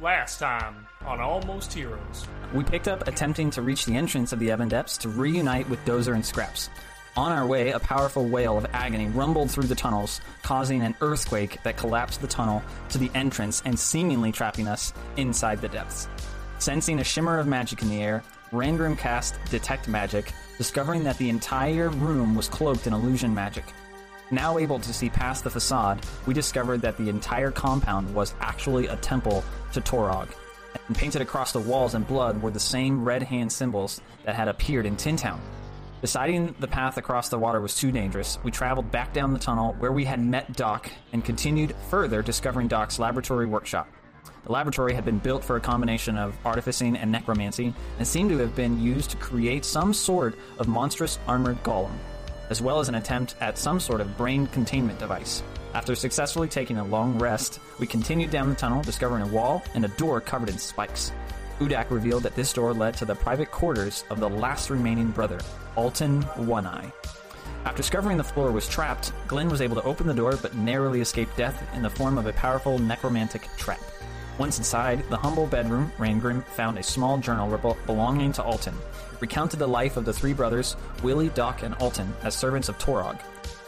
Last time on Almost Heroes. We picked up attempting to reach the entrance of the Ebon Depths to reunite with Dozer and Scraps. On our way, a powerful wail of agony rumbled through the tunnels, causing an earthquake that collapsed the tunnel to the entrance and seemingly trapping us inside the depths. Sensing a shimmer of magic in the air, Rangrim cast Detect Magic, discovering that the entire room was cloaked in illusion magic. Now able to see past the facade, we discovered that the entire compound was actually a temple to Torog. And painted across the walls in blood were the same red hand symbols that had appeared in Tintown. Deciding the path across the water was too dangerous, we traveled back down the tunnel where we had met Doc and continued further discovering Doc's laboratory workshop. The laboratory had been built for a combination of artificing and necromancy and seemed to have been used to create some sort of monstrous armored golem, as well as an attempt at some sort of brain containment device. After successfully taking a long rest, we continued down the tunnel, discovering a wall and a door covered in spikes. Udak revealed that this door led to the private quarters of the last remaining brother, Alton One Eye. After discovering the floor was trapped, Glenn was able to open the door but narrowly escaped death in the form of a powerful necromantic trap. Once inside the humble bedroom, Rangrim found a small journal belonging to Alton. Recounted the life of the three brothers, Willie, Doc, and Alton, as servants of Torog.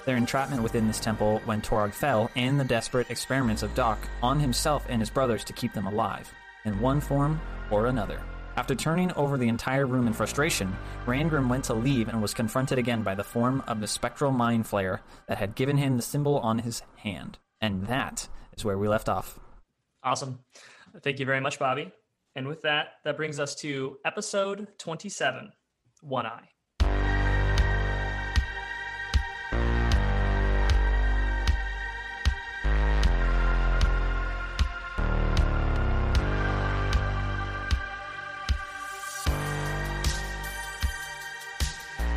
Their entrapment within this temple when Torog fell, and the desperate experiments of Doc on himself and his brothers to keep them alive, in one form or another. After turning over the entire room in frustration, Rangrim went to leave and was confronted again by the form of the spectral mind flayer that had given him the symbol on his hand. And that is where we left off. Awesome. Thank you very much, Bobby. And with that, that brings us to episode 27 One Eye.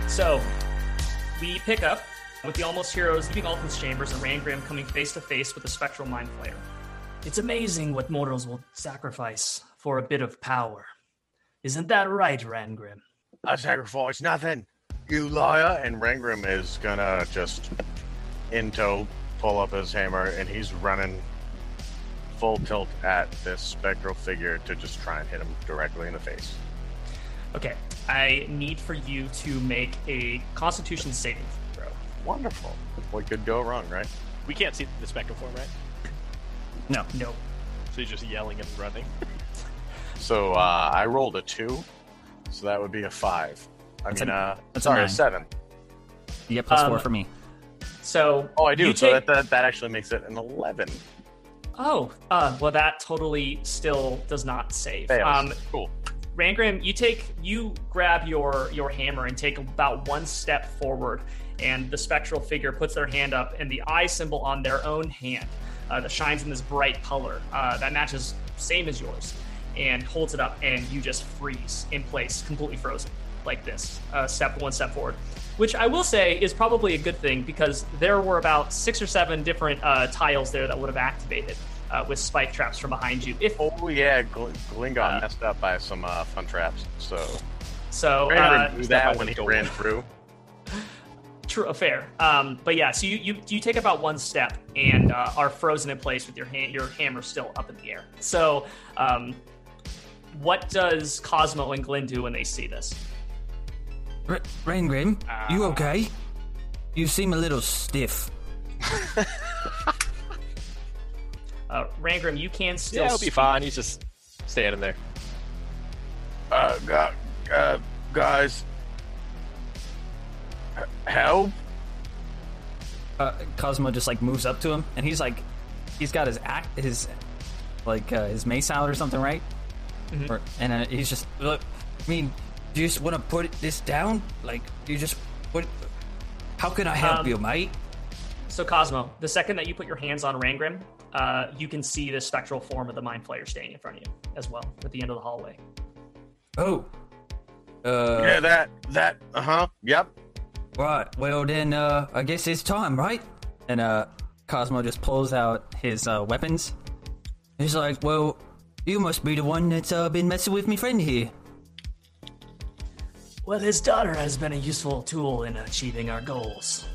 So, we pick up with the Almost Heroes leaving Alton's chambers and Rangrim coming face to face with the Spectral Mind Flayer. It's amazing what mortals will sacrifice for a bit of power. Isn't that right, Rangrim? I sacrifice nothing, you liar. And Rangrim is gonna just in tow pull up his hammer and he's running full tilt at this spectral figure to just try and hit him directly in the face. Okay, I need for you to make a Constitution saving throw. Wonderful. What could go wrong, right? We can't see the spectral form, right? No. No. So he's just yelling and running. So uh, I rolled a two, so that would be a five. I That's mean, a- uh, that's a sorry, nine. a seven. You get plus Um, four for me. So. Oh, I do. so take- that, that that actually makes it an eleven. Oh, uh, well, that totally still does not save. Fails. Um, cool. Rangrim, you take you grab your your hammer and take about one step forward, and the spectral figure puts their hand up, and the eye symbol on their own hand uh, that shines in this bright color uh, that matches same as yours, and holds it up, and you just freeze in place, completely frozen, like this. Uh, step one step forward, which I will say is probably a good thing because there were about six or seven different uh, tiles there that would have activated. Uh, with spike traps from behind you, if Oh yeah, Gl- Glenn got Uh, messed up by some uh, fun traps. So so. Uh, knew that when he ran through. True, fair. Um, but yeah, so you, you you take about one step and uh, are frozen in place with your hand, your hammer still up in the air. So, um, what does Cosmo and Glenn do when they see this? R- Rangrim, you Ah. okay? You seem a little stiff. Uh, Rangrim, you can still. Yeah, he'll be fine. He's just standing there. Uh, gu- uh, guys, h- help! Uh, Cosmo just like moves up to him, and he's like, he's got his act, his like uh, his mace out or something, right? Mhm. Or, and uh, he's just look. I mean, do you just want to put this down? Like, you just what? How can I help Um, you, mate? So, Cosmo, the second that you put your hands on Rangrim, uh, you can see the spectral form of the Mind Flayer standing in front of you as well at the end of the hallway. Oh, uh, yeah, that that uh huh. Yep. right. Well then, uh, I guess it's time, right? And uh, Cosmo just pulls out his uh, weapons. He's like, "Well, you must be the one that's uh, been messing with me friend here." Well, his daughter has been a useful tool in achieving our goals.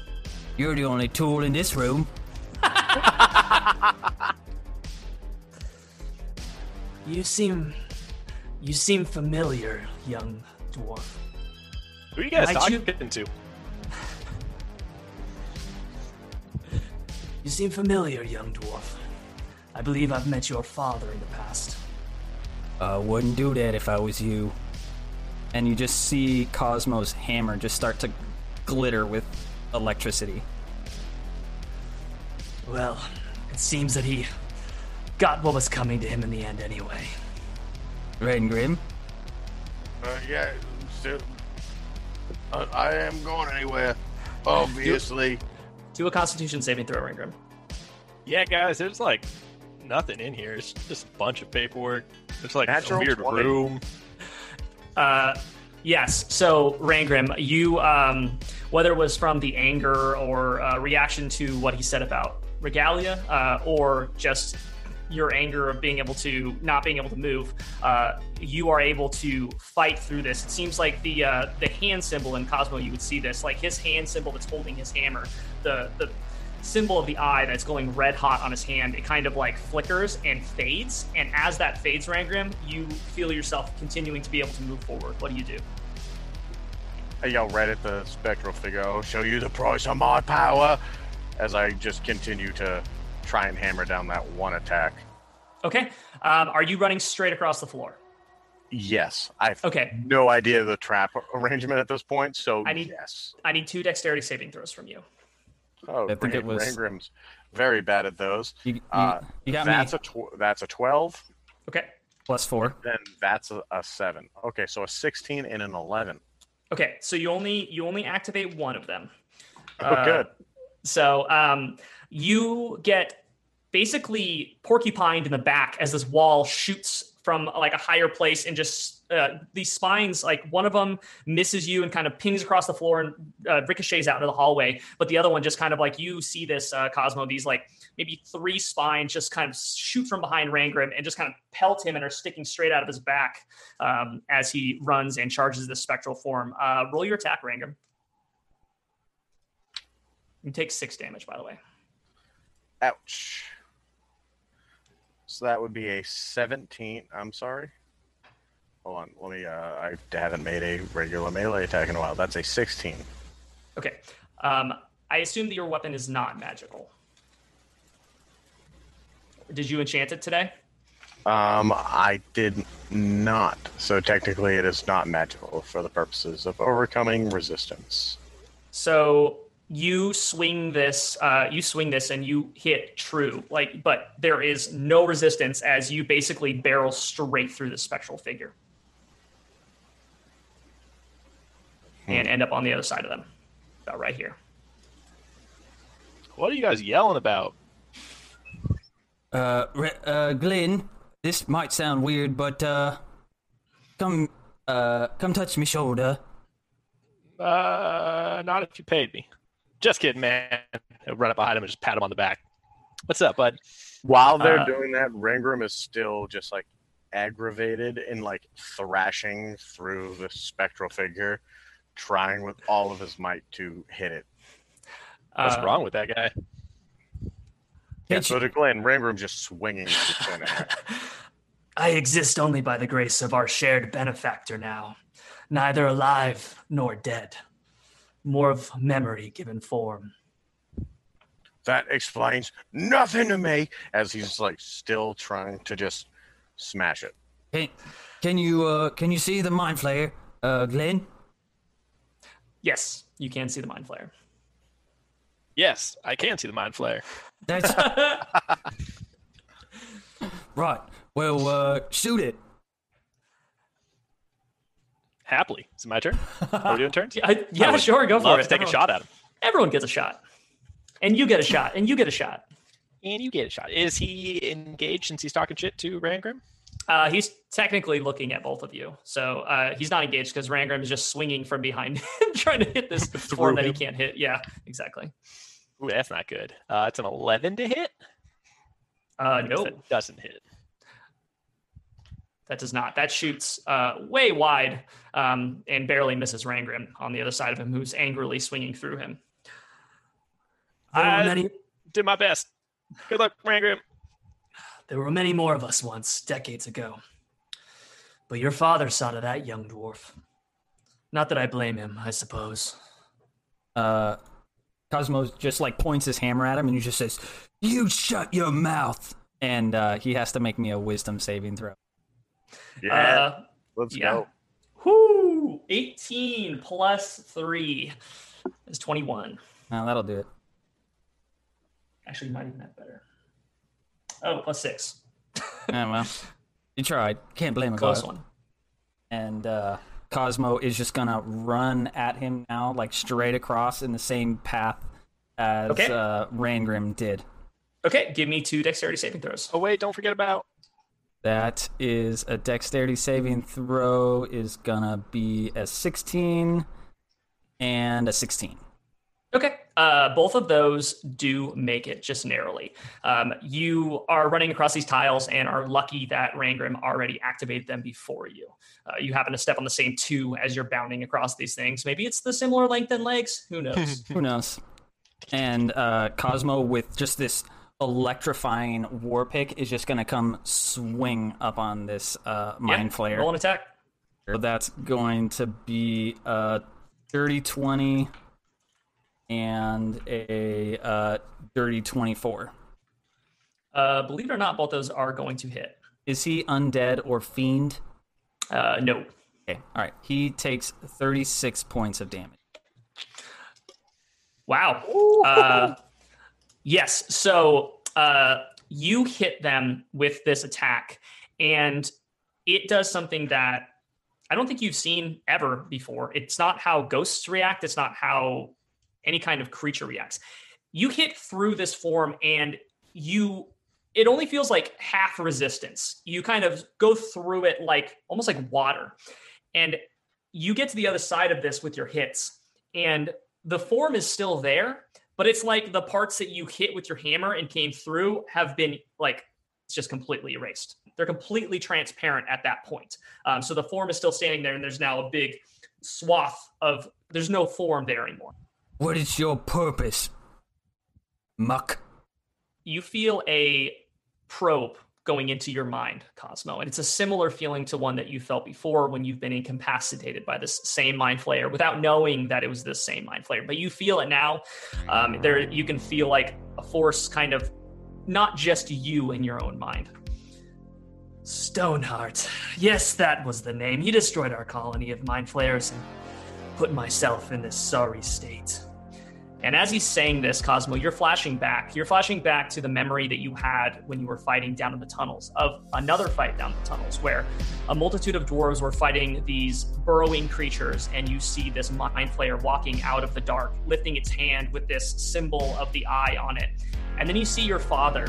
You're the only tool in this room. You seem. You seem familiar, young dwarf. Who are you guys Might you- talking to? You seem familiar, young dwarf. I believe I've met your father in the past. Uh, wouldn't do that if I was you. And you just see Cosmo's hammer just start to glitter with electricity. Well, it seems that he got what was coming to him in the end anyway. Rangrim? Uh, yeah, still, uh, I am going anywhere. Obviously. Do a constitution saving throw, grim. Yeah, guys, there's like nothing in here. It's just a bunch of paperwork. It's like Natural a weird 20. room. Uh, yes. So, Rangrim, you, um, whether it was from the anger or uh, reaction to what he said about Regalia, uh, or just your anger of being able to not being able to move, uh, you are able to fight through this. It seems like the uh, the hand symbol in Cosmo, you would see this, like his hand symbol that's holding his hammer, the the symbol of the eye that's going red hot on his hand, it kind of like flickers and fades. And as that fades, Rangrim, you feel yourself continuing to be able to move forward. What do you do? I yell right at the spectral figure, I'll show you the price of my power, as I just continue to try and hammer down that one attack. Okay. Um, are you running straight across the floor? Yes, I have Okay. no idea of the trap arrangement at this point, so I need- yes. I need two dexterity saving throws from you. Oh, I think it was- Rangrim's very bad at those. You, you, Uh, you got that's me a tw- that's a twelve. Okay. plus four. Then that's a, a seven. Okay, so a sixteen and an eleven. Okay. So you only you only activate one of them. Oh, Uh, good. So um, you get basically porcupined in the back as this wall shoots from like a higher place and just uh, these spines like one of them misses you and kind of pings across the floor and uh, ricochets out into the hallway but the other one just kind of like you see this uh, cosmo these like maybe three spines just kind of shoot from behind rangrim and just kind of pelt him and are sticking straight out of his back um, as he runs and charges this spectral form uh, roll your attack rangrim you take six damage by the way Ouch. So that would be a seventeen. I'm sorry. Hold on. Let me. Uh, I haven't made a regular melee attack in a while. That's a sixteen. Okay. Um, I assume that your weapon is not magical. Did you enchant it today? Um, I did not. So technically, it is not magical for the purposes of overcoming resistance. So you swing this, uh, you swing this, and you hit true. Like, but there is no resistance as you basically barrel straight through the spectral figure and end up on the other side of them, about right here. What are you guys yelling about? Uh, Re- uh, Glenn, this might sound weird, but uh, come, uh, come touch me shoulder. Uh, not if you paid me. Just kidding, man. I'll run up behind him and just pat him on the back. What's up, bud? While they're Uh, doing that, Rangrim is still just like aggravated and like thrashing through the spectral figure, trying with all of his might to hit it. What's Uh, wrong with that guy? Yeah, so you- to Glenn, Rangrim's just swinging to thin air. I exist only by the grace of our shared benefactor now, neither alive nor dead. More of memory given form. That explains nothing to me. As he's like still trying to just smash it. Can, can you, uh, can you see the mind flayer, uh, Glenn? Yes, you can see the mind flare. Yes, I can see the mind flare. That's right. Well, uh, shoot it. Happily. Is it my turn? Are we doing turns? Yeah, I- yeah I sure, go for love it. to take a shot at him. Everyone gets a shot. And you get a shot, and you get a shot. And you get a shot. Is he engaged since he's talking shit to Rangrim? Uh, he's technically looking at both of you. So uh, he's not engaged because Rangrim is just swinging from behind him, trying to hit this form that he can't hit. Yeah, exactly. Ooh, that's not good. Uh, it's an 11 to hit. Uh, no, that doesn't hit. that does not. That shoots uh, way wide um, and barely misses Rangrim on the other side of him, who's angrily swinging through him. I- many, Did my best. Good luck, Rangrim. There were many more of us once, decades ago. But your father saw to that, young dwarf. Not that I blame him, I suppose. Uh, Cosmos just like points his hammer at him and he just says, "You shut your mouth." And uh, he has to make me a wisdom saving throw. Yeah, Uh, let's yeah. go. whoo! 18 plus 3 is 21. Uh, that'll do it. Actually, you might even have better. Oh, plus 6. Yeah, well, you tried. Can't blame a Close one. And uh, Cosmo is just gonna run at him now, like straight across in the same path as Okay. uh, Rangrim did. Okay, give me two dexterity saving throws. Oh wait, don't forget about That is a dexterity saving throw is gonna be a 16 and a 16. Okay. Uh, both of those do make it just narrowly. Um, you are running across these tiles and are lucky that Rangrim already activated them before you. Uh, you happen to step on the same two as you're bounding across these things. Maybe it's the similar length and legs. Who knows? Who knows? And uh, Cosmo, with just this electrifying war pick, is just gonna come swing up on this uh, mind Yeah, flayer. Roll an attack. So that's going to be a 30 20 and a uh, dirty 24. Uh, believe it or not, both those are going to hit. Is he undead or fiend? Uh, no. Okay, all right. He takes 36 points of damage. Wow. Uh, yes. So uh, you hit them with this attack, and it does something that I don't think you've seen ever before. It's not how ghosts react, it's not how any kind of creature reacts. You hit through this form, and you. It only feels like half resistance. You kind of go through it like almost like water. And you get to the other side of this with your hits. And the form is still there, but it's like the parts that you hit with your hammer and came through have been like it's just completely erased. They're completely transparent at that point. Um, so the form is still standing there, and there's now a big swath of there's no form there anymore. What is your purpose, muck? You feel a probe going into your mind, Cosmo, and it's a similar feeling to one that you felt before when you've been incapacitated by this same mind flayer without knowing that it was this same mind flayer. But you feel it now. Um, there, you can feel like a force kind of not just you in your own mind. Stoneheart. Yes, that was the name. He destroyed our colony of mind flayers and put myself in this sorry state. And as he's saying this, Cosmo, you're flashing back. You're flashing back to the memory that you had when you were fighting down in the tunnels of another fight down the tunnels where a multitude of dwarves were fighting these burrowing creatures, and you see this mind flayer walking out of the dark, lifting its hand with this symbol of the eye on it. And then you see your father,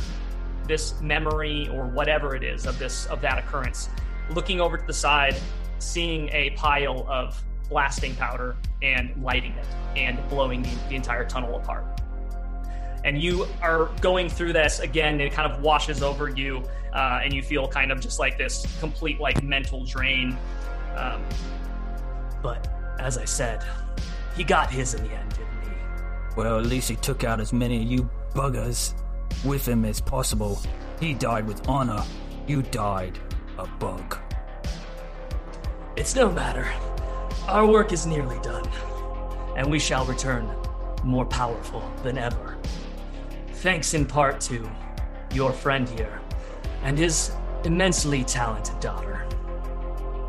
this memory or whatever it is of this of that occurrence, looking over to the side, seeing a pile of blasting powder and lighting it and blowing the, the entire tunnel apart. And you are going through this again, and it kind of washes over you, uh, and you feel kind of just like this complete like mental drain. Um, but as I said, he got his in the end, didn't he? Well, at least he took out as many of you buggers with him as possible. He died with honor. You died a bug. It's no matter. Our work is nearly done, and we shall return more powerful than ever. Thanks in part to your friend here and his immensely talented daughter.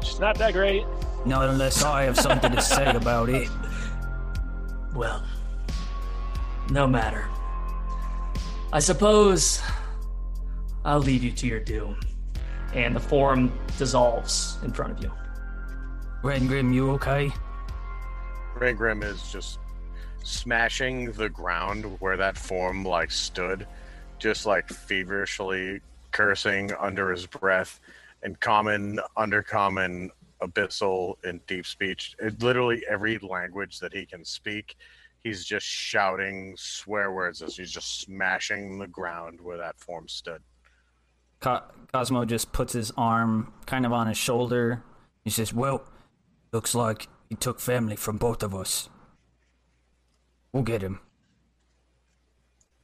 She's not that great. Not unless I have something to say about it. Well, no matter. I suppose I'll leave you to your doom. And the form dissolves in front of you. Rangrim, you okay? Rangrim is just smashing the ground where that form like stood, just like feverishly cursing under his breath in common, undercommon, abyssal, and deep speech. It, literally every language that he can speak, he's just shouting swear words as he's just smashing the ground where that form stood. Co- Cosmo just puts his arm kind of on his shoulder. He says, Well, looks like he took family from both of us. We'll get him,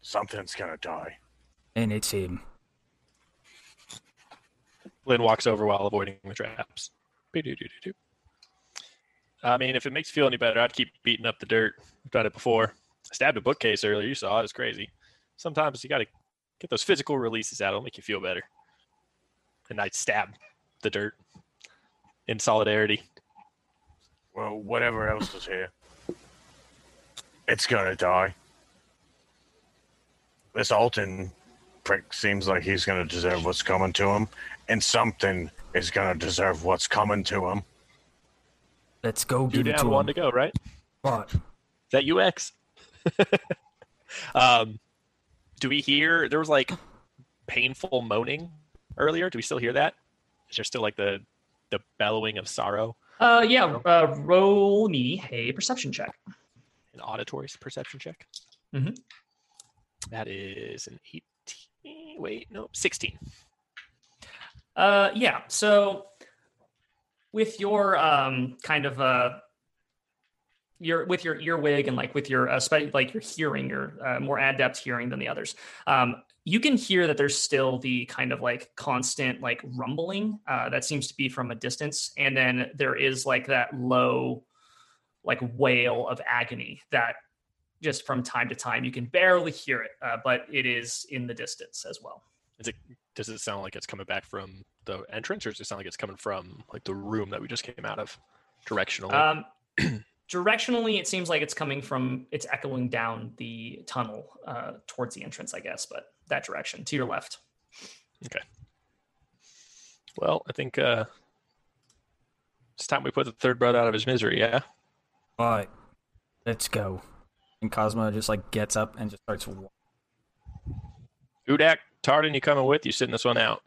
Something's gonna die. and it's him. Lynn walks over while avoiding the traps. I mean, if it makes you feel any better, I'd keep beating up the dirt. I've done it before. I stabbed a bookcase earlier. You saw it. It's crazy. Sometimes you got to get those physical releases out. It'll make you feel better. And I'd stab the dirt in solidarity. Well, whatever else is here, it's gonna die. This Alton prick seems like he's gonna deserve what's coming to him, and something is gonna deserve what's coming to him. Let's go Two give it to one him. to go, right? What? Is that UX? um, do we hear there was like painful moaning earlier? Do we still hear that? Is there still like the the bellowing of sorrow? Uh, yeah. Uh, roll me a perception check. An auditory perception check. Mhm. That is an eighteen. Wait, no, sixteen. Uh, yeah. So with your um kind of uh your with your earwig and like with your uh, spe- like your hearing, your uh, more adept hearing than the others. Um, you can hear that there's still the kind of like constant like rumbling uh, that seems to be from a distance, and then there is like that low like wail of agony that just from time to time you can barely hear it, uh, but it is in the distance as well. Is it? Does it sound like it's coming back from the entrance, or does it sound like it's coming from like the room that we just came out of, directionally? Um, directionally, it seems like it's coming from, it's echoing down the tunnel uh, towards the entrance, I guess, but that direction to your left. Okay. Well, I think uh, it's time we put the third brother out of his misery. Yeah. All right. Let's go. And Cosmo just like gets up and just starts. wa- Udak, Tardan, you coming with? You sitting this one out?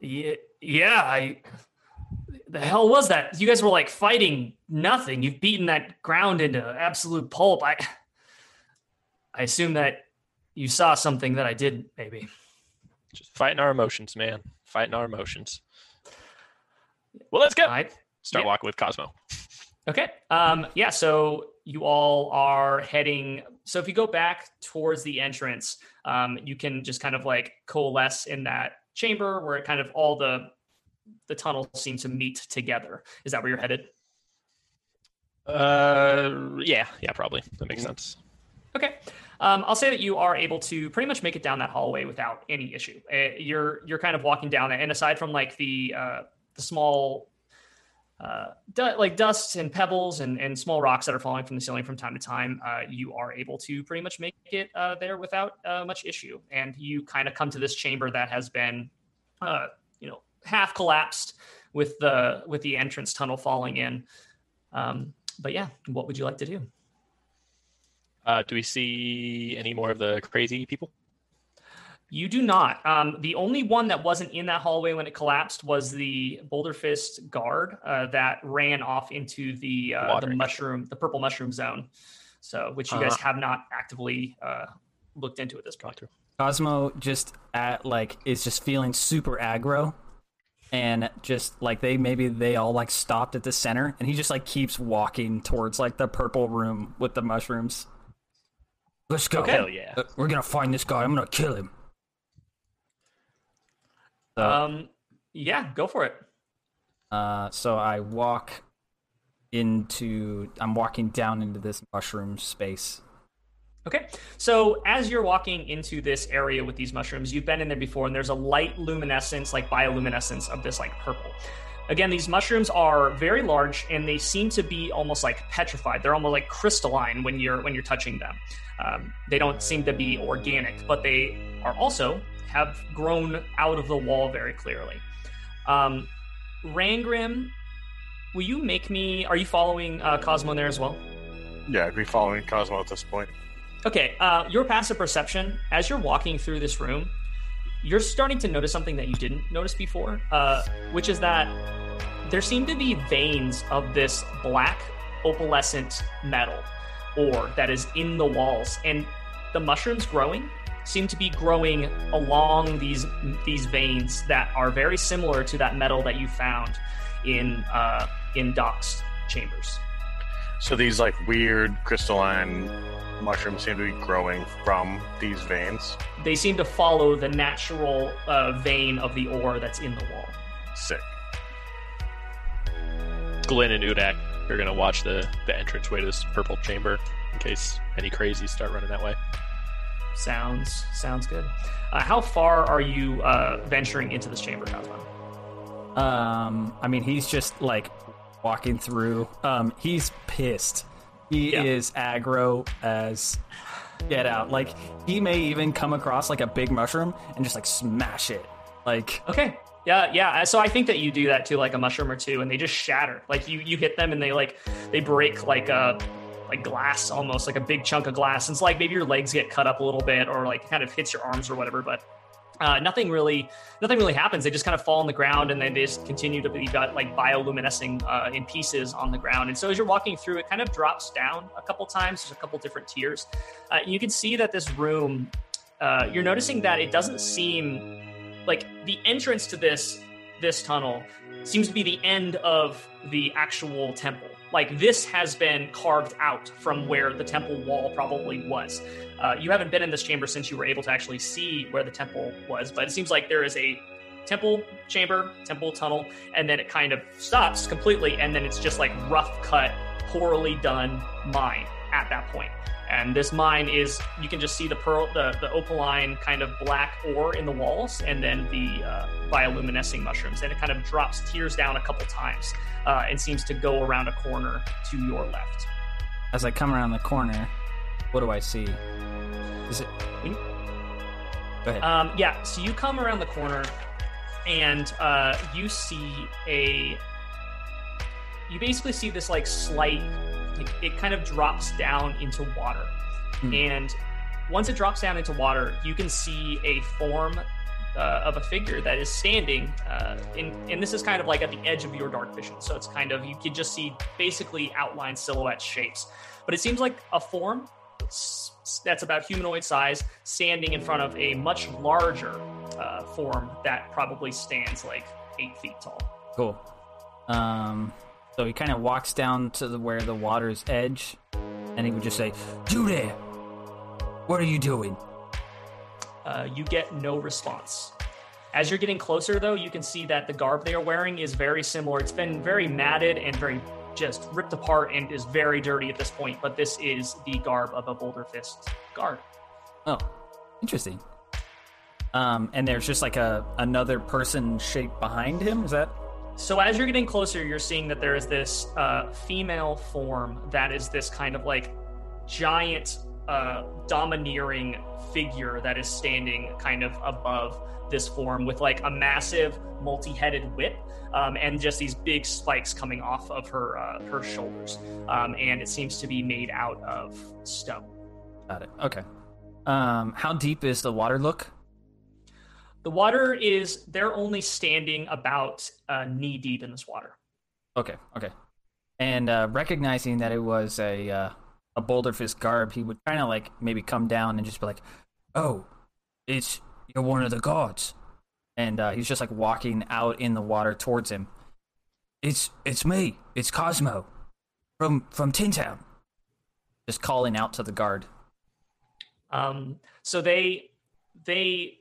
Yeah, yeah, I. The hell was that? You guys were like fighting nothing. You've beaten that ground into absolute pulp. I. I assume that you saw something that I didn't. Maybe. Just fighting our emotions, man. Fighting our emotions. Well, let's go. I, Start yeah. walking with Cosmo. Okay. Um, yeah. So you all are heading. So if you go back towards the entrance, um, you can just kind of like coalesce in that chamber where it kind of all the the tunnels seem to meet together. Is that where you're headed? Uh, yeah, yeah, probably. That makes sense. Okay. Um, I'll say that you are able to pretty much make it down that hallway without any issue. Uh, you're you're kind of walking down it, and aside from like the uh, the small uh, du- like dust and pebbles and, and small rocks that are falling from the ceiling from time to time, uh, you are able to pretty much make it uh, there without uh, much issue. And you kind of come to this chamber that has been, uh, you know, half collapsed with the with the entrance tunnel falling in. Um, but yeah, what would you like to do? Uh, do we see any more of the crazy people? You do not. Um, the only one that wasn't in that hallway when it collapsed was the Boulder Fist guard uh, that ran off into the uh, the mushroom, the purple mushroom zone. So, which you guys have not actively uh, looked into at this point. Cosmo just at like is just feeling super aggro, and just like they maybe they all like stopped at the center, and he just like keeps walking towards like the purple room with the mushrooms. Let's go. Hell yeah. Uh, We're gonna find this guy. I'm gonna kill him. So, Um, yeah, go for it. uh, so I walk into. I'm walking down into this mushroom space. Okay. So as you're walking into this area with these mushrooms, you've been in there before, and there's a light luminescence, like bioluminescence of this like purple. Again, these mushrooms are very large and they seem to be almost like petrified. They're almost like crystalline when you're when you're touching them. Um, they don't seem to be organic, but they are also have grown out of the wall very clearly. Um, Rangrim, will you make me? Are you following uh, Cosmo there as well? Yeah, I'd be following Cosmo at this point. Okay, uh, your passive perception, as you're walking through this room, you're starting to notice something that you didn't notice before, uh, which is that there seem to be veins of this black opalescent metal ore that is in the walls, and the mushrooms growing seem to be growing along these these veins that are very similar to that metal that you found in uh, in Doc's chambers. So these like weird crystalline mushrooms seem to be growing from these veins. They seem to follow the natural uh, vein of the ore that's in the wall. Sick. Glenn and Udak you're gonna watch the the entranceway to this purple chamber in case any crazies start running that way. Sounds sounds good. Uh, how far are you uh, venturing into this chamber, Cosmo? Um, I mean, he's just like walking through. Um, he's pissed. He Yeah. is aggro as get out. Like he may even come across like a big mushroom and just like smash it. Like Okay. Yeah, yeah. So I think that you do that to like a mushroom or two, and they just shatter. Like you, you hit them, and they like they break like a like glass almost, like a big chunk of glass. And it's like maybe your legs get cut up a little bit, or like kind of hits your arms or whatever. But uh, nothing really, nothing really happens. They just kind of fall on the ground, and then they just continue to be like bioluminescing uh, in pieces on the ground. And so as you're walking through, it kind of drops down a couple times. There's a couple different tiers. Uh, you can see that this room. Uh, you're noticing that it doesn't seem like the entrance to this this tunnel seems to be the end of the actual temple like this has been carved out from where the temple wall probably was. Uh, you haven't been in this chamber since you were able to actually see where the temple was but it seems like there is a temple chamber temple tunnel and then it kind of stops completely and then it's just like rough cut poorly done mine at that point and this mine is you can just see the pearl the, the opaline kind of black ore in the walls and then the uh, bioluminescing mushrooms and it kind of drops tears down a couple times uh, and seems to go around a corner to your left as I come around the corner, what do I see? Is it? We- Go ahead. Um, yeah, so you come around the corner and uh, you see a. You basically see this like slight, like it kind of drops down into water. Hmm. And once it drops down into water, you can see a form uh, of a figure that is standing. Uh, in, and this is kind of like at the edge of your dark vision. So it's kind of, you can just see basically outline silhouette shapes. But it seems like a form that's about humanoid size standing in front of a much larger uh, form that probably stands like eight feet tall. Cool. Um, so he kind of walks down to the, where the water's edge, and he would just say, "Judy, what are you doing?" Uh, you get no response. As you're getting closer, though, you can see that the garb they are wearing is very similar. It's been very matted and very just ripped apart and is very dirty at this point, but this is the garb of a Boulder Fist guard. Oh, interesting. Um, and there's just like a another person shape behind him. Is that? So as you're getting closer, you're seeing that there is this uh, female form that is this kind of like giant, uh, domineering figure that is standing kind of above this form with like a massive, multi-headed whip. Um, and just these big spikes coming off of her uh, her shoulders, um, and it seems to be made out of stone. Got it. Okay. Um, how deep is the water look? The water is they're only standing about uh, knee deep in this water. Okay. Okay. And uh, recognizing that it was a uh, a boulder fist garb, he would kind of like maybe come down and just be like, "Oh, it's you're one of the gods," and uh, he's just like walking out in the water towards him. It's it's me. It's Cosmo from from Tin Town. Just calling out to the guard. Um, so they they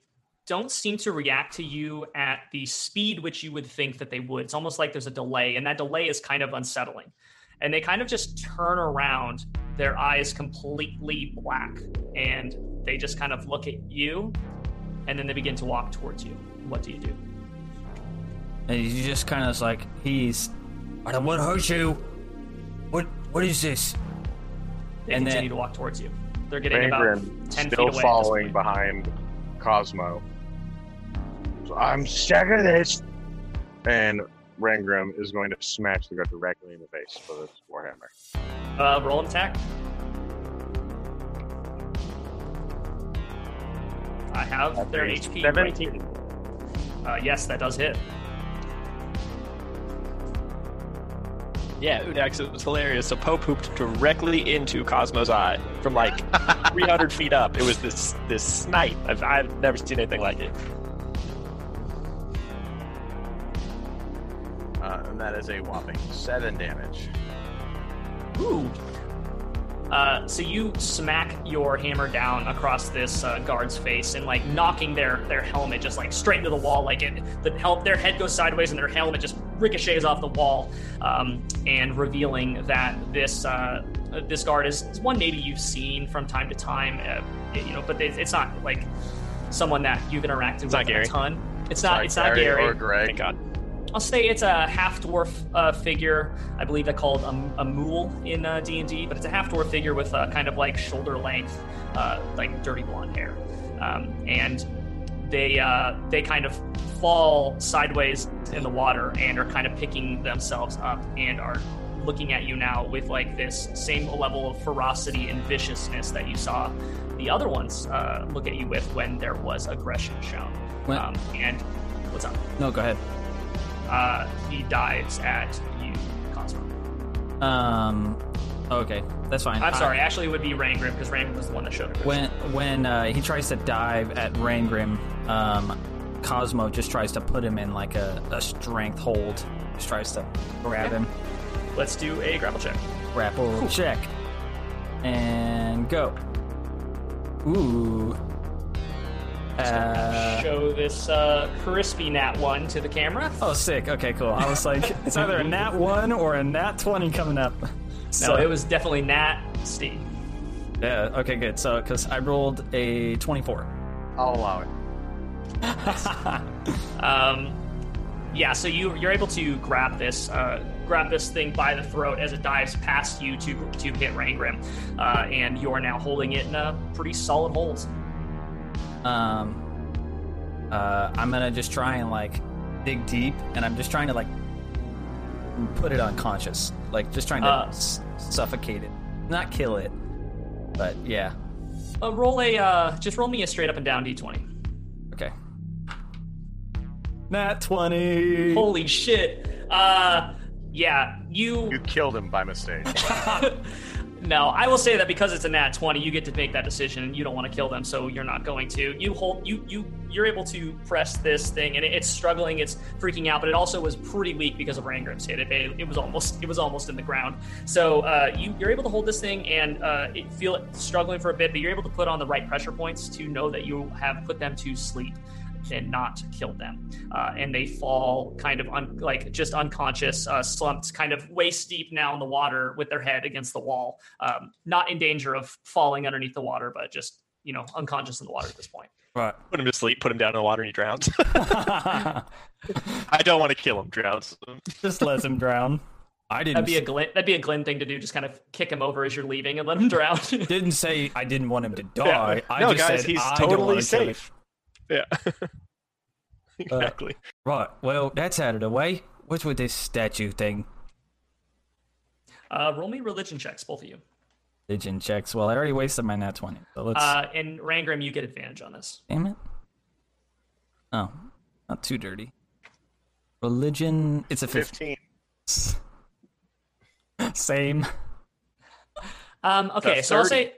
don't seem to react to you at the speed which you would think that they would. It's almost like there's a delay, and that delay is kind of unsettling. And they kind of just turn around, their eyes completely black, and they just kind of look at you, and then they begin to walk towards you. What do you do? And he's just kind of like he's. I don't want to hurt you. What what is this? They And continue then- to walk towards you. They're getting about Rangrim 10 feet away. at this following behind Cosmo. So I'm sick of this. And Rangrim is going to smash the guy directly in the face with his warhammer. Uh, roll an attack. I have their That's HP. 17. here. Uh, yes, that does hit. Yeah, Udax, it was hilarious. So Poe pooped directly into Cosmo's eye from like 300 feet up. It was this this snipe. I've, I've never seen anything like it. Uh, and that is a whopping seven damage. Ooh. Uh, so you smack your hammer down across this uh, guard's face and like knocking their their helmet just like straight into the wall. Like it, the help, their head goes sideways and their helmet just ricochets off the wall, um, and revealing that this uh, this guard is, is one maybe you've seen from time to time. Uh, you know, but it, it's not like someone that you've interacted with not a ton. It's not. Sorry, it's not Gary. or Greg. Thank God. I'll say it's a half dwarf uh, figure. I believe they're called a, a mule in uh, D and D, but it's a half dwarf figure with kind of like shoulder length, uh, like dirty blonde hair, um, and they uh, they kind of fall sideways in the water and are kind of picking themselves up and are looking at you now with like this same level of ferocity and viciousness that you saw the other ones uh, look at you with when there was aggression shown. Um, and what's up? No, go ahead. Uh, he dives at you, Cosmo. Um, okay, that's fine. I'm I- sorry, actually, it would be Rangrim because Rangrim was the one that showed it. when when uh, he tries to dive at Rangrim, um, Cosmo just tries to put him in like a, a strength hold. Just tries to grab him. Let's do a grapple check. Grapple check. And go. Ooh. Uh, Show this uh, crispy nat one to the camera. oh, sick. Okay, cool. I was like, it's either a nat 1 or a nat 20 coming up. No, it was definitely nat Steve. Yeah, okay, good. So, because I rolled a 24. I'll allow it. Um, yeah, so you you're able to grab this uh, grab this thing by the throat as it dives past you to to hit Rangrim, uh, and you are now holding it in a pretty solid hold. Um, uh, I'm gonna just try and like dig deep, and I'm just trying to like put it unconscious, like just trying to Uh. s- suffocate it, not kill it, but yeah. Uh, roll a uh, just roll me a straight up and down d20. Okay. Nat twenty. Holy shit. Uh yeah, you You killed him by mistake. No, I will say that because it's a nat 20, you get to make that decision and you don't want to kill them, so you're not going to. You hold you you you're able to press this thing and it, it's struggling, it's freaking out, but it also was pretty weak because of Rangrim's hit. It, it, was almost it was almost in the ground. So uh, you you're able to hold this thing and uh, it, feel it struggling for a bit, but you're able to put on the right pressure points to know that you have put them to sleep and not kill them. Uh, and they fall kind of un- like just unconscious, uh, slumped kind of waist deep now in the water with their head against the wall. Um, not in danger of falling underneath the water, but just, you know, unconscious in the water at this point. Right. Put him to sleep. Put him down in the water and he drowns. I don't want to kill him. Drowns. just let him drown. I didn't. That'd be a Glenn, that'd be a Glenn thing to do. Just kind of kick him over as you're leaving and let him drown. didn't say I didn't want him to die. Yeah. I no, just guys, said he's I don't totally wanna kill safe. Yeah. exactly. Right. Well, that's out of the way. What's with this statue thing? uh, roll me religion checks, both of you. Religion checks. Well, I already wasted my nat twenty. So let's. Uh, and Rangrim, you get advantage on this. Damn it. Oh, not too dirty. Religion. It's a fifteen. Fifteen. Same. Um, okay, so I'll say.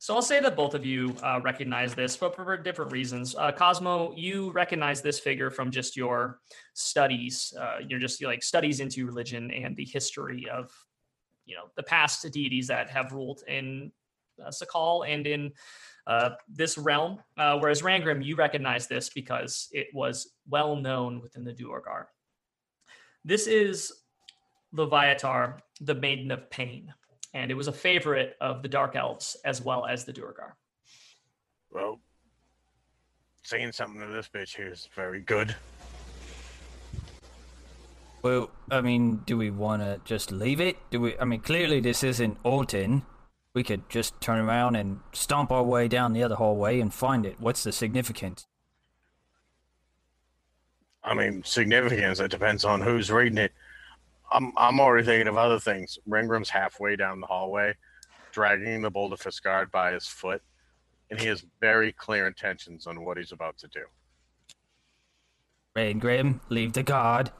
So I'll say that both of you uh, recognize this, but for different reasons. Uh, Cosmo, you recognize this figure from just your studies. Uh, you're just like studies into religion and the history of, you know, the past deities that have ruled in uh, Sakal and in uh, this realm. Uh, whereas Rangrim, you recognize this because it was well known within the Duergar. This is Loviatar, the Maiden of Pain and it was a favorite of the Dark Elves as well as the Duergar. Well, saying something to this bitch here is very good. Well, I mean, do we want to just leave it? Do we? I mean, clearly this isn't Alton. We could just turn around and stomp our way down the other hallway and find it. What's the significance? I mean, significance. It depends on who's reading it. I'm I'm already thinking of other things. Rangrim's halfway down the hallway, dragging the Boulder Guard by his foot, and he has very clear intentions on what he's about to do. Rangrim, leave the guard.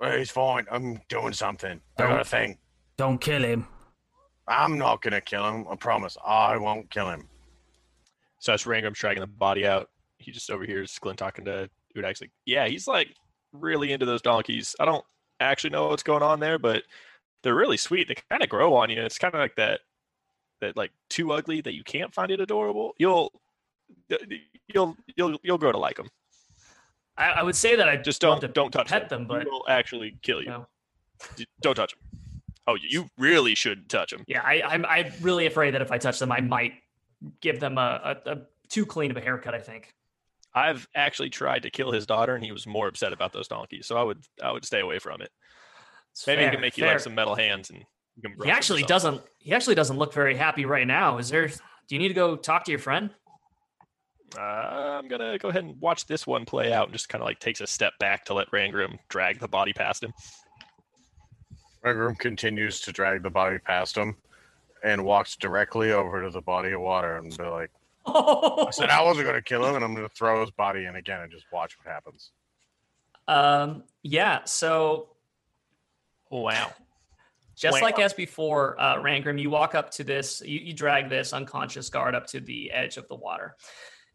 Well, he's fine. I'm doing something. I got a Don't- thing. Don't kill him. I'm not gonna kill him. I promise. I won't kill him. So as Rangrim's dragging the body out, he just overhears Glenn talking to Udax like, yeah, he's like really into those donkeys. I don't actually know what's going on there, but they're really sweet. They kind of grow on you. It's kind of like that that like too ugly that you can't find it adorable. You'll you'll you'll you'll grow to like them. I, I would say that I Just don't don't touch pet them, but it will actually kill you. no. Don't touch them. Oh, you- you really shouldn't touch them. yeah, I, I'm I'm really afraid that if I touch them, I might give them a, a, a too clean of a haircut. I think. I've actually tried to kill his daughter, and he was more upset about those donkeys. So I would I would stay away from it. It's Maybe he can make you like some metal hands, and you can. He roast him or actually something. doesn't. He actually doesn't look very happy right now. Is there? Do you need to go talk to your friend? Uh, I'm gonna go ahead and watch this one play out, and just kind of like takes a step back to let Rangrim drag the body past him. Rangrim continues to drag the body past him and walks directly over to the body of water and be like, I said I wasn't going to kill him and I'm going to throw his body in again and just watch what happens. um. Yeah. So Wow. Just Wait. like as before, uh, Rangrim, you walk up to this, you, you drag this unconscious guard up to the edge of the water,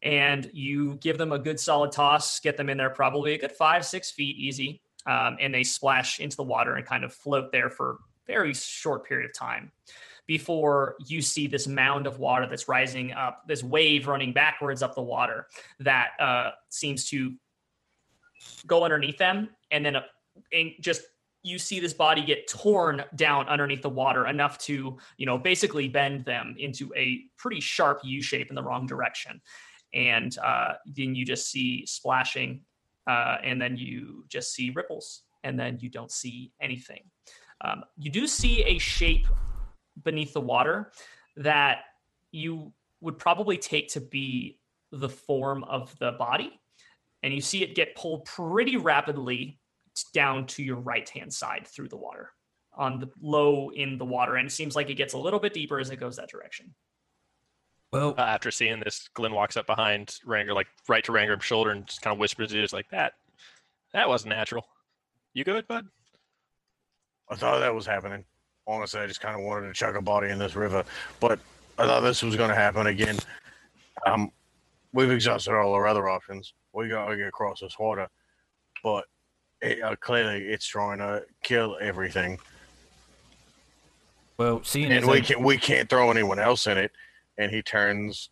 and you give them a good solid toss, get them in there probably a good five, six feet easy, um, and they splash into the water and kind of float there for a very short period of time before you see this mound of water that's rising up, this wave running backwards up the water that uh, seems to go underneath them, and then uh, and just you see this body get torn down underneath the water enough to, you know, basically bend them into a pretty sharp U shape in the wrong direction. And uh, then you just see splashing, uh, and then you just see ripples, and then you don't see anything. Um, you do see a shape beneath the water that you would probably take to be the form of the body. And you see it get pulled pretty rapidly down to your right hand side through the water on the low in the water and it seems like it gets a little bit deeper as it goes that direction Well, Uh, after seeing this, Glenn walks up behind Ranger, like right to Rangrim's shoulder, and just kind of whispers to you, like that. That wasn't natural. You good, bud? I thought that was happening. Honestly, I just kind of wanted to chuck a body in this river, but I thought this was going to happen again. Um, we've exhausted all our other options. We got to get across this water, but it, uh, clearly it's trying to kill everything, well, seeing as and we I- can we can't throw anyone else in it. And he turns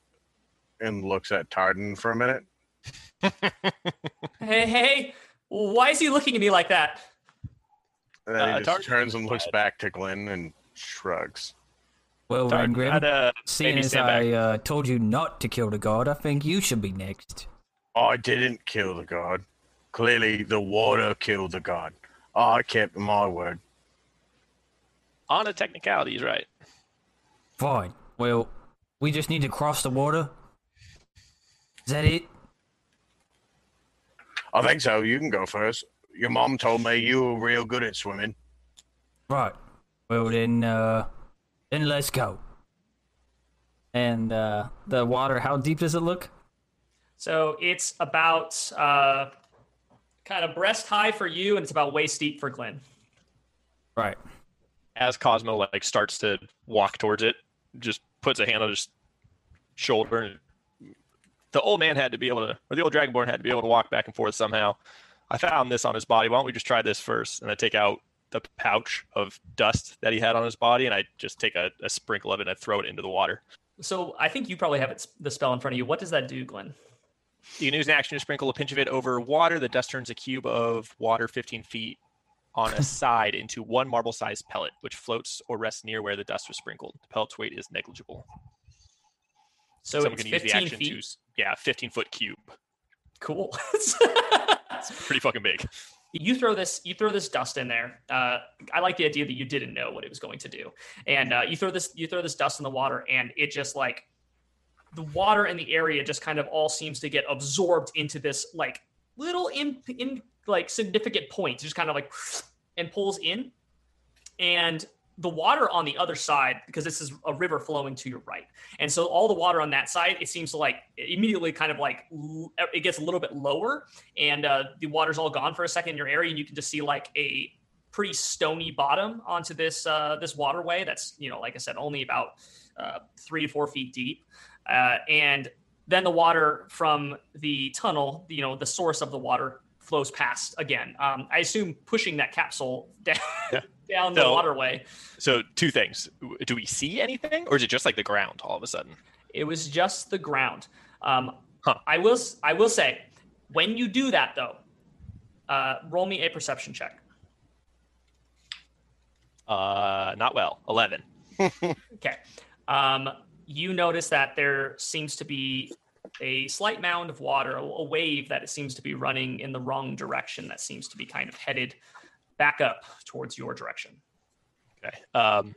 and looks at Tarden for a minute. hey hey why is he looking at me like that And then Uh, he just Tarden- turns and looks back to Glenn and shrugs. well, Tarn, Rangrim, I'd, uh, seeing maybe as stand. I uh, told you not to kill the god, I think you should be next. I didn't kill the god. Clearly, the water killed the god. I kept my word. On a technicality, he's right. Fine. Well, we just need to cross the water. Is that it? I think so. You can go first. Your mom told me you were real good at swimming. Right. Well then, uh, then let's go. And uh, the water, how deep does it look? so it's about uh, kind of breast high for you and it's about waist deep for glenn Right. As Cosmo like starts to walk towards it, just puts a hand on his shoulder. And the old man had to be able to, or the old dragonborn had to be able to walk back and forth somehow. I found this on his body. Why don't we just try this first? And I take out the pouch of dust that he had on his body, and I just take a, a sprinkle of it and I throw it into the water. so i think you probably have it, the spell in front of you what does that do glenn You can use an action to sprinkle a pinch of it over water. The dust turns a cube of water 15 feet on a side into one marble sized pellet, which floats or rests near where the dust was sprinkled. The pellet's weight is negligible. so Someone it's can use the 15 action feet to, yeah, 15 foot cube. Cool. It's pretty fucking big. you throw this you throw this dust in there. Uh, i like the idea that you didn't know what it was going to do. And uh, you throw this you throw this dust in the water and it just like the water in the area just kind of all seems to get absorbed into this like little in, in like significant point just kind of like and pulls in. And the water on the other side because this is a river flowing to your right. And so all the water on that side it seems to like immediately kind of like it gets a little bit lower and uh, the water's all gone for a second in your area and you can just see like a pretty stony bottom onto this uh, this waterway that's you know like i said only about uh, three to four feet deep. Uh, and then the water from the tunnel you know the source of the water flows past again. Um, i assume pushing that capsule down Yeah. Down the So- waterway. So two things: do we see anything, or is it just like the ground all of a sudden? It was just the ground. Um, Huh. I will. s- I will say, when you do that though, uh, roll me a perception check. Uh, not well. Eleven. Okay. Um, you notice that there seems to be a slight mound of water, a, a wave that it seems to be running in the wrong direction. That seems to be kind of headed back up towards your direction. Okay. Um,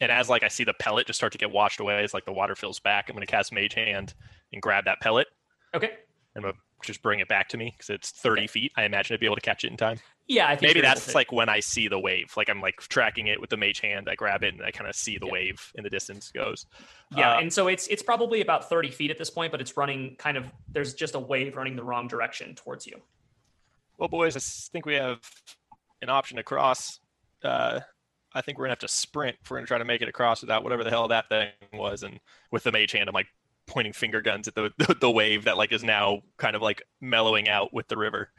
and as like I see the pellet just start to get washed away, as like the water fills back, I'm going to cast Mage Hand and grab that pellet Okay. and I'm gonna just bring it back to me because it's 30 Okay. feet. I imagine I'd be able to catch it in time. Yeah, I think Maybe that's like when I see the wave. Like I'm like tracking it with the Mage Hand. I grab it and I kind of see the Yeah. wave in the distance goes. Yeah, Uh, and so it's it's probably about 30 feet at this point, but it's running kind of there's just a wave running the wrong direction towards you. Well, boys, I think we have an option to cross. Uh, I think we're gonna have to sprint if we're gonna try to make it across without whatever the hell that thing was. And with the mage hand, I'm like pointing finger guns at the the, the wave that like is now kind of like mellowing out with the river.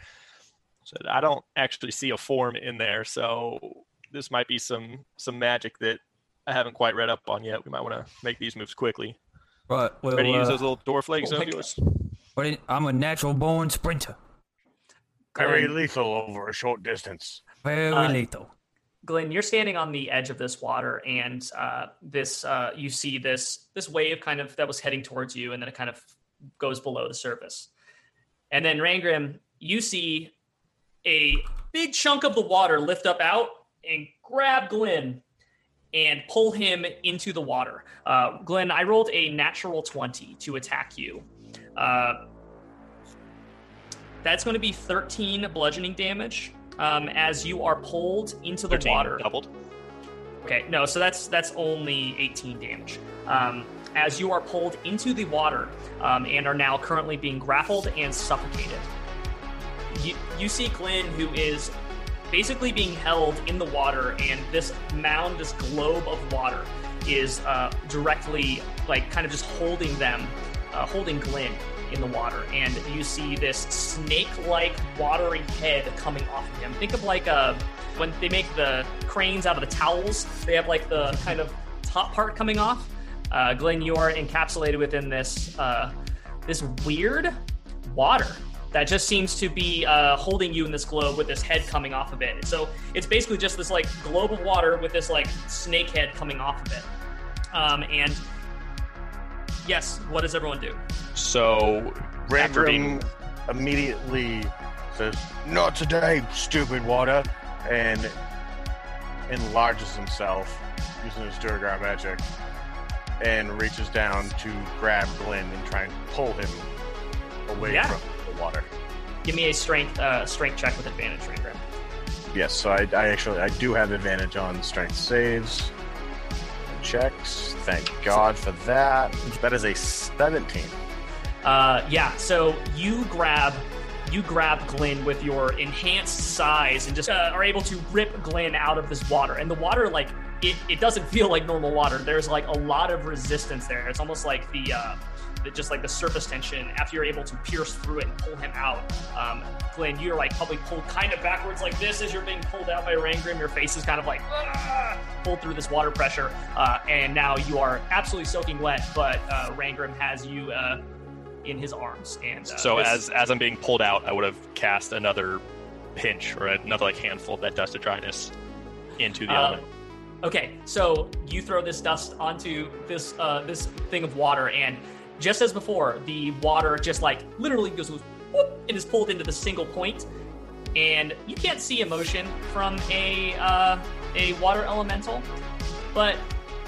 So I don't actually see a form in there. So this might be some some magic that I haven't quite read up on yet. We might want to make these moves quickly. Right. Well, Ready to use uh, those little dwarf legs oh my of yours? I'm a natural born sprinter. Very lethal over a short distance. Very Uh, lethal. Glenn, you're standing on the edge of this water, and uh, this uh, you see this this wave kind of that was heading towards you, and then it kind of goes below the surface. And then Rangrim, you see a big chunk of the water lift up out and grab Glenn and pull him into the water. Uh, Glenn, I rolled a natural 20 to attack you. Uh, that's going to be 13 bludgeoning damage um, as you are pulled into the 13 water. doubled. Okay, no, so that's that's only 18 damage. Um, as you are pulled into the water um, and are now currently being grappled and suffocated. You, you see Glenn, who is basically being held in the water, and this mound, this globe of water, is uh, directly, like, kind of just holding them, uh, holding Glenn in the water. And you see this snake-like watery head coming off of him. Think of like a when they make the cranes out of the towels, they have like the kind of top part coming off. Uh, Glenn, you are encapsulated within this uh, this weird water that just seems to be uh, holding you in this globe with this head coming off of it. So it's basically just this like globe of water with this like snake head coming off of it. Um, and yes, what does everyone do? So after being immediately says, Not today, stupid water, and enlarges himself using his Duergar magic and reaches down to grab Glenn and try and pull him away Yeah. from the water. Give me a strength uh, strength check with advantage, Rangrim. Yes, so I, I actually I do have advantage on strength saves. Checks. Thank God for that. That is a 17. Uh, yeah, so you grab you grab Glenn with your enhanced size and just uh, are able to rip Glenn out of this water. And the water, like it, it doesn't feel like normal water. There's like a lot of resistance there. It's almost like the, uh, the just like the surface tension. After you're able to pierce through it and pull him out, um, Glenn, you're like probably pulled kind of backwards like this as you're being pulled out by Rangrim. Your face is kind of like "Ah," pulled through this water pressure, uh, and now you are absolutely soaking wet. But uh, Rangrim has you. Uh, in his arms. And uh, So this- as as I'm being pulled out, I would have cast another pinch or another like handful of that dust of dryness into the element. okay, so you throw this dust onto this uh, this thing of water, and just as before, the water just like literally goes whoop, and is pulled into the single point, and you can't see emotion from a uh, a water elemental, but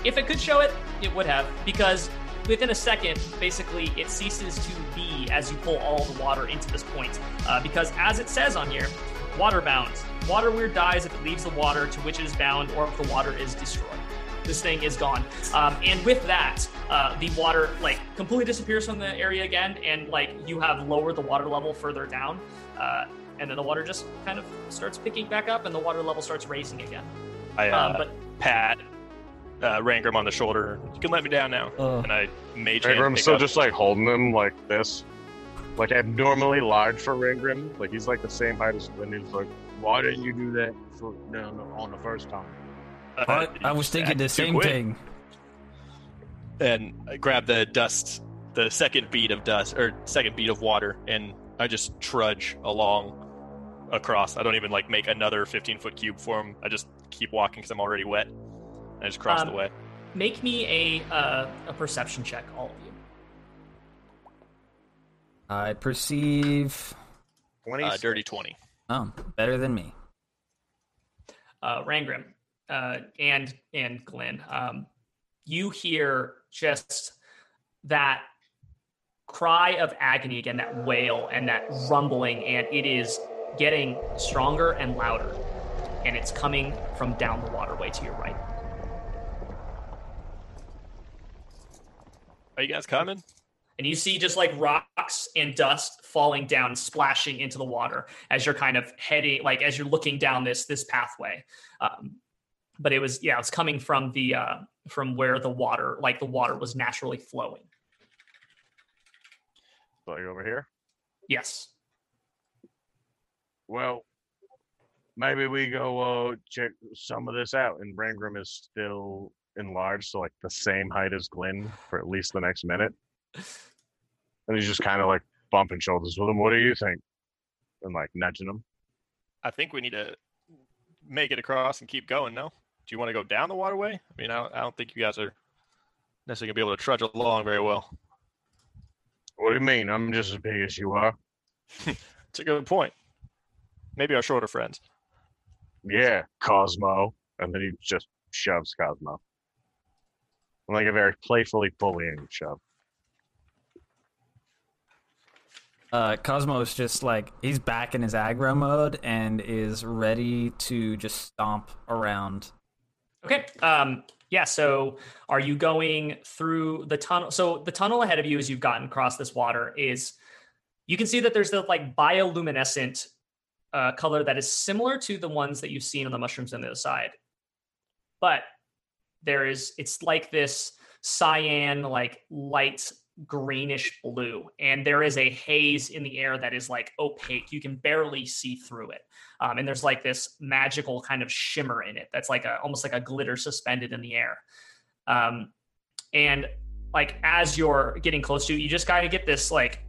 if it could show it, it would have because within a second, basically, it ceases to be as you pull all the water into this point. Uh, because as it says on here, water bound. Water weird dies if it leaves the water to which it is bound or if the water is destroyed. This thing is gone. Um, and with that, uh, the water like completely disappears from the area again, and like you have lowered the water level further down. Uh, and then the water just kind of starts picking back up, and the water level starts raising again. I uh, Um, but pat uh, Rangrim on the shoulder. You can let me down now, Uh, and I mage hand Rangrim's still up- just like holding him like this. Like abnormally large for Rangrim. Like he's like the same height as Glenn. He's like Why didn't you do that for, no, no, on the first time? Uh, I, I was thinking the same quick. thing. and I grab the dust, the second bead of dust or second bead of water, and I just trudge along across. I don't even like make another 15 foot cube for him. I just keep walking because I'm already wet. I just cross Um, the way. Make me a uh, a perception check, all of you. I perceive. 20 Uh, dirty 20. Oh, better than me. uh, Rangrim uh, and and Glenn, um, you hear just that cry of agony again, that wail and that rumbling, and it is getting stronger and louder, and it's coming from down the waterway to your right. Are you guys coming? And you see just like rocks and dust falling down, splashing into the water as you're kind of heading, like as you're looking down this this pathway. Um, but it was yeah, it's coming from the uh, from where the water, like the water, was naturally flowing. Like over here? Yes. Well, maybe we go uh, check some of this out. And Rangrim is still enlarged, so like the same height as Glenn for at least the next minute. And he's just kind of like bumping shoulders with him. What do you think? And like nudging him. I think we need to make it across and keep going. No, do you want to go down the waterway? I mean, I, I don't think you guys are necessarily gonna be able to trudge along very well. What do you mean? I'm just as big as you are. It's a good point. Maybe our shorter friends. Yeah, Cosmo. And then he just shoves Cosmo. Like a very playfully bullying shove. Uh, Cosmo's just like he's back in his aggro mode and is ready to just stomp around. Okay. Um, yeah. So, are you going through the tunnel? So, the tunnel ahead of you, as you've gotten across this water, is you can see that there's the like bioluminescent uh, color that is similar to the ones that you've seen on the mushrooms on the other side, but there is it's like this cyan, like light greenish blue, and there is a haze in the air that is like opaque. You can barely see through it. Um, and there's like this magical kind of shimmer in it that's like a almost like a glitter suspended in the air. Um, and like as you're getting close to it you just kind of get this like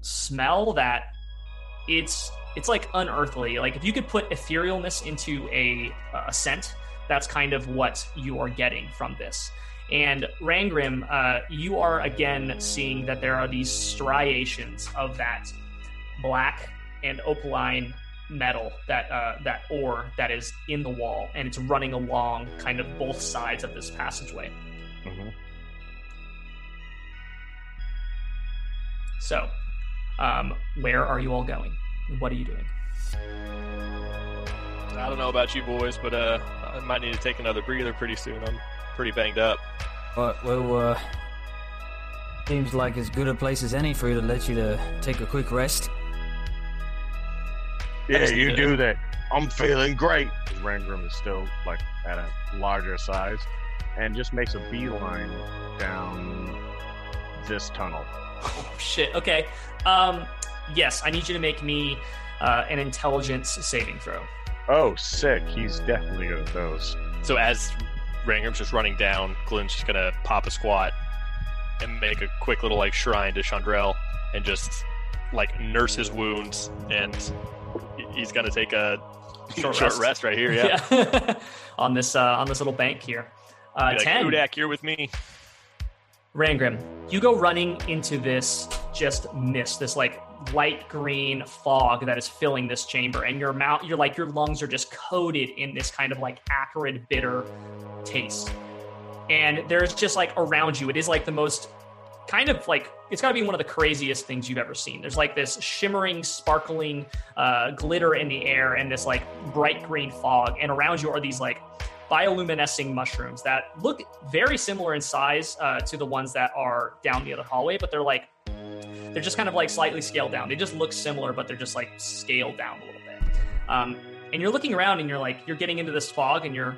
smell that it's it's like unearthly. Like if you could put etherealness into a, a scent that's kind of what you are getting from this and Rangrim, uh, you are again seeing that there are these striations of that black and opaline metal that uh, that ore that is in the wall, and it's running along kind of both sides of this passageway. Mhm. So, um, where are you all going? What are you doing? I don't know about you boys, but uh, I might need to take another breather pretty soon. I'm pretty banged up. But well, uh, seems like as good a place as any for you to let you to take a quick rest. Yeah, you need to- do that. I'm feeling great. Rangrim is still like at a larger size and just makes a beeline down this tunnel. Oh shit. Okay. Um, yes, I need you to make me uh, an intelligence saving throw. Oh, sick. He's definitely good at those. So as Rangrim's just running down, Glenn's just gonna pop a squat and make a quick little like shrine to Chandrell and just like nurse his wounds and he's gonna take a Short short, rest. rest. right here. Yeah. Yeah. on this uh, on this little bank here. Uh, Be like, Ten. Udak, you're with me. Rangrim, you go running into this just mist, this like light green fog that is filling this chamber, and your mouth, you're like your lungs are just coated in this kind of like acrid, bitter taste. And there's just like around you, it is like the most kind of like it's got to be one of the craziest things you've ever seen. There's like this shimmering, sparkling uh, glitter in the air, and this like bright green fog, and around you are these like bioluminescing mushrooms that look very similar in size uh, to the ones that are down the other hallway, but they're like they're just kind of like slightly scaled down. They just look similar, but they're just like scaled down a little bit. Um, and you're looking around, and you're like you're getting into this fog, and you're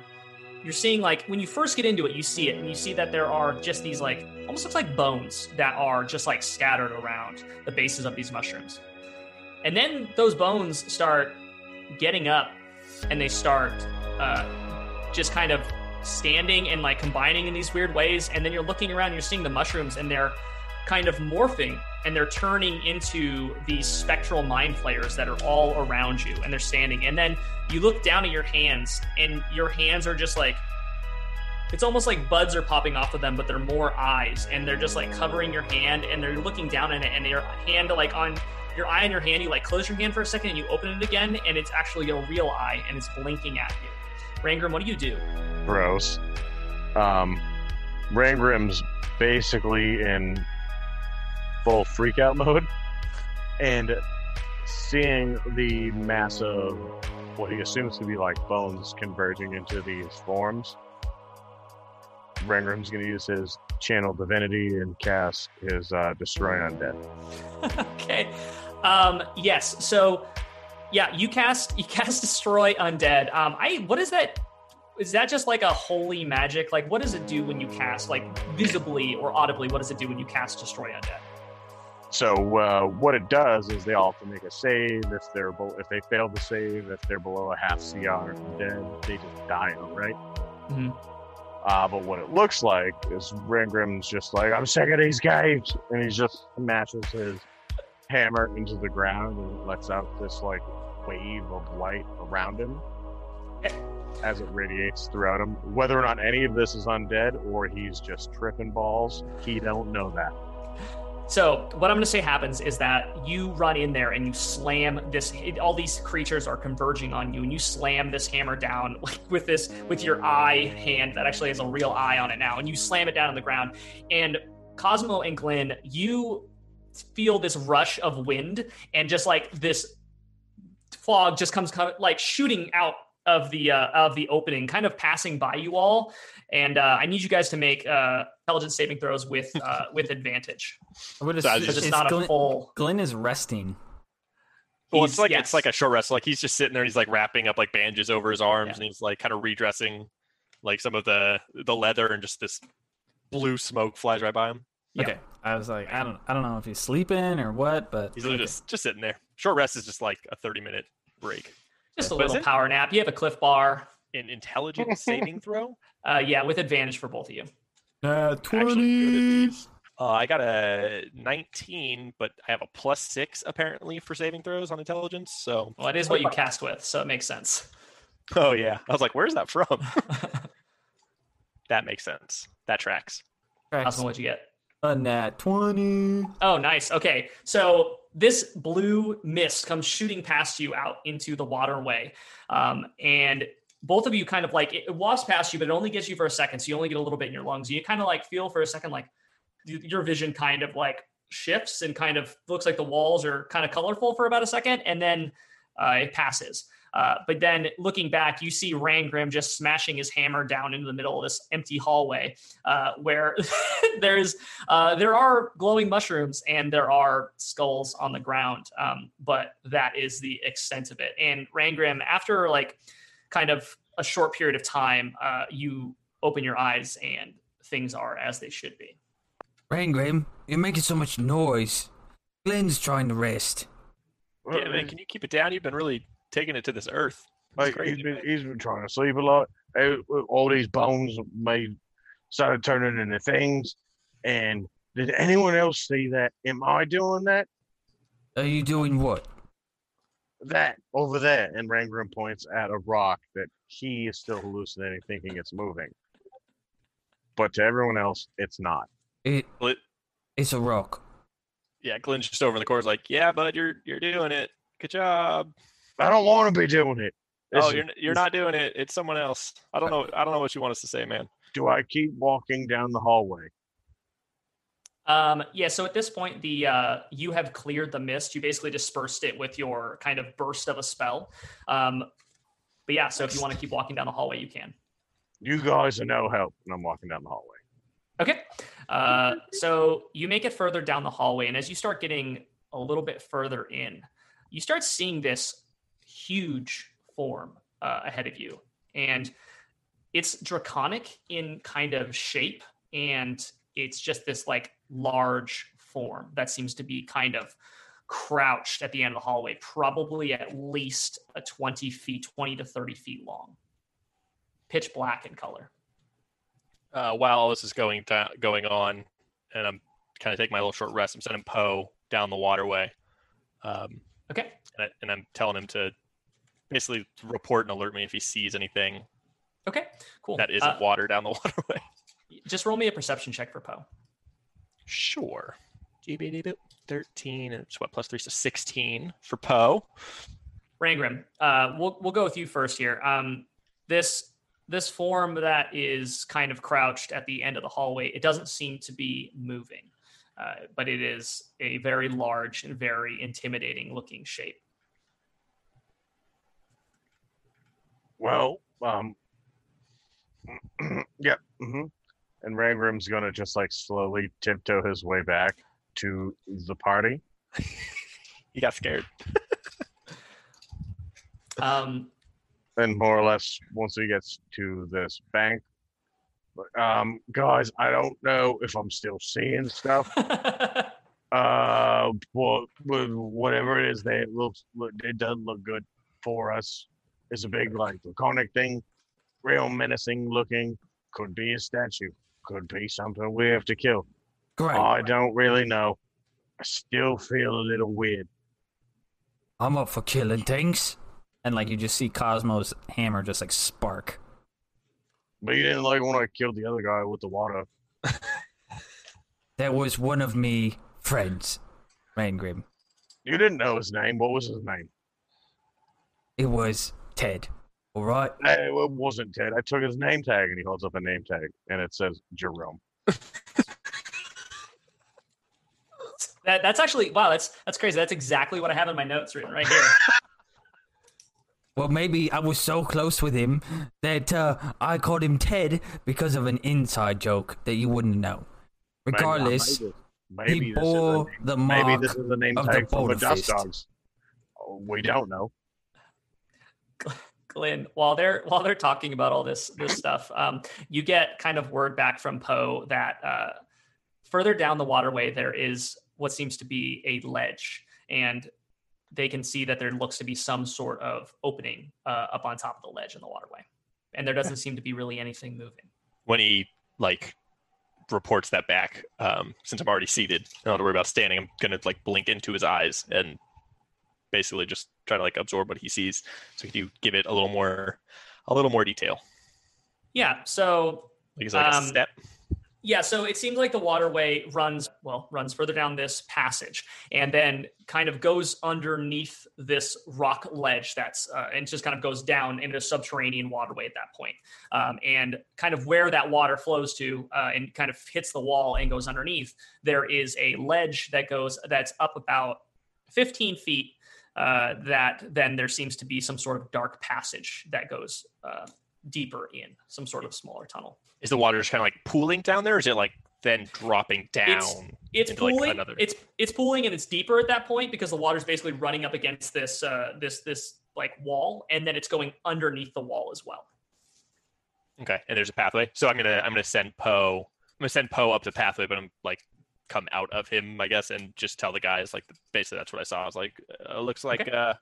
you're seeing like when you first get into it, you see it, and you see that there are just these like almost looks like bones that are just like scattered around the bases of these mushrooms. And then those bones start getting up and they start uh, just kind of standing and like combining in these weird ways. And then you're looking around, you're seeing the mushrooms, and they're kind of morphing and they're turning into these spectral mind flayers that are all around you and they're standing. And then you look down at your hands, and your hands are just like it's almost like buds are popping off of them, but they're more eyes, and they're just like covering your hand, and they're looking down in it, and your hand like on your eye on your hand, you like close your hand for a second, and you open it again, and it's actually a real eye, and it's blinking at you. Rangrim, what do you do? Gross. Um, Rangrim's basically in full freakout mode, and seeing the mass of what he assumes to be like bones converging into these forms Rangrim's going to use his channel divinity and cast his uh, destroy undead. okay. Um, yes. So, yeah, you cast you cast destroy undead. Um, I what is that? Is that just like a holy magic? Like, what does it do when you cast like visibly or audibly? What does it do when you cast destroy undead? So uh, what it does is they all have to make a save. If they're be- if they fail to save, if they're below a half CR, then they just die outright. Mm-hmm. Uh, but what it looks like is Rangrim's just like, I'm sick of these games. And he just smashes his hammer into the ground and lets out this like wave of light around him as it radiates throughout him. Whether or not any of this is undead or he's just tripping balls, he don't know that. So what I'm going to say happens is that you run in there and you slam this. All these creatures are converging on you, and you slam this hammer down like, with this with your eye hand that actually has a real eye on it now, and you slam it down on the ground. And Cosmo and Glenn, you feel this rush of wind and just like this fog just comes like shooting out of the uh, of the opening, kind of passing by you all. And uh, I need you guys to make uh, intelligence saving throws with uh, with advantage. What is, So it's, it's not a full- Glenn is resting. Well, He's- it's like yes. it's like a short rest. Like he's just sitting there. He's like wrapping up like bandages over his arms, Yeah. and he's like kind of redressing like some of the the leather, and just this blue smoke flies right by him. Yeah. Okay, I was like, I don't, I don't know if he's sleeping or what, but He's literally just just sitting there. Short rest is just like a thirty minute break. just a What is little it? power nap. You have a cliff bar. An intelligence saving throw. Uh, yeah, with advantage for both of you. uh, Actually good at these. Uh, I got a 19, but I have a plus six apparently for saving throws on intelligence. So, Well, it is what you cast with, so it makes sense. oh yeah, I was like, "Where's that from?" that makes sense. That tracks. Cosmo, what'd you get? A nat twenty. Oh, nice. Okay, so this blue mist comes shooting past you out into the waterway, um, and both of you kind of like it wafts past you, but it only gets you for a second, so you only get a little bit in your lungs. You kind of like feel for a second like your vision kind of like shifts and kind of looks like the walls are kind of colorful for about a second, and then uh, it passes. Uh, but then looking back, you see Rangrim just smashing his hammer down into the middle of this empty hallway, uh, where there's uh, there are glowing mushrooms and there are skulls on the ground, um, but that is the extent of it. And Rangrim, after like kind of a short period of time, uh, you open your eyes and things are as they should be. Rangrim, you're making so much noise. Glenn's trying to rest. Yeah, man, can you keep it down? You've been really taking it to this earth. It's Like he's been, he's been trying to sleep a lot. All these bones made started turning into things. And did anyone else see that? Am I doing that? Are you doing what? That over there. And Rangrim points at a rock that he is still hallucinating, thinking it's moving. But to everyone else, it's not. It- it's a rock. yeah, Glenn's just over in the corner, like, "Yeah, bud, you're you're doing it. Good job." I don't want to be doing it. oh, you're you're not doing it. It's someone else. I don't know. I don't know what you want us to say, man. Do I keep walking down the hallway? Um, yeah, so at this point, the uh, you have cleared the mist. You basically dispersed it with your kind of burst of a spell. Um, but yeah, so if you want to keep walking down the hallway, you can. You guys are no help. And I'm walking down the hallway. Okay. Uh, so you make it further down the hallway, and as you start getting a little bit further in, you start seeing this huge form uh, ahead of you, and it's draconic in kind of shape, and it's just this like large form that seems to be kind of crouched at the end of the hallway, probably at least a 20 feet, 20 to 30 feet long, pitch black in color. Uh, while all this is going going on, and I'm kind of taking my little short rest, I'm sending Poe down the waterway, um, Okay. and, I, and I'm telling him to basically report and alert me if he sees anything Okay. Cool. that isn't Uh, water down the waterway. just roll me a perception check for Poe. Sure. GB 13 and it's what plus three, so 16 for Poe. Rangrim, uh, we'll we'll go with you first here. Um, this this form that is kind of crouched at the end of the hallway, it doesn't seem to be moving, uh, but it is a very large and very intimidating looking shape. Well, um, yep. hmm And Rangrim's gonna just like slowly tiptoe his way back to the party. He got scared. Um, And more or less, once he gets to this bank, um, guys, I don't know if I'm still seeing stuff. Uh, but, but whatever it is, they it looks look- it doesn't look good for us. It's a big like draconic thing, real menacing looking. Could be a statue. Could be something we have to kill. Great. I don't really know. I still feel a little weird. I'm up for killing things. And like you just see Cosmo's hammer just like spark. But you didn't like when I killed the other guy with the water. That was one of me friends. Rangrim. You didn't know his name. What was his name? It was Ted. All right. It wasn't Ted. I took his name tag and he holds up a name tag and it says Jerome. that that's actually wow. That's that's crazy. That's exactly what I have in my notes written right here. Well, maybe I was so close with him that uh, I called him Ted because of an inside joke that you wouldn't know. Regardless, maybe, maybe he this is a bore name- the maybe mark this is the name of the tag from the Dust Dogs. Oh, We don't know. Glenn, while they're while they're talking about all this this stuff, um, you get kind of word back from Poe that uh, further down the waterway there is what seems to be a ledge, and they can see that there looks to be some sort of opening uh, up on top of the ledge in the waterway, and there doesn't seem to be really anything moving. When he like reports that back, um, since I'm already seated, I don't have to worry about standing. I'm gonna like blink into his eyes and basically just try to like absorb what he sees. So could you give it a little more, a little more detail? Yeah, so Like like Um, a step? Yeah, so it seems like the waterway runs well, runs further down this passage, and then kind of goes underneath this rock ledge. That's uh, and just kind of goes down into a subterranean waterway at that point. Um, and kind of where that water flows to, uh, and kind of hits the wall and goes underneath. There is a ledge that goes that's up about 15 feet. Uh, that then there seems to be some sort of dark passage that goes uh, deeper in some sort of smaller tunnel. Is the water just kind of like pooling down there? Or is it like then dropping down? It's- it's into, like, pooling. another- It's it's pooling and it's deeper at that point because the water's basically running up against this uh, this this like wall, and then it's going underneath the wall as well. Okay, and there's a pathway. So I'm gonna I'm gonna send Poe. I'm gonna send Poe up the pathway, but I'm like come out of him, I guess, and just tell the guys like basically that's what I saw. I was like, uh, looks like Okay. uh,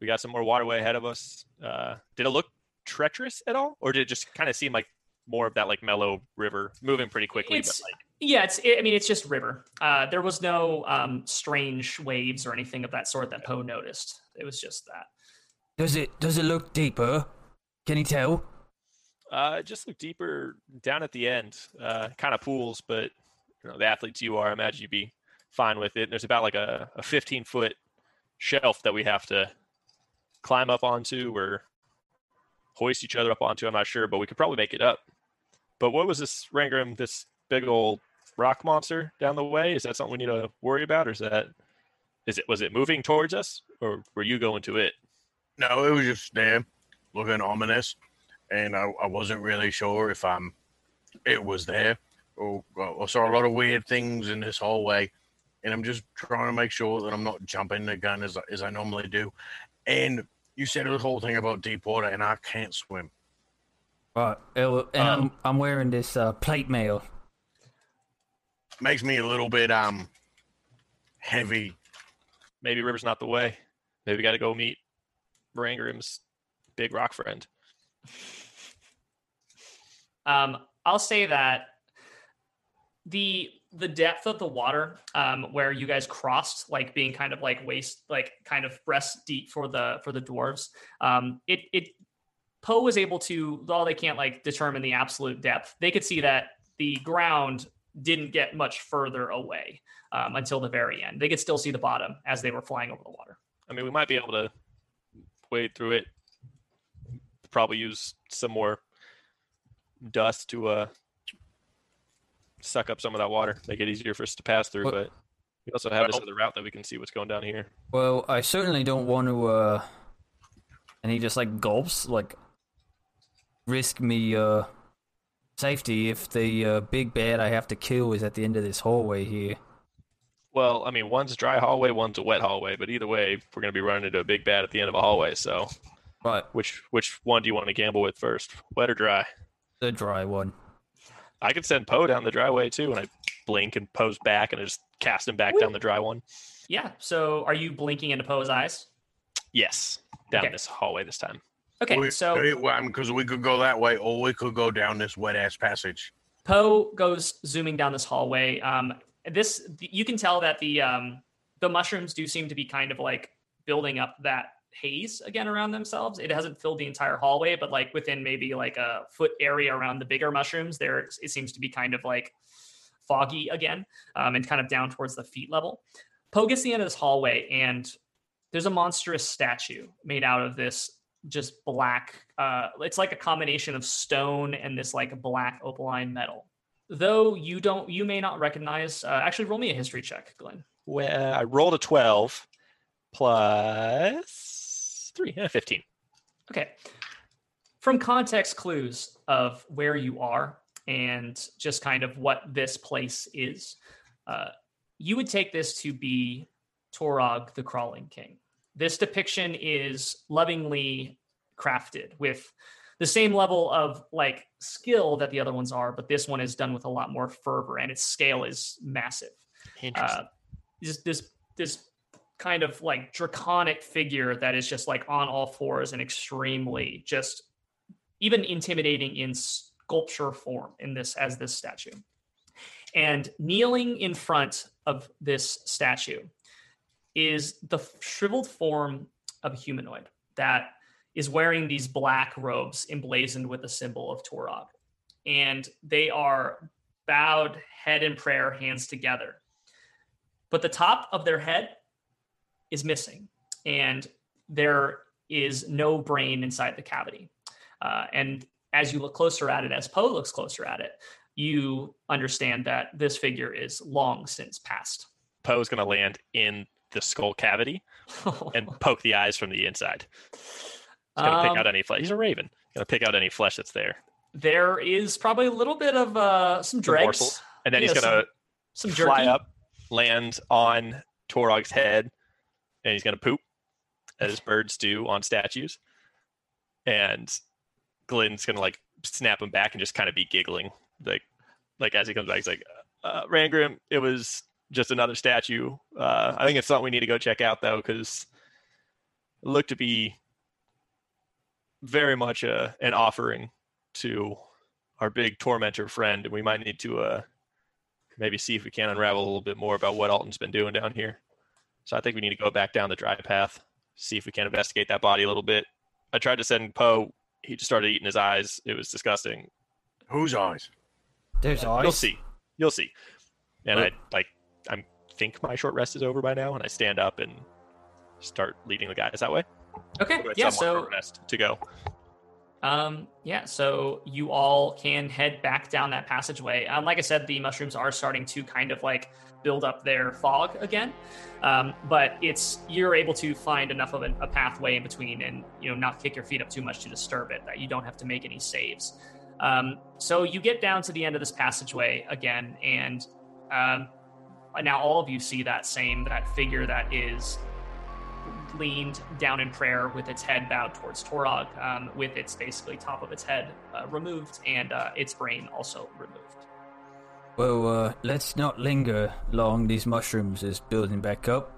we got some more waterway ahead of us. Uh, did it look treacherous at all, or did it just kind of seem like more of that like mellow river moving pretty quickly? It's- but like Yeah, it's. It, I mean, it's just river. Uh, there was no um, strange waves or anything of that sort that Poe noticed. It was just that. Does it does it look deeper? Can you tell? Uh, just look deeper down at the end. Uh, kind of pools, but you know the athletes you are, I imagine you'd be fine with it. There's about like a, a 15 foot shelf that we have to climb up onto or hoist each other up onto. I'm not sure, but we could probably make it up. But what was this Rangrim? This big old rock monster down the way? Is that something we need to worry about, or is that is it was it moving towards us, or were you going to it? No, it was just there, looking ominous, and I, I wasn't really sure if I'm. it was there. Or, well, I saw a lot of weird things in this hallway, and I'm just trying to make sure that I'm not jumping the gun as I- as I normally do. And you said the whole thing about deep water, and I can't swim. Right. Oh, and Um, I'm I'm wearing this uh, plate mail. Makes me a little bit um heavy maybe river's not the way. Maybe we got to go meet Rangrim's big rock friend. Um, I'll say that the the depth of the water um, where you guys crossed, like being kind of like waist, like kind of breast deep for the for the dwarves. Um, it it Poe was able to, though they can't like determine the absolute depth, they could see that the ground didn't get much further away um, until the very end. They could still see the bottom as they were flying over the water. I mean, we might be able to wade through it. Probably use some more dust to uh suck up some of that water, make it easier for us to pass through. What- But we also have this other route that we can see what's going down here. Well, I certainly don't want to, uh. And he just, like, gulps, like, risk me, uh. Safety if the uh, big bad I have to kill is at the end of this hallway here. Well, I mean, one's a dry hallway, one's a wet hallway, but either way, we're going to be running into a big bad at the end of a hallway. So, But which which one do you want to gamble with first, wet or dry? the dry one. I could send Poe down the driveway too, and I blink and Poe's back, and I just cast him back down the dry one. Yeah. So are you blinking into Poe's eyes? Yes, down Okay. this hallway this time. Okay. We- so because we could go that way, or we could go down this wet ass passage. Poe goes zooming down this hallway. Um, this you can tell that the um, the mushrooms do seem to be kind of like building up that haze again around themselves. It hasn't filled the entire hallway, but like within maybe like a foot area around the bigger mushrooms, there it seems to be kind of like foggy again, um, and kind of down towards the feet level. Poe gets the end of this hallway, and there's a monstrous statue made out of this just black uh it's like a combination of stone and this like black opaline metal though you don't you may not recognize uh, actually roll me a history check glenn Well, I rolled a twelve plus three, yeah, fifteen. okay from context clues of where you are and just kind of what this place is uh, you would take this to be torog the crawling king this depiction is lovingly crafted with the same level of like skill that the other ones are but this one is done with a lot more fervor and its scale is massive Interesting. uh, this this this kind of like draconic figure that is just like on all fours and extremely just even intimidating in sculpture form in this as this statue and kneeling in front of this statue is the shriveled form of a humanoid that is wearing these black robes emblazoned with the symbol of Torog. And they are bowed, head in prayer, hands together. But the top of their head is missing, and there is no brain inside the cavity. Uh, and as you look closer at it, as Poe looks closer at it, you understand that this figure is long since passed. Poe's going to land in the skull cavity and poke the eyes from the inside. He's going to Um, pick out any flesh. He's a raven. Going to pick out any flesh that's there, there is probably a little bit of uh, some dregs, and then Yeah, he's going to some jerky. fly up, land on Torog's head, and he's going to poop, as birds do on statues. And Glenn's going to like snap him back and just kind of be giggling, like, like as he comes back, he's like, uh, "Rangrim, it was just another statue. Uh, I think it's something we need to go check out though, because it looked to be very much a, an offering to our big tormentor friend, and we might need to uh, maybe see if we can unravel a little bit more about what Alton's been doing down here. So I think we need to go back down the dry path, see if we can investigate that body a little bit. I tried to send Poe. He just started eating his eyes. It was disgusting. Whose eyes? There's eyes. You'll see. You'll see. And What? I like I think my short rest is over by now, and I stand up and start leading the guys that way. Okay, With yeah. So rest to go. Um, yeah, so you all can head back down that passageway. Um, like I said, the mushrooms are starting to kind of like build up their fog again. Um, but it's you're able to find enough of a pathway in between and you know not kick your feet up too much to disturb it that you don't have to make any saves. Um, so you get down to the end of this passageway again, and um, now all of you see that same that figure that is leaned down in prayer with its head bowed towards Torog, um, with its basically top of its head uh, removed and uh, its brain also removed. Well, uh, let's not linger long. These mushrooms is building back up.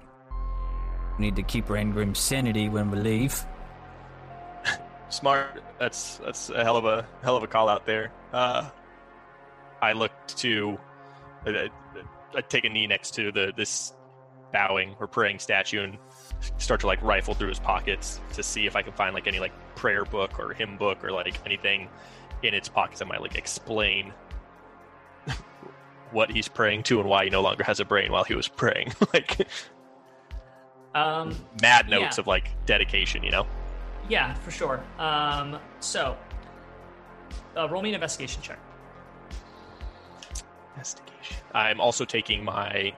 We need to keep Rangrim's sanity when we leave. Smart. That's that's a hell of a hell of a call out there. Uh, I look to, I, I- I take a knee next to the this bowing or praying statue and start to like rifle through his pockets to see if I can find like any like prayer book or hymn book or like anything in its pockets that might like explain what he's praying to and why he no longer has a brain while he was praying. like Um, mad notes Yeah. of like dedication, you know. yeah, for sure. Um, so, uh, roll me an investigation check. Investigation. I'm also taking my.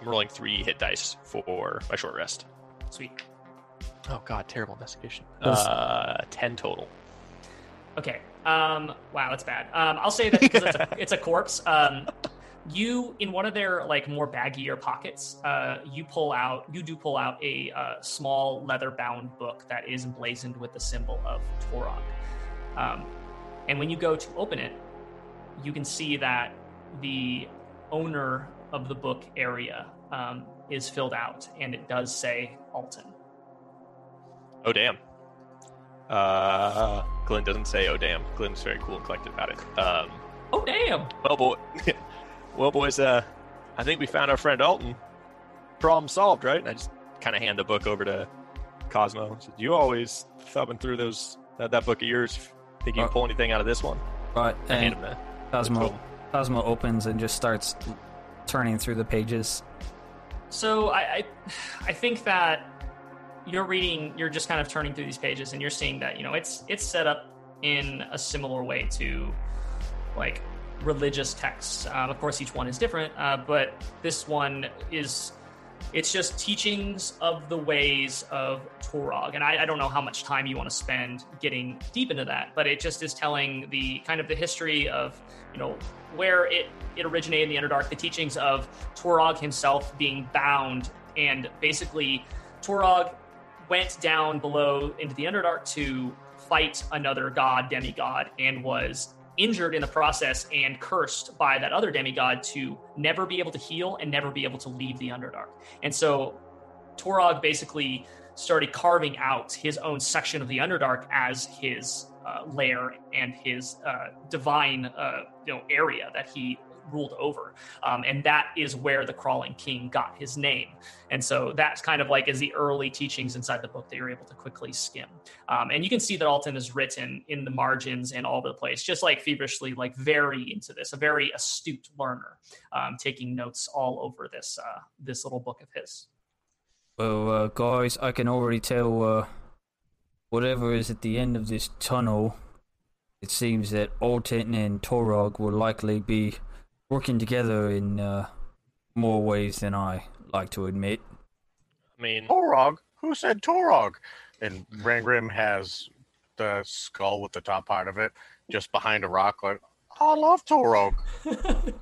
I'm rolling three hit dice for my short rest. Sweet. Oh god, terrible investigation. Uh, ten total. Okay. Um, wow, that's bad. Um, I'll say that because it's a, it's a corpse. Um, you in one of their like more baggier pockets, uh, you pull out, you do pull out a uh, small leather-bound book that is emblazoned with the symbol of Torog. Um, and when you go to open it, you can see that the owner of the book area um, is filled out, and it does say Alton. Oh damn. Uh, Glenn doesn't say oh damn. Glenn's very cool and collected about it. Um, Oh damn! well boy, well boys, uh, I think we found our friend Alton. Problem solved, right? And I just kind of hand the book over to Cosmo. Said, you always thumbing through those that, that book of yours. Think you can Uh, pull anything out of this one? Right, I hand and him the Cosmo, tome. Cosmo opens and just starts turning through the pages. So I, I, I think that you're reading, you're just kind of turning through these pages, and you're seeing that you know it's it's set up in a similar way to like religious texts. Um, of course, each one is different, uh, but this one is it's just teachings of the ways of Torog. And I, I don't know how much time you want to spend getting deep into that, but it just is telling the kind of the history of, you know, where it, it originated in the Underdark, the teachings of Torog himself being bound. And basically, Torog went down below into the Underdark to fight another god, demigod, and was injured in the process and cursed by that other demigod to never be able to heal and never be able to leave the Underdark. And so Torog basically started carving out his own section of the Underdark as his uh, lair and his uh, divine, uh, you know, area that he ruled over. Um, and that is where the Crawling King got his name. And so that's kind of like is the early teachings inside the book that you're able to quickly skim. Um, and you can see that Alton is written in the margins and all over the place, just like feverishly, like very into this, a very astute learner, um, taking notes all over this uh, this little book of his. Well, uh, guys, I can already tell uh, whatever is at the end of this tunnel. It seems that Alton and Torog will likely be working together in uh, more ways than I like to admit. I mean, Torog? Who said Torog? And Rangrim has the skull with the top part of it just behind a rock. Like, I love Torog.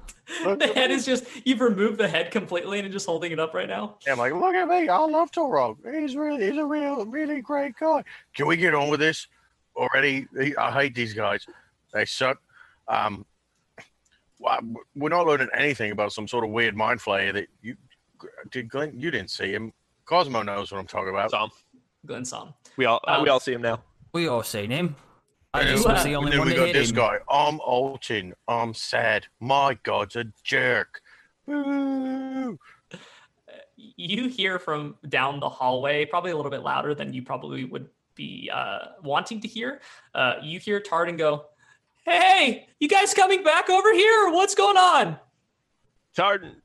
the head is just you've removed the head completely and just holding it up right now. And I'm like, look at me. I love Torog. He's really, he's a real, really great guy. Can we get on with this already? I hate these guys. They suck. Um, well, we're not learning anything about some sort of weird mind flayer that you did. Glenn, you didn't see him. Cosmo knows what I'm talking about. Tom, Glenn Som. we all uh, we Um, all see him now. We all seen him. I just uh, was the only then one we that got hit this him. guy. I'm Alton. I'm sad. My God's a jerk. Boo. You hear from down the hallway, probably a little bit louder than you probably would be uh, wanting to hear. Uh, you hear Tardan go, "Hey, you guys coming back over here? What's going on?" Tardan,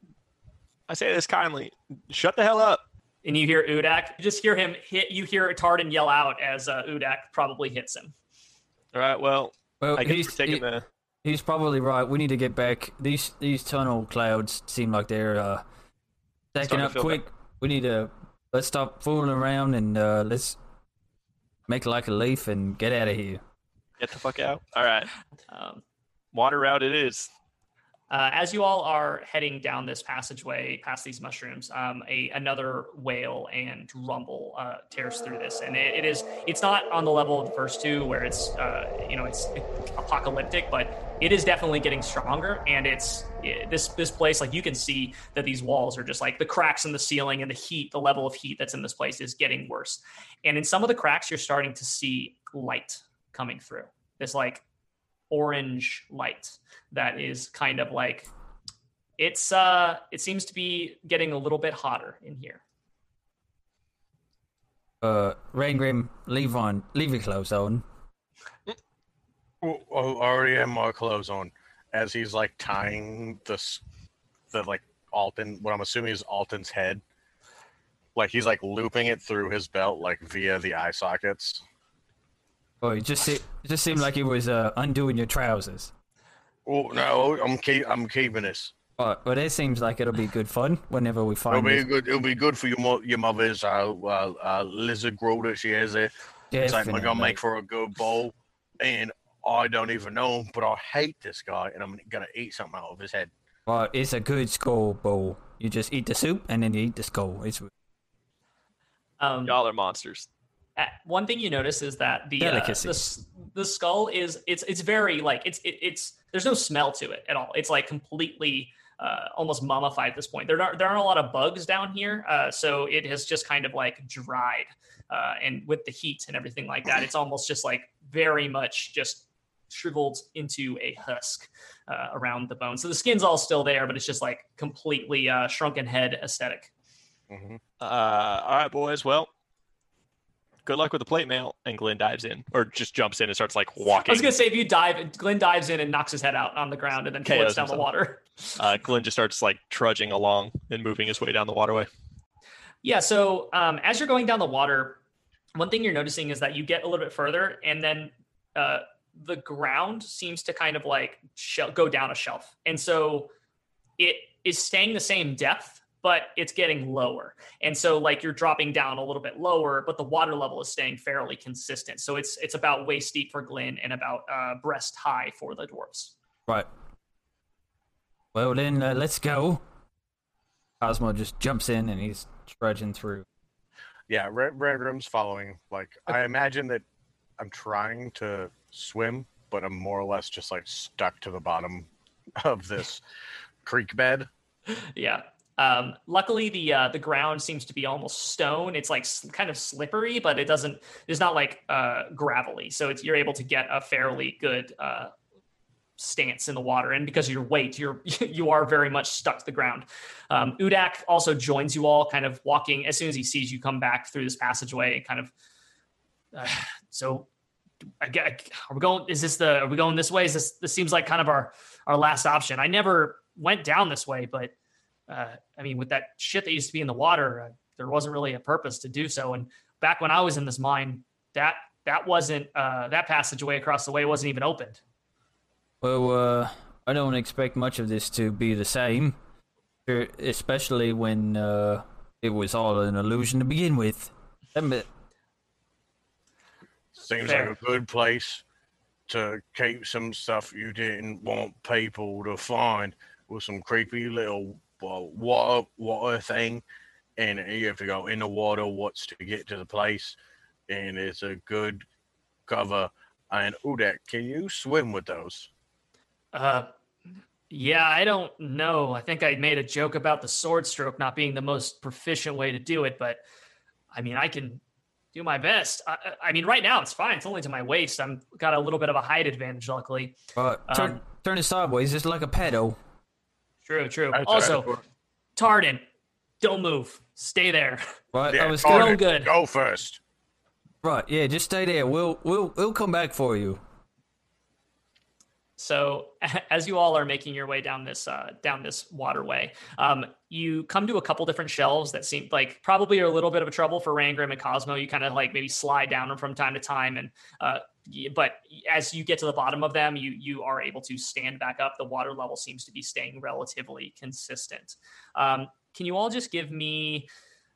I say this kindly. Shut the hell up. And you hear Udak. You just hear him hit. You hear Tardan yell out as uh, Udak probably hits him. All right. Well, Well, I guess he's, taking he- the. he's probably right. We need to get back. These these tunnel clouds seem like they're uh, stacking Starting to up fill quick. We need to let's stop fooling around and uh, let's make like a leaf and get out of here. Get the fuck out. All right. Um, Water route it is. Uh, as you all are heading down this passageway past these mushrooms, um, a another wail and rumble uh, tears through this, and it, it is it's not on the level of the first two where it's uh, you know it's apocalyptic, but it is definitely getting stronger, and it's it, this this place like you can see that these walls are just like the cracks in the ceiling and the heat, the level of heat that's in this place is getting worse, and in some of the cracks you're starting to see light coming through. This like orange light that is kind of like it's uh it seems to be getting a little bit hotter in here. Uh, Rangrim, leave on, leave your clothes on. Oh, oh, I already have my clothes on. As he's like tying this, the like Alton, what I'm assuming is Alton's head. Like he's like looping it through his belt, like via the eye sockets. Oh, it just it just seemed like it was uh, undoing your trousers. Oh no, I'm keep I'm keeping this. Uh, well, it seems like it'll be good fun whenever we find. It'll be this. good. It'll be good for your mo- your mother's uh, uh, uh, lizard grow that she has there. It's like we're gonna make for a good bowl, and I don't even know him, but I hate this guy, and I'm gonna eat something out of his head. Well, it's a good skull bowl. You just eat the soup and then you eat the skull. It's Um, Y'all are monsters. Uh, one thing you notice is that the uh, Delicacy. the the skull is it's it's very like it's it, it's there's no smell to it at all. It's like completely uh, almost mummified at this point. There aren't there aren't a lot of bugs down here, uh, so it has just kind of like dried, uh, and with the heat and everything like that, it's almost just like very much just shriveled into a husk uh, around the bone. So the skin's all still there, but it's just like completely uh, shrunken head aesthetic. hmm Uh, all right, boys. Well, good luck with the plate mail. And Glenn dives in, or just jumps in and starts like walking. I was gonna say if you dive, Glenn dives in and knocks his head out on the ground and then floats down the water. Uh, Glenn just starts like trudging along and moving his way down the waterway. Yeah. So um, as you're going down the water, one thing you're noticing is that you get a little bit further, and then uh, the ground seems to kind of like shel- go down a shelf, and so it is staying the same depth, but it's getting lower. And so like you're dropping down a little bit lower, but the water level is staying fairly consistent. So it's it's about waist deep for Glenn and about uh, breast high for the dwarves. right. Well, then uh, let's go. Cosmo just jumps in and he's trudging through. Yeah, Red, Red Rim's following. Like I imagine that I'm trying to swim, but I'm more or less just like stuck to the bottom of this creek bed. Yeah. Um, luckily, the uh, the ground seems to be almost stone. It's like s- kind of slippery, but it doesn't. It's not like uh, gravelly, so it's, you're able to get a fairly good uh, stance in the water. And because of your weight, you're you are very much stuck to the ground. Um, Udak also joins you all, kind of walking as soon as he sees you come back through this passageway, and kind of. Uh, so, I get, are we going? Is this the? Are we going this way? Is this? This seems like kind of our our last option. I never went down this way, but uh, I mean, with that shit that used to be in the water, uh, there wasn't really a purpose to do so. And back when I was in this mine, that that wasn't uh, that passageway across the way wasn't even opened. Well, uh, I don't expect much of this to be the same, especially when uh, it was all an illusion to begin with. Admit- Seems Fair. like a good place to keep some stuff you didn't want people to find with some creepy little uh, water water thing, and you have to go in the water what's to get to the place, and it's a good cover. And Udak, can you swim with those? Uh, yeah, I don't know. I think I made a joke about the sword stroke not being the most proficient way to do it, but I mean, I can do my best. I, I I mean, right now it's fine. It's only to my waist. I'm got a little bit of a height advantage, luckily. uh, turn, Um, turn it sideways, just like a pedo. True, true. That's also, right. Tardan, don't move. Stay there. Right, Yeah, I was Target, gonna, good. Go first. right. Yeah, just stay there. We'll we'll we'll come back for you. So as you all are making your way down this uh, down this waterway, um, you come to a couple different shelves that seem like probably are a little bit of a trouble for Rangrim and Cosmo. You kind of like maybe slide down them from time to time, and uh, but as you get to the bottom of them, you you are able to stand back up. The water level seems to be staying relatively consistent. Um, can you all just give me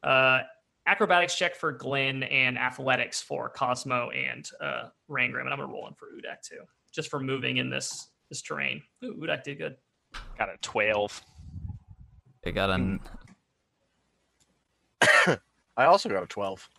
uh, acrobatics check for Glenn and athletics for Cosmo and uh, Rangrim, and I'm gonna roll in for Udak too, just for moving in this this terrain. Ooh, Udak did good. Got a 12. I got an. I also got a 12.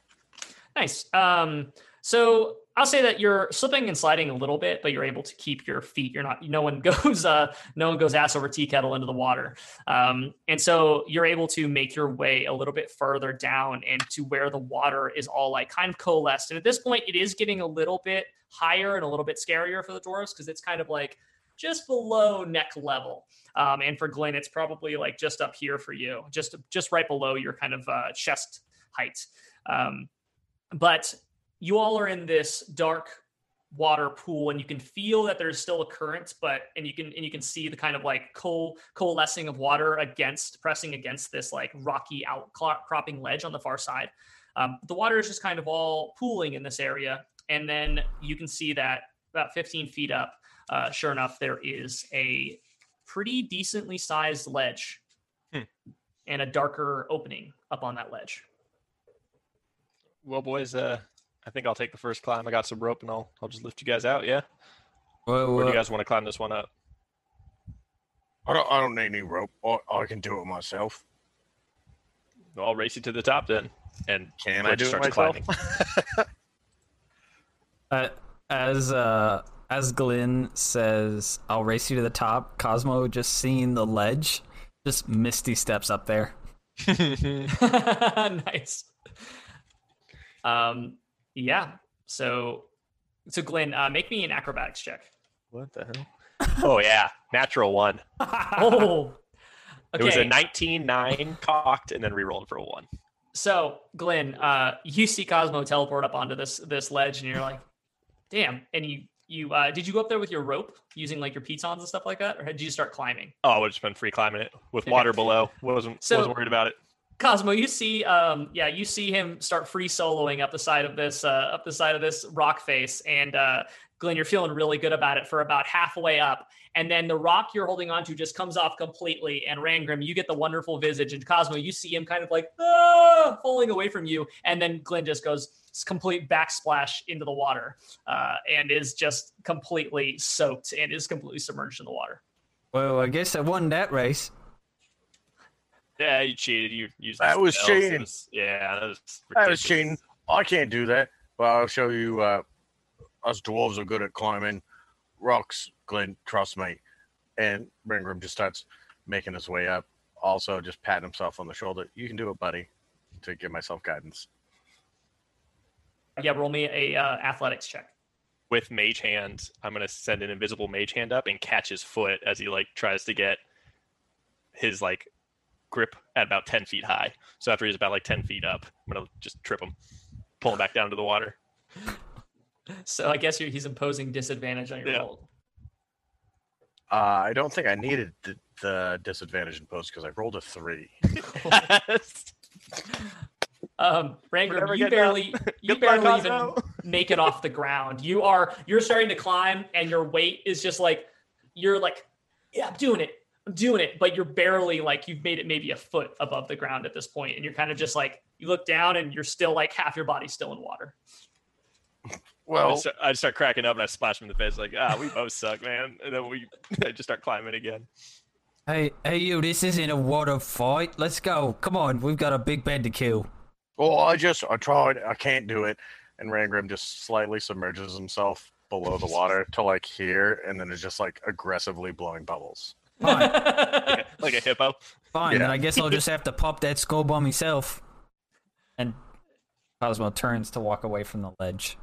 Nice. Um, so I'll say that you're slipping and sliding a little bit, but you're able to keep your feet. You're not. No one goes. Uh, no one goes ass over tea kettle into the water. Um, and so you're able to make your way a little bit further down and to where the water is all like kind of coalesced. And at this point, it is getting a little bit higher and a little bit scarier for the dwarves because it's kind of like just below neck level. Um, and for Glenn, it's probably like just up here for you, just just right below your kind of uh, chest height. Um, but you all are in this dark water pool and you can feel that there's still a current but and you can and you can see the kind of like coal coalescing of water against pressing against this like rocky outcropping ledge on the far side. Um, the water is just kind of all pooling in this area. And then you can see that about 15 feet up uh, sure enough there is a pretty decently sized ledge Hmm. and a darker opening up on that ledge. Well, boys, uh, I think I'll take the first climb. I got some rope and I'll, I'll just lift you guys out, yeah? Well, Or do uh, you guys want to climb this one up? I don't, I don't need any rope. I, I can do it myself. Well, I'll race you to the top then. And Can I do it myself? climbing. uh, as uh, as Glenn says, "I'll race you to the top." Cosmo just seeing the ledge, just misty steps up there. nice. Um, yeah. So, so Glenn, uh, make me an acrobatics check. what the hell? Oh, yeah. Natural one. Oh, It was a okay. 19, 9 cocked, and then re-rolled for a 1. So, Glenn, uh, you see Cosmo teleport up onto this this ledge, and you're like, "Damn!" And you you uh, did you go up there with your rope using like your pitons and stuff like that, or did you start climbing? Oh, I would have just been free climbing it with water below. Wasn't, So- wasn't worried about it. Cosmo, you see, um, yeah, you see him start free soloing up the side of this, uh, up the side of this rock face, and uh, Glenn, you're feeling really good about it for about halfway up, and then the rock you're holding onto just comes off completely, and Rangrim, you get the wonderful visage, and Cosmo, you see him kind of like ah, falling away from you, and then Glenn just goes complete backsplash into the water, uh, and is just completely soaked and is completely submerged in the water. Well, I guess I won that race. Yeah, you cheated. You used That was spells. Cheating. was- yeah, that was That was cheating. I can't do that. But I'll show you. Uh, us dwarves are good at climbing rocks. Glenn, trust me. And Rangrim just starts making his way up. Also, just patting himself on the shoulder. You can do it, buddy. To give myself guidance. Yeah, roll me a uh, athletics check. With mage hand, I'm gonna send an invisible mage hand up and catch his foot as he like tries to get his like grip at about 10 feet high. So after he's about like 10 feet up, I'm gonna just trip him, pull him back down to the water. So I guess you're, he's imposing disadvantage on your Yeah. roll. Uh, I don't think I needed the, the disadvantage in post because I rolled a three. Um, Whatever, Rangrim, you barely, you barely even Cosmo. make it off the ground. You are, you're starting to climb, and your weight is just like, you're like, yeah, I'm doing it, I'm doing it, but you're barely like, you've made it maybe a foot above the ground at this point, and you're kind of just like, you look down, and you're still like half your body's still in water. I Well, just, start, I just start cracking up and I splash him in the face like, ah, we both suck, man. And then we I just start climbing again. Hey, hey, you! This isn't a water fight. Let's go. Come on, we've got a big bed to kill. well, I just I tried. I can't do it. And Rangrim just slightly submerges himself below the water to like here, and then is just like aggressively blowing bubbles. Fine, Like a, like a hippo. fine. Then I guess I'll just have to pop that skull by myself. And Cosmo turns to walk away from the ledge.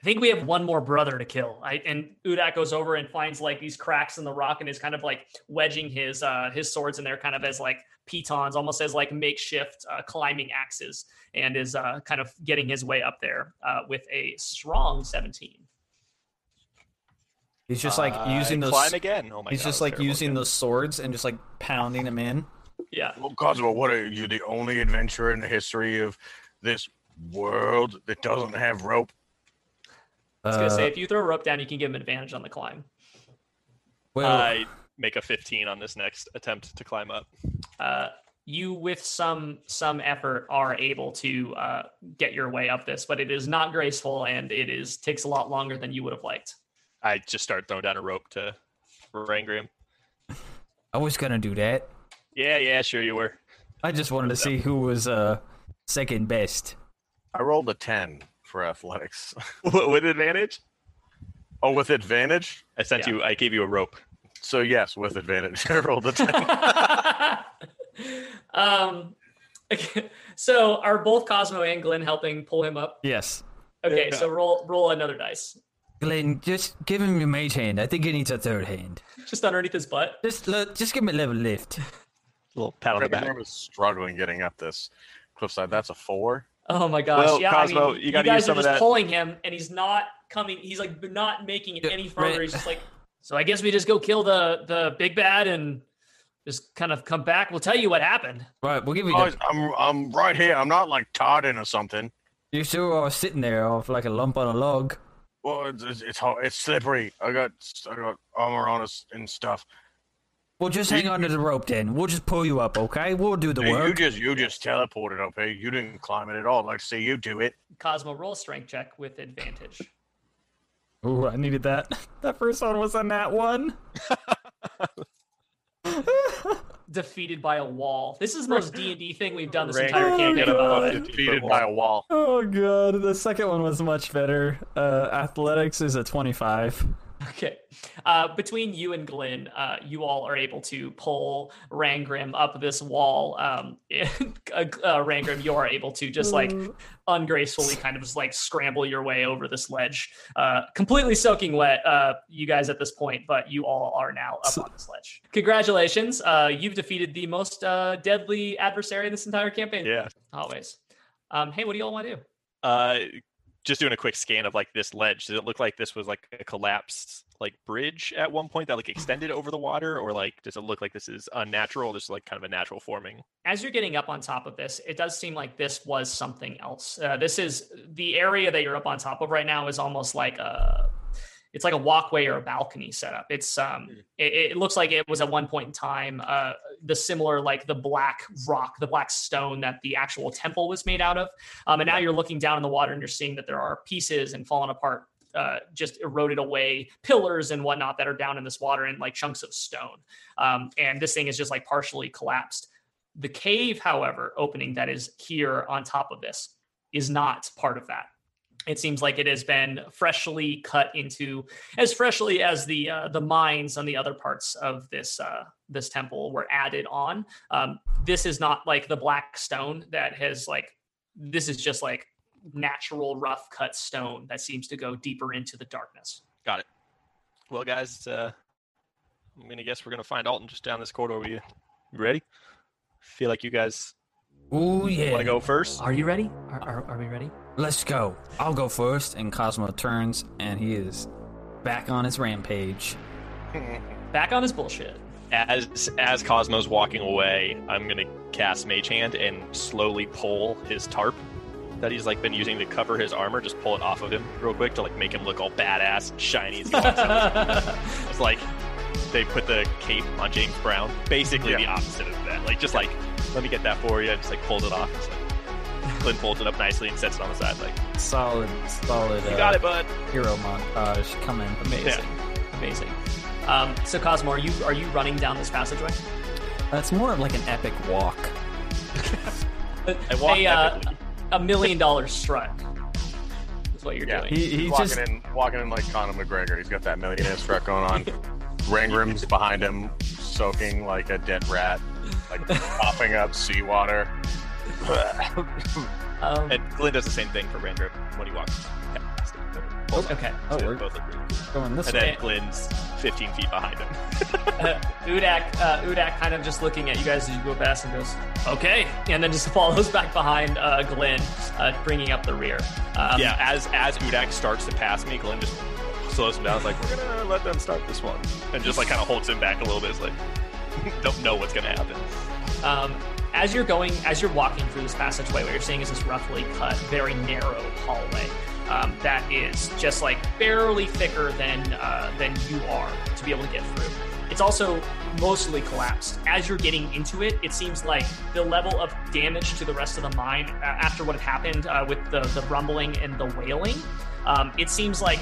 I think we have one more brother to kill. I, and Udak goes over and finds like these cracks in the rock and is kind of like wedging his uh, his swords in there, kind of as like pitons, almost as like makeshift uh, climbing axes, and is uh, kind of getting his way up there uh, with a strong 17. He's just like I using those. climb again. Oh my He's God, just like using again. those swords and just like pounding them in. Yeah. Well, Cosmo, what are you the only adventurer in the history of this world that doesn't have rope? I was gonna say Uh, if you throw a rope down, you can give him an advantage on the climb. well, I make a 15 on this next attempt to climb up. Uh, you, with some some effort, are able to uh, get your way up this, but it is not graceful and it is takes a lot longer than you would have liked. I just start throwing down a rope to Rangrim. I was gonna do that. Yeah, yeah, sure you were. I just wanted to see who was uh second best. I rolled a 10 for athletics. With advantage? oh, with advantage? I sent Yeah. you. I gave you a rope. So, yes, with advantage. I rolled a 10. um, okay, so are both Cosmo and Glenn helping pull him up? Yes. Okay, Yeah. so roll roll another dice, Glenn, just give him your mage hand. I think he needs a third hand. just underneath his butt. Just look, just give him a little lift. a little pat on the back. I was struggling getting up this cliffside. That's a four. Oh my gosh! Well, yeah, Cosmo, I mean, you gotta guys use some are just that- pulling him, and he's not coming. He's like not making it any further. right. He's just like, so I guess we just go kill the the big bad and just kind of come back. We'll tell you what happened. Right, we'll give you. I'm, I'm right here. I'm not like Todding or something. you sure are sitting there off like a lump on a log. Well, it's, it's, it's, hard- it's slippery. I got, I got armor on us and stuff. Well, just hang on to the rope then. We'll just pull you up, okay? We'll do the Hey, you work. just, you just teleported up here. You didn't climb it at all. I'd like see you do it. Cosmo, roll a strength check with advantage. Ooh, I needed that. That first one was a nat one. Defeated by a wall. This is the most D and D thing we've done this Rank- entire Oh, campaign. Get up by the above way. 50 foot Defeated by a wall. Oh god, the second one was much better. Uh, athletics is a twenty-five. Okay. Uh, between you and Glenn, uh, you all are able to pull Rangrim up this wall. Um, uh, Rangrim, you are able to just like ungracefully kind of just like scramble your way over this ledge, uh, completely soaking wet. Uh, you guys at this point, but you all are now up on this ledge. Congratulations! Uh, you've defeated the most uh, deadly adversary in this entire campaign. Yeah. Always. Um, hey, what do you all want to do? Just doing a quick scan of like this ledge. Does it look like this was like a collapsed like bridge at one point that like extended over the water, or like does it look like this is unnatural? This is like kind of a natural forming. as you're getting up on top of this, it does seem like this was something else. Uh, this is the area that you're up on top of right now is almost like a, it's like a walkway or a balcony setup. It's um, it, it looks like it was at one point in time uh, the similar like the black rock, the black stone that the actual temple was made out of. Um, and now you're looking down in the water and you're seeing that there are pieces and fallen apart. Uh, just eroded away pillars and whatnot that are down in this water and like chunks of stone. Um, and this thing is just like partially collapsed. The cave, however, opening that is here on top of this is not part of that. It seems like it has been freshly cut into as freshly as the uh, the mines on the other parts of this uh, this temple were added on. Um, this is not like the black stone that has like this is just like natural rough cut stone that seems to go deeper into the darkness. Got it. Well, guys, uh, I'm gonna guess we're gonna find Alton just down this corridor. You You ready? Feel like you guys Oh yeah. want to go first? Are you ready? Are, are, are we ready? Let's go. I'll go first, and Cosmo turns, and he is back on his rampage. Back on his bullshit. As as Cosmo's walking away, I'm gonna cast Mage Hand and slowly pull his tarp that he's like been using to cover his armor. Just pull it off of him real quick to like make him look all badass and shiny as he walks out. It's like they put the cape on James Brown. Basically Yeah. the opposite of that. Like just like let me get that for you. And just like pulls it off. Just, like, Glenn folds it up nicely and sets it on the side. Like Solid, solid. you uh, got it, bud. Hero montage coming. Amazing. Amazing. Um, so Cosmo, are you are you running down this passageway? That's more of like an epic walk. I walk a, uh, a million dollar strut is what you're Yeah. doing. He, he walking just in, walking in like Conor McGregor. He's got that millionaire strut going on. Rangrim's behind him, soaking like a dead rat, like coughing up seawater. Um, And Glenn does the same thing for Randrip when he walks past him. Both, okay. Oh, they we're both look really cool. going this And way. then Glenn's 15 feet behind him. Uh, Udak, uh, Udak kind of just looking at you guys as you go past and goes, okay. And then just follows back behind uh, Glenn, uh, bringing up the rear. Um, yeah, as as Udak starts to pass me, Glenn just slows him down. It's like, we're gonna let them start this one, and just like kind of holds him back a little bit. It's like, don't know what's gonna happen. Um, as you're going, as you're walking through this passageway, what you're seeing is this roughly cut, very narrow hallway um, that is just like barely thicker than uh, than you are to be able to get through. It's also mostly collapsed. As you're getting into it, it seems like the level of damage to the rest of the mine uh, after what had happened uh, with the the rumbling and the wailing. Um, it seems like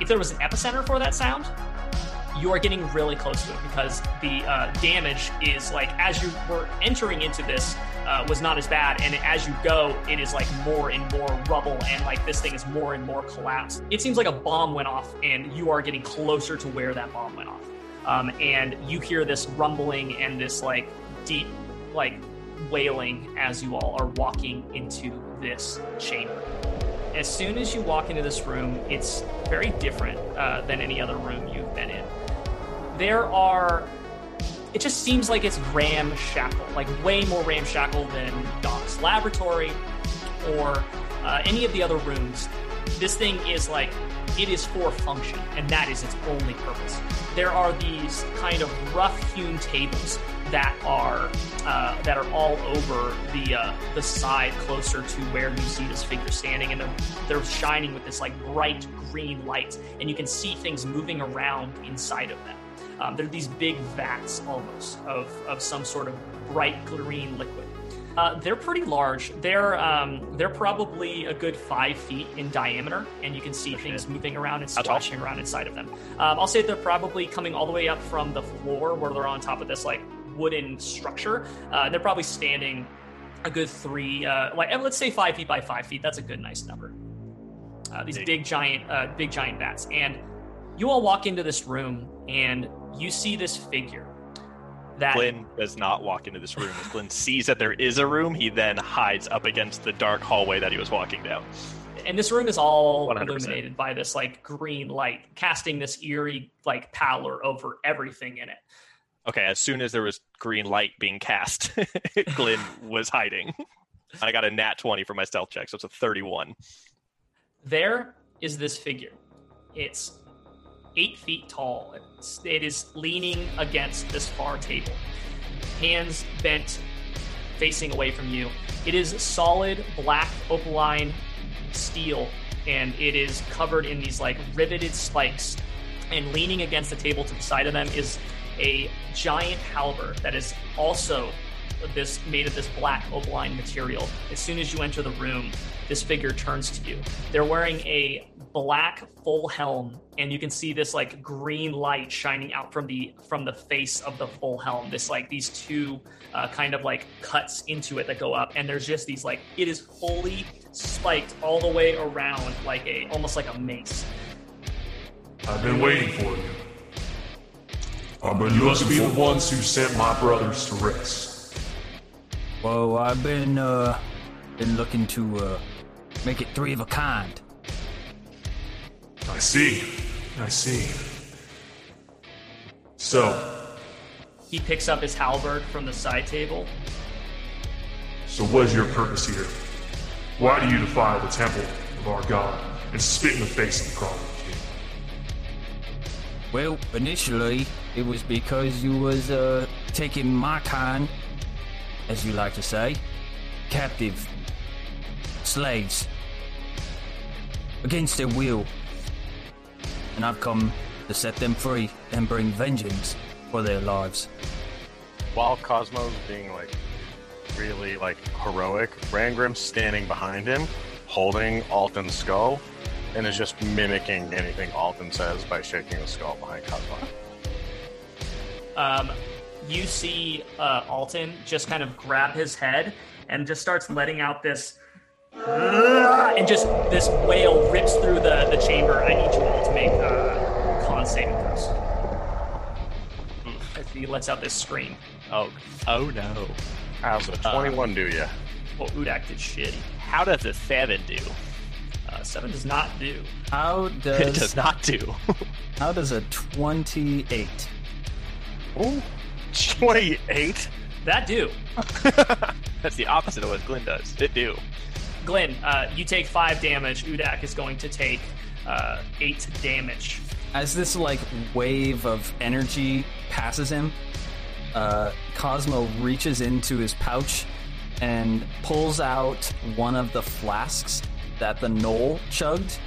if there was an epicenter for that sound, you are getting really close to it because the uh, damage is like as you were entering into this uh, was not as bad, and as you go, it is like more and more rubble, and like this thing is more and more collapsed. It seems like a bomb went off, and you are getting closer to where that bomb went off, um, and you hear this rumbling and this like deep like wailing as you all are walking into this chamber. As soon as you walk into this room, it's very different uh, than any other room you've been in. There are. It just seems like it's ramshackle, like way more ramshackle than Doc's laboratory or uh, any of the other rooms. This thing is like it is for function, and that is its only purpose. There are these kind of rough-hewn tables that are uh, that are all over the uh, the side closer to where you see this figure standing, and they're they're shining with this like bright green light, and you can see things moving around inside of them. Um, they're these big vats almost of of some sort of bright green liquid. Uh, they're pretty large. They're um, they're probably a good five feet in diameter, and you can see things moving around and splashing around inside of them. Um, I'll say they're probably coming all the way up from the floor, where they're on top of this like wooden structure. Uh, they're probably standing a good three, uh, like let's say five feet by five feet. That's a good, nice number. Uh, these Big. big giant, uh, big giant bats, and you all walk into this room, and you see this figure. That Glenn does not walk into this room. As Glenn sees that there is a room, he then hides up against the dark hallway that he was walking down. and this room is all 100%. illuminated by this like green light, casting this eerie like pallor over everything in it. Okay, as soon as there was green light being cast, Glenn was hiding. I got a nat 20 for my stealth check, so it's a 31. There is this figure. It's eight feet tall. It's, leaning against this far table, hands bent, facing away from you. It is solid black opaline steel, and it is covered in these like riveted spikes. And leaning against the table to the side of them is a giant halberd that is also this made of this black opaline material. As soon as you enter the room, this figure turns to you. They're wearing a black full helm, and you can see this like green light shining out from the from the face of the full helm. This like these two uh, kind of like cuts into it that go up, and there's just these like it is fully spiked all the way around like a almost like a mace. I've been waiting for you. Uh, but you must be the ones who sent my brothers to rest. Well, I've been uh been looking to uh make it three of a kind. I see. I see. So, He picks up his halberd from the side table. so what is your purpose here? Why do you defile the temple of our god and spit in the face of the Crawling King? Well, initially it was because you was uh taking my kind, as you like to say, captive slaves against their will. And I've come to set them free and bring vengeance for their lives. While Cosmo's being like really like heroic, Rangrim's standing behind him, holding Alton's skull, and is just mimicking anything Alton says by shaking the skull behind Cosmo. um, you see uh, Alton just kind of grab his head and just starts letting out this, and just this wail rips through the, the chamber. I need you all to make uh, con saving throws. As he lets out this scream. Oh, oh no. How's a 21 do ya? Well, Udak did shitty. How does a 7 do? Uh, seven does not do. How does. It does does not do. how does a twenty-eight? Ooh, 28? That do. That's the opposite of what Glenn does. It do. Glenn, uh, you take five damage. Udak is going to take uh, eight damage. As this like wave of energy passes him, uh, Cosmo reaches into his pouch and pulls out one of the flasks that the gnoll chugged,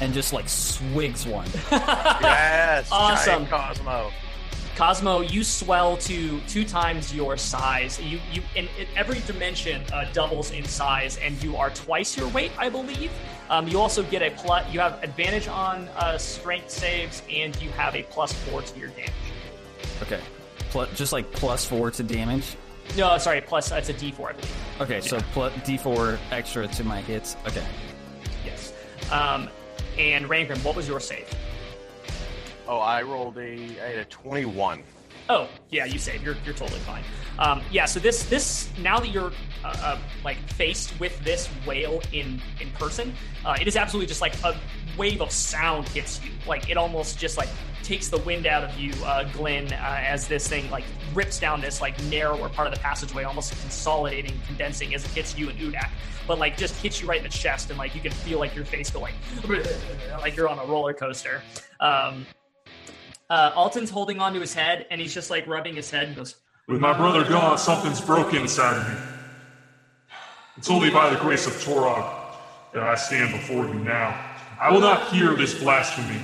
and just like swigs one. Yes! Awesome. Giant Cosmo. Cosmo, you swell to two times your size. You you in, in every dimension uh, doubles in size, and you are twice your weight, I believe. Um, you also get a plus. You have advantage on uh, strength saves, and you have a plus four to your damage. Okay. Pl- just like plus four to damage. No, sorry, plus uh, it's a D4, I believe. Okay, so pl- D4 extra to my hits. Okay. Yes. Um, and Rangrim, what was your save? Oh, I rolled a, I had a 21. Oh, yeah, you save. You're you're totally fine. Um, yeah. So this this now that you're uh, uh, like faced with this wail in in person, uh, it is absolutely just like a wave of sound hits you. Like it almost just like takes the wind out of you, uh, Glenn, uh, as this thing like rips down this like narrower part of the passageway, almost consolidating, condensing as it hits you and Udak. But like just hits you right in the chest, and like you can feel like your face go like like you're on a roller coaster. Um, uh, Alton's holding onto his head, and he's just like rubbing his head and goes, With my brother gone, something's broken inside of me. It's only by the grace of Torog that I stand before you now. I will not hear this blasphemy.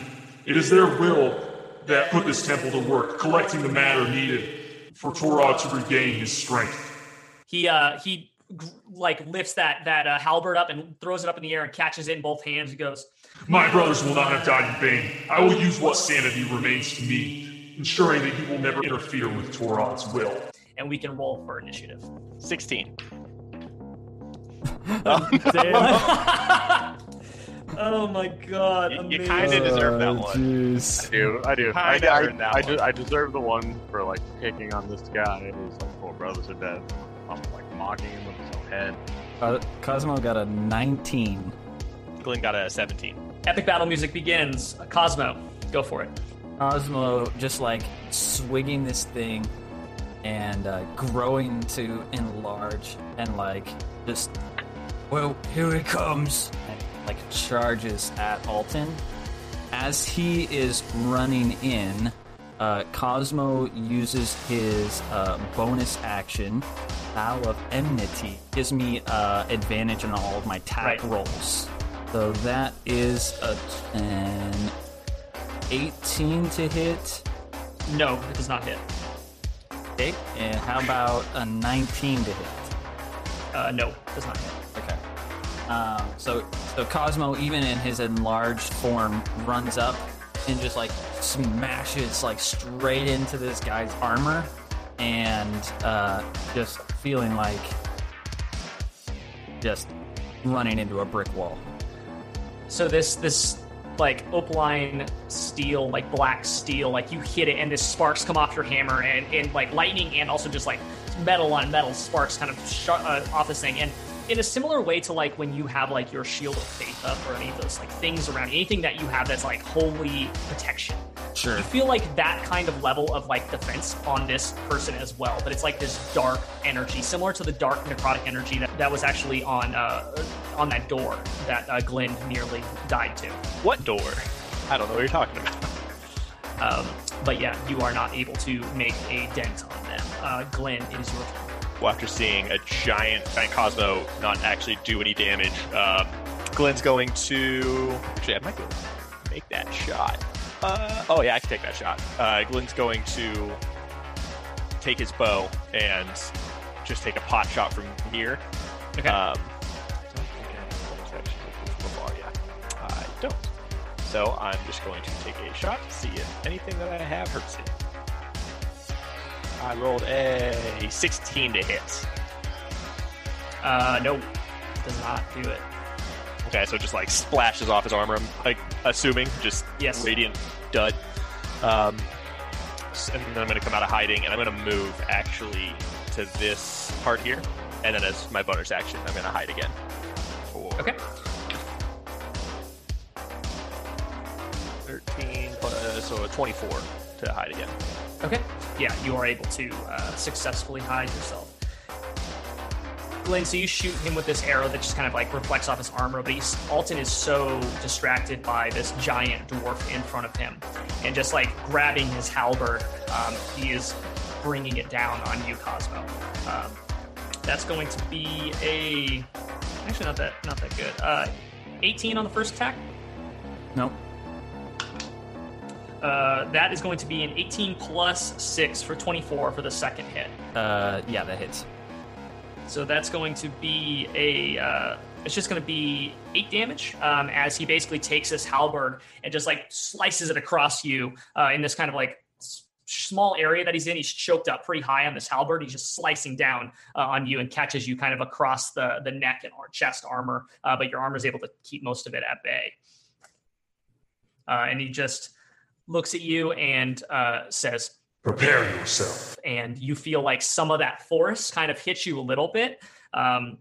It is their will that put this temple to work, collecting the matter needed for Torog to regain his strength. he uh he like lifts that that uh, halberd up and throws it up in the air and catches it in both hands. He goes, My brothers will not have died in vain. I will use what sanity remains to me, ensuring that you will never interfere with Torog's will. and we can roll for initiative. 16. oh my god! You, you kind of deserve that one. Jeez. I do, I do. I, Kinda I, that I, one. de- I deserve the one for like picking on this guy who's like four brothers are dead. I'm like mocking him with his own head. Uh, Cosmo got a 19. Glenn got a 17. Epic battle music begins. Cosmo, go for it. Cosmo just like swigging this thing and uh, growing to enlarge and like just, well, here it comes. And, like charges at Alton. As he is running in, uh, Cosmo uses his uh, bonus action, Vow of Enmity. Gives me uh, advantage on all of my attack Right. rolls. So that is a 10, 18 to hit. No, it does not hit. Okay. And how about a 19 to hit? Uh, no, it does not hit. Okay. Um, so, so Cosmo, even in his enlarged form, runs up and just like smashes like straight into this guy's armor, and uh, just feeling like just running into a brick wall. So this this like opaline steel, like black steel, like you hit it and this sparks come off your hammer and, and like lightning and also just like metal on metal sparks kind of sh- uh, off this thing. And in a similar way to like when you have like your shield of faith up or any of those like things around anything that you have that's like holy protection. Sure. You feel like that kind of level of like defense on this person as well, but it's like this dark energy, similar to the dark necrotic energy that, that was actually on uh, on that door that uh, Glenn nearly died to. What door? I don't know what you're talking about. Um, but yeah, you are not able to make a dent on them. Uh, Glenn, it is your turn. Well, after seeing a giant giant Cosmo not actually do any damage, uh, Glenn's going to. Actually, I might be able to make that shot. Uh, oh, yeah, I can take that shot. Uh, Glenn's going to take his bow and just take a pot shot from here. Okay. Um, I don't think I have a bonus action from afar, yeah. I don't. So I'm just going to take a shot to see if anything that I have hurts him. I rolled a 16 to hit. Uh, no, does not do it. Okay, so it just like splashes off his armor. I'm like assuming just Yes. radiant dud. Um, and then I'm going to come out of hiding, and I'm going to move actually to this part here, and then as my bonus action, I'm going to hide again. For Okay. 13 plus, so a 24 to hide again. Okay. Yeah, you are able to uh, successfully hide yourself. Glenn, so you shoot him with this arrow that just kind of like reflects off his armor, but he's, Alton is so distracted by this giant dwarf in front of him, and just like grabbing his halberd, um, he is bringing it down on you, Cosmo. Um, that's going to be a actually not that not that good. Uh, 18 on the first attack. Nope. Uh, that is going to be an 18 plus six for 24 for the second hit. Uh, yeah, that hits. So that's going to be a uh, It's just going to be eight damage um, as he basically takes this halberd and just like slices it across you uh, in this kind of like small area that he's in. He's choked up pretty high on this halberd. He's just slicing down uh, on you and catches you kind of across the the neck and chest armor, uh, but your armor is able to keep most of it at bay. Uh, and he just looks at you and uh, says, Prepare yourself. and you feel like some of that force kind of hits you a little bit. Um,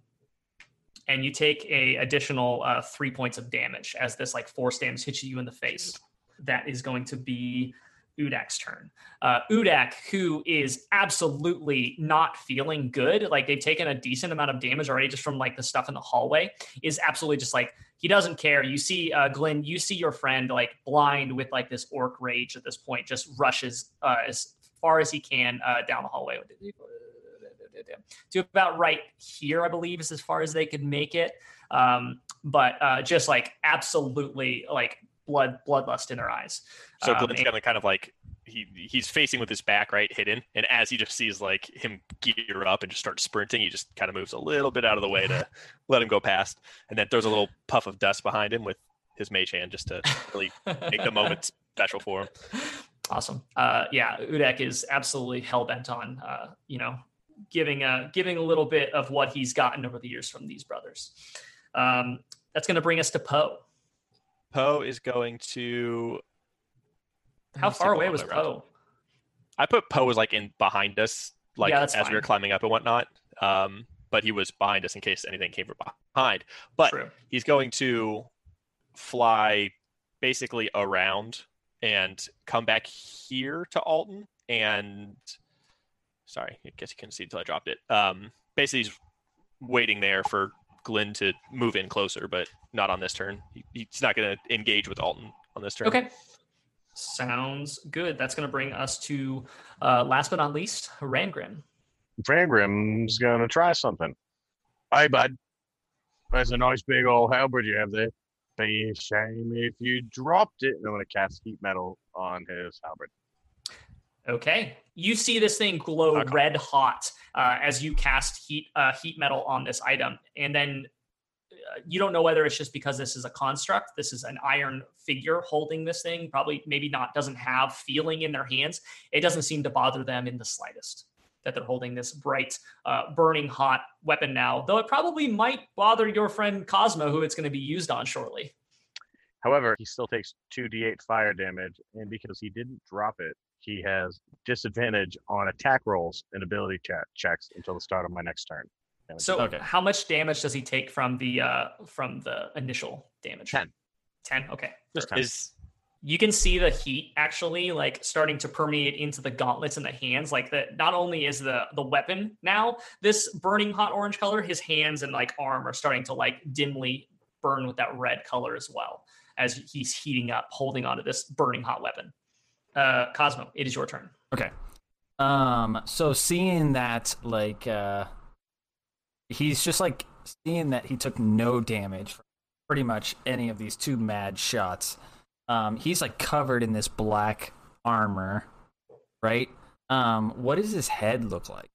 and you take a additional uh, three points of damage as this like force damage hits you in the face. That is going to be Udak's turn. Uh, Udak, who is absolutely not feeling good, like they've taken a decent amount of damage already just from like the stuff in the hallway, is absolutely just like he doesn't care. You see, uh, Glenn, you see your friend like blind with like this orc rage at this point, just rushes uh, as far as he can uh, down the hallway to about right here, I believe, is as far as they could make it. Um, but uh, just like absolutely like blood bloodlust in their eyes. So Um, Glenn's and- gonna kind of like he he's facing with his back right hidden, and as he just sees like him gear up and just start sprinting, he just kind of moves a little bit out of the way to let him go past, and then throws a little puff of dust behind him with his mage hand just to really make the moment special for him. Awesome. Uh, yeah, Udak is absolutely hell bent on, uh, you know, giving a giving a little bit of what he's gotten over the years from these brothers. Um, that's going to bring us to Poe. Poe is going to. How far away was. Poe? I put Poe was like in behind us, like Yeah, as we were climbing up and whatnot. Um, but he was behind us in case anything came from behind. But True. he's going to fly basically around and come back here to Alton and sorry, I guess you couldn't see until I dropped it. Um, basically he's waiting there for Glenn to move in closer, but not on this turn. He, he's not going to engage with Alton on this turn. Okay. Sounds good. That's going to bring us to uh, last but not least, Rangrim. Rangrim's gonna try something. Hey, bud. That's a nice big old halberd you have there. Be a shame if you dropped it. And I'm gonna cast heat metal on his halberd. Okay. You see this thing glow red hot uh, as you cast heat uh, heat metal on this item, and then you don't know whether it's just because this is a construct. This is an iron figure holding this thing. Probably, maybe not. Doesn't have feeling in their hands. It doesn't seem to bother them in the slightest that they're holding this bright, uh, burning hot weapon now. Though it probably might bother your friend Cosmo, who it's going to be used on shortly. However, he still takes 2d8 fire damage, and because he didn't drop it, he has disadvantage on attack rolls and ability che- checks until the start of my next turn. And So, Okay. how much damage does he take from the uh, from the initial damage? 10. Ten. Okay. Just 10. Is you can see the heat actually like starting to permeate into the gauntlets and the hands like that not only is the the weapon now this burning hot orange color his hands and like arm are starting to like dimly burn with that red color as well as he's heating up holding onto this burning hot weapon uh cosmo it is your turn Okay. Um. So seeing that, like, uh, he's just like seeing that he took no damage from pretty much any of these two mad shots. Um. He's like covered in this black armor, right? Um. What does his head look like?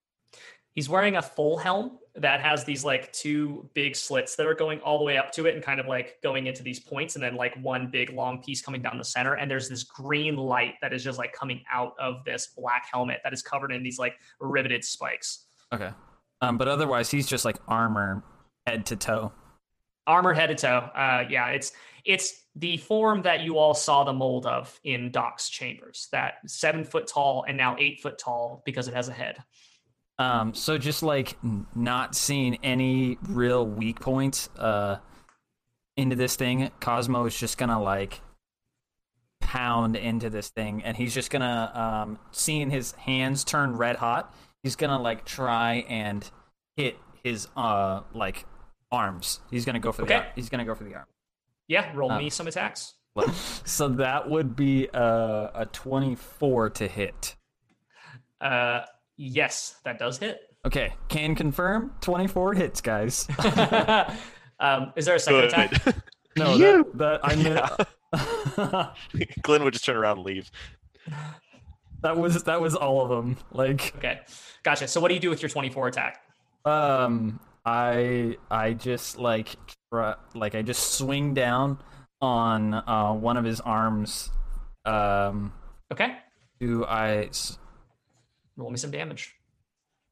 He's wearing a full helm that has these like two big slits that are going all the way up to it and kind of like going into these points and then like one big long piece coming down the center and there's this green light that is just like coming out of this black helmet that is covered in these like riveted spikes. Okay. Um. But otherwise, he's just like armor head to toe. Armor head to toe. Uh yeah, it's it's the form that you all saw the mold of in Doc's chambers. That seven foot tall and now eight foot tall because it has a head. Um, so just like not seeing any real weak points uh into this thing, Cosmo is just gonna like pound into this thing, and he's just gonna um seeing his hands turn red hot, he's gonna like try and hit his uh like arms. He's gonna go for the Okay. ar- he's gonna go for the arm. Yeah, roll Uh. me some attacks. so that would be uh, a twenty four to hit. Uh yes, that does hit. Okay, can confirm twenty four hits, guys. um, is there a second good. attack? No, that, that I meant. Glenn would just turn around and leave. That was that was all of them. Like, Okay, gotcha. So what do you do with your 24 attack? um, I I just like Ru- Like I just swing down on uh, one of his arms. Um, Okay, do I? s- roll me some damage.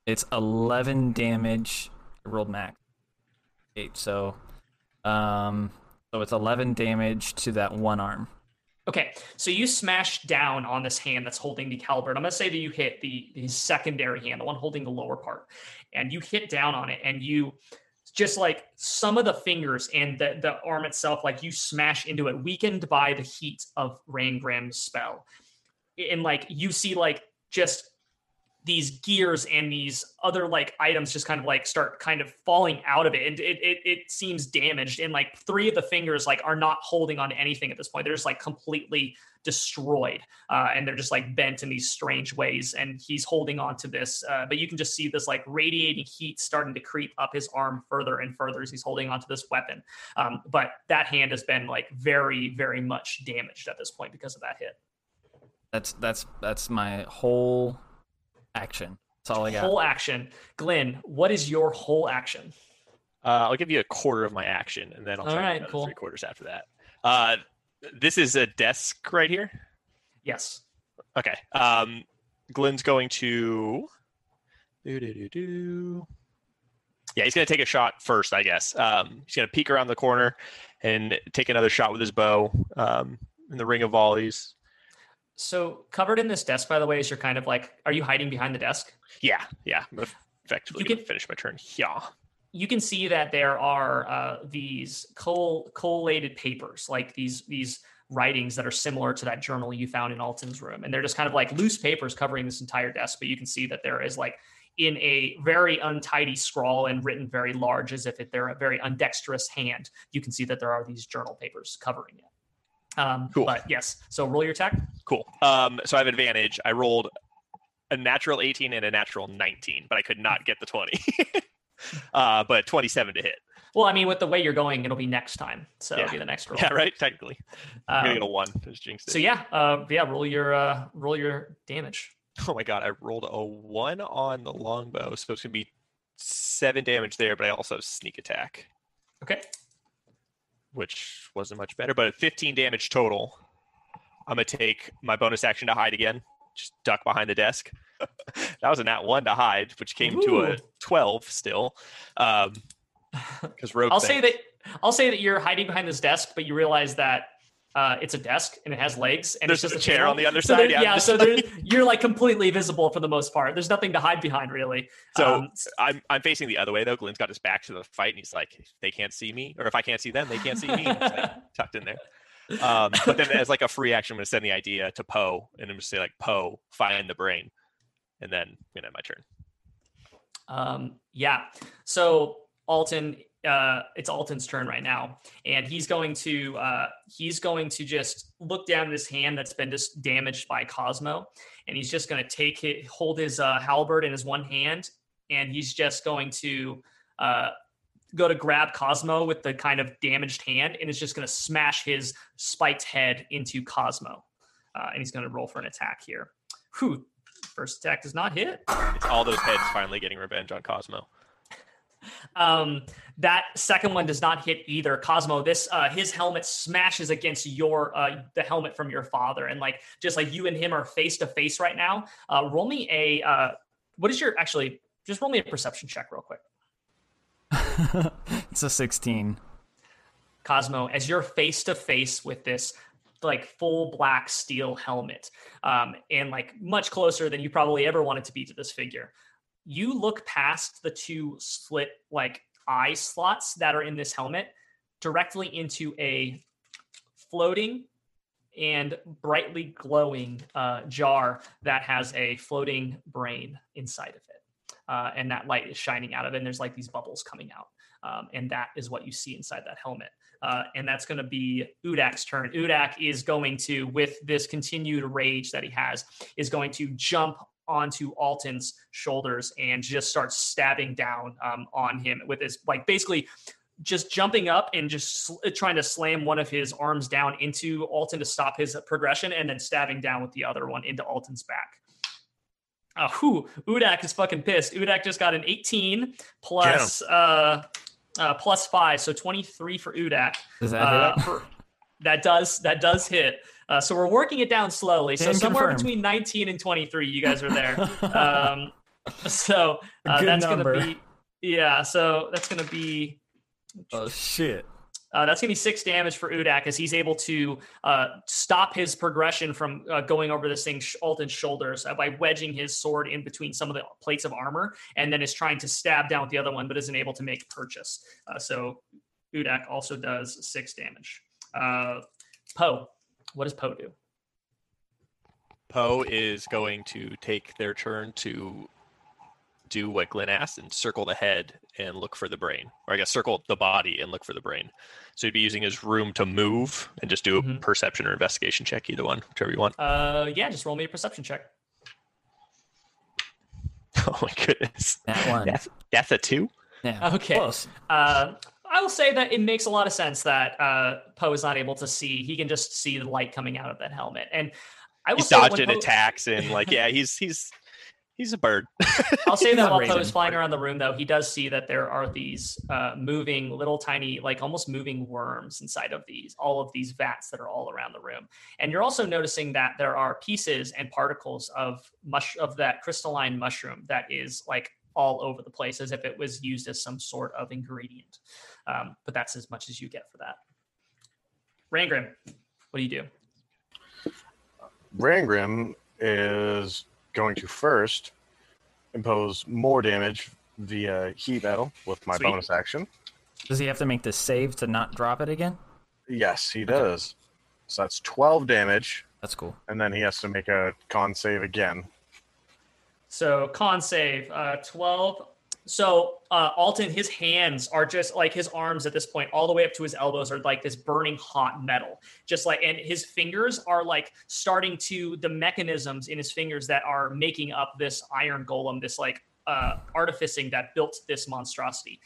It's eleven damage. I rolled max eight, so um, so it's eleven damage to that one arm. Okay, so you smash down on this hand that's holding the halberd. I'm gonna say that you hit the, the secondary hand, the one holding the lower part, and you hit down on it, and you just like some of the fingers and the, the arm itself, like you smash into it, weakened by the heat of Rangrim's spell. And like you see like just these gears and these other like items just kind of like start kind of falling out of it. And it, it it seems damaged. And like three of the fingers like are not holding on to anything at this point. They're just like completely destroyed uh, and they're just like bent in these strange ways. And he's holding on to this uh, but you can just see this like radiating heat starting to creep up his arm further and further as he's holding on to this weapon. Um, but that hand has been like very very much damaged at this point because of that hit. That's that's that's my whole action. That's all I got. whole action glenn what is your whole action Uh, I'll give you a quarter of my action, and then I'll All try right, cool. three quarters after that. Uh, this is a desk right here. yes Okay. Um, Glenn's going to. Doo-doo-doo-doo. Yeah, he's going to take a shot first, I guess. Um, he's going to peek around the corner and take another shot with his bow um, in the ring of volleys. So covered in this desk, by the way, is you're kind of like, are you hiding behind the desk? Yeah, yeah. I'm effectively You can- finish my turn. Yeah. You can see that there are uh, these coll- collated papers, like these these writings that are similar to that journal you found in Alton's room, and they're just kind of like loose papers covering this entire desk. But you can see that there is like in a very untidy scrawl and written very large, as if it, they're a very undexterous hand. You can see that there are these journal papers covering it. Um, Cool. But yes, so roll your attack. Cool. Um, so I have advantage. I rolled a natural 18 and a natural 19, but I could not get the 20. uh, but 27 to hit. Well, I mean, with the way you're going, it'll be next time. So Yeah. it'll be the next roll. Yeah, right. Technically, I'm gonna Um, get a one. Just jinxed it. So yeah, uh, yeah, roll your uh, roll your damage. Oh my god, I rolled a one on the longbow, so it's gonna be seven damage there, but I also have sneak attack, Okay. Which wasn't much better, but 15 damage total. I'm gonna take my bonus action to hide again, just duck behind the desk. that was a nat one to hide, which came to a 12 still. Um, because rogue. I'll say that I'll say that you're hiding behind this desk, but you realize that uh, it's a desk and it has legs and There's it's just a chair table. on the other So there- yeah, yeah, so just- there, you're like completely visible for the most part. There's nothing to hide behind, really. So Um, I'm I'm facing the other way though. Glenn's got his back to the fight, and he's like, "They can't see me, or if I can't see them, they can't see me." It's like tucked in there. Um, but then as like a free action, I'm going to send the idea to Poe, and I'm going to say like, "Poe, find the brain," and then I'm to end my turn. Um, yeah. So Alton, uh, it's Alton's turn right now, and he's going to uh, he's going to just look down at his hand that's been just damaged by Cosmo, and he's just going to take it, hold his uh, halberd in his one hand, and he's just going to uh, go to grab Cosmo with the kind of damaged hand, and is just going to smash his spiked head into Cosmo, uh, and he's going to roll for an attack here. Whew. First attack does not hit. It's all those heads finally getting revenge on Cosmo. Um, that second one does not hit either. Cosmo, this uh, his helmet smashes against your uh, the helmet from your father, and like just like you and him are face to face right now. Uh, roll me a uh, what is your actually? Just roll me a perception check real quick, it's a 16. Cosmo, as you're face to face with this like full black steel helmet, um, and like much closer than you probably ever wanted to be to this figure. You look past the two slit like eye slots that are in this helmet directly into a floating and brightly glowing uh, jar that has a floating brain inside of it. Uh, and that light is shining out of it, and there's like these bubbles coming out. Um, and that is what you see inside that helmet. Uh, and that's going to be Udak's turn. Udak is going to, with this continued rage that he has, is going to jump onto Alton's shoulders and just start stabbing down um, on him with his, like, basically just jumping up and just sl- trying to slam one of his arms down into Alton to stop his progression, and then stabbing down with the other one into Alton's back. Uh, whew, Udak is fucking pissed. Udak just got an 18 plus uh uh, plus five, so 23 for Udak. Does that Uh, hit? for- that does that does hit. Uh, so we're working it down slowly. So Can somewhere between 19 and 23, you guys are there. um, so uh, that's gonna be yeah. So that's gonna be Oh shit! uh, that's gonna be six damage for Udak as he's able to uh, stop his progression from uh, going over this thing Alton's shoulders uh, by wedging his sword in between some of the plates of armor, and then is trying to stab down with the other one, but isn't able to make purchase. Uh, so Udak also does six damage. Uh, Poe, what does Poe do? Poe is going to take their turn to do what Glenn asked and circle the head and look for the brain. Or I guess circle the body and look for the brain. So he'd be using his room to move and just do a Mhm. perception or investigation check, either one, whichever you want. Uh, yeah, just roll me a perception check. Oh my goodness. That one. That's, that's a two? Yeah. Okay. Close. Uh, I will say that it makes a lot of sense that uh, Poe is not able to see. He can just see the light coming out of that helmet, and I will He's say dodging Poe- attacks and like, yeah, he's he's he's a bird. I'll say that while Poe is flying around the room, though, he does see that there are these uh, moving, little tiny, like almost moving worms inside of these, all of these vats that are all around the room. And you're also noticing that there are pieces and particles of mush of that crystalline mushroom that is like all over the place, as if it was used as some sort of ingredient. Um, but that's as much as you get for that. Rangrim, what do you do? Rangrim is going to first impose more damage via heat metal with my Sweet. bonus action. Does he have to make this save to not drop it again? Yes, he does. So that's 12 damage, That's cool. and then he has to make a con save again. So con save, uh, 12. So uh, Alton, his hands are just like his arms at this point, all the way up to his elbows are like this burning hot metal. Just like, and his fingers are like starting to the mechanisms in his fingers that are making up this iron golem, this like uh, artificing that built this monstrosity.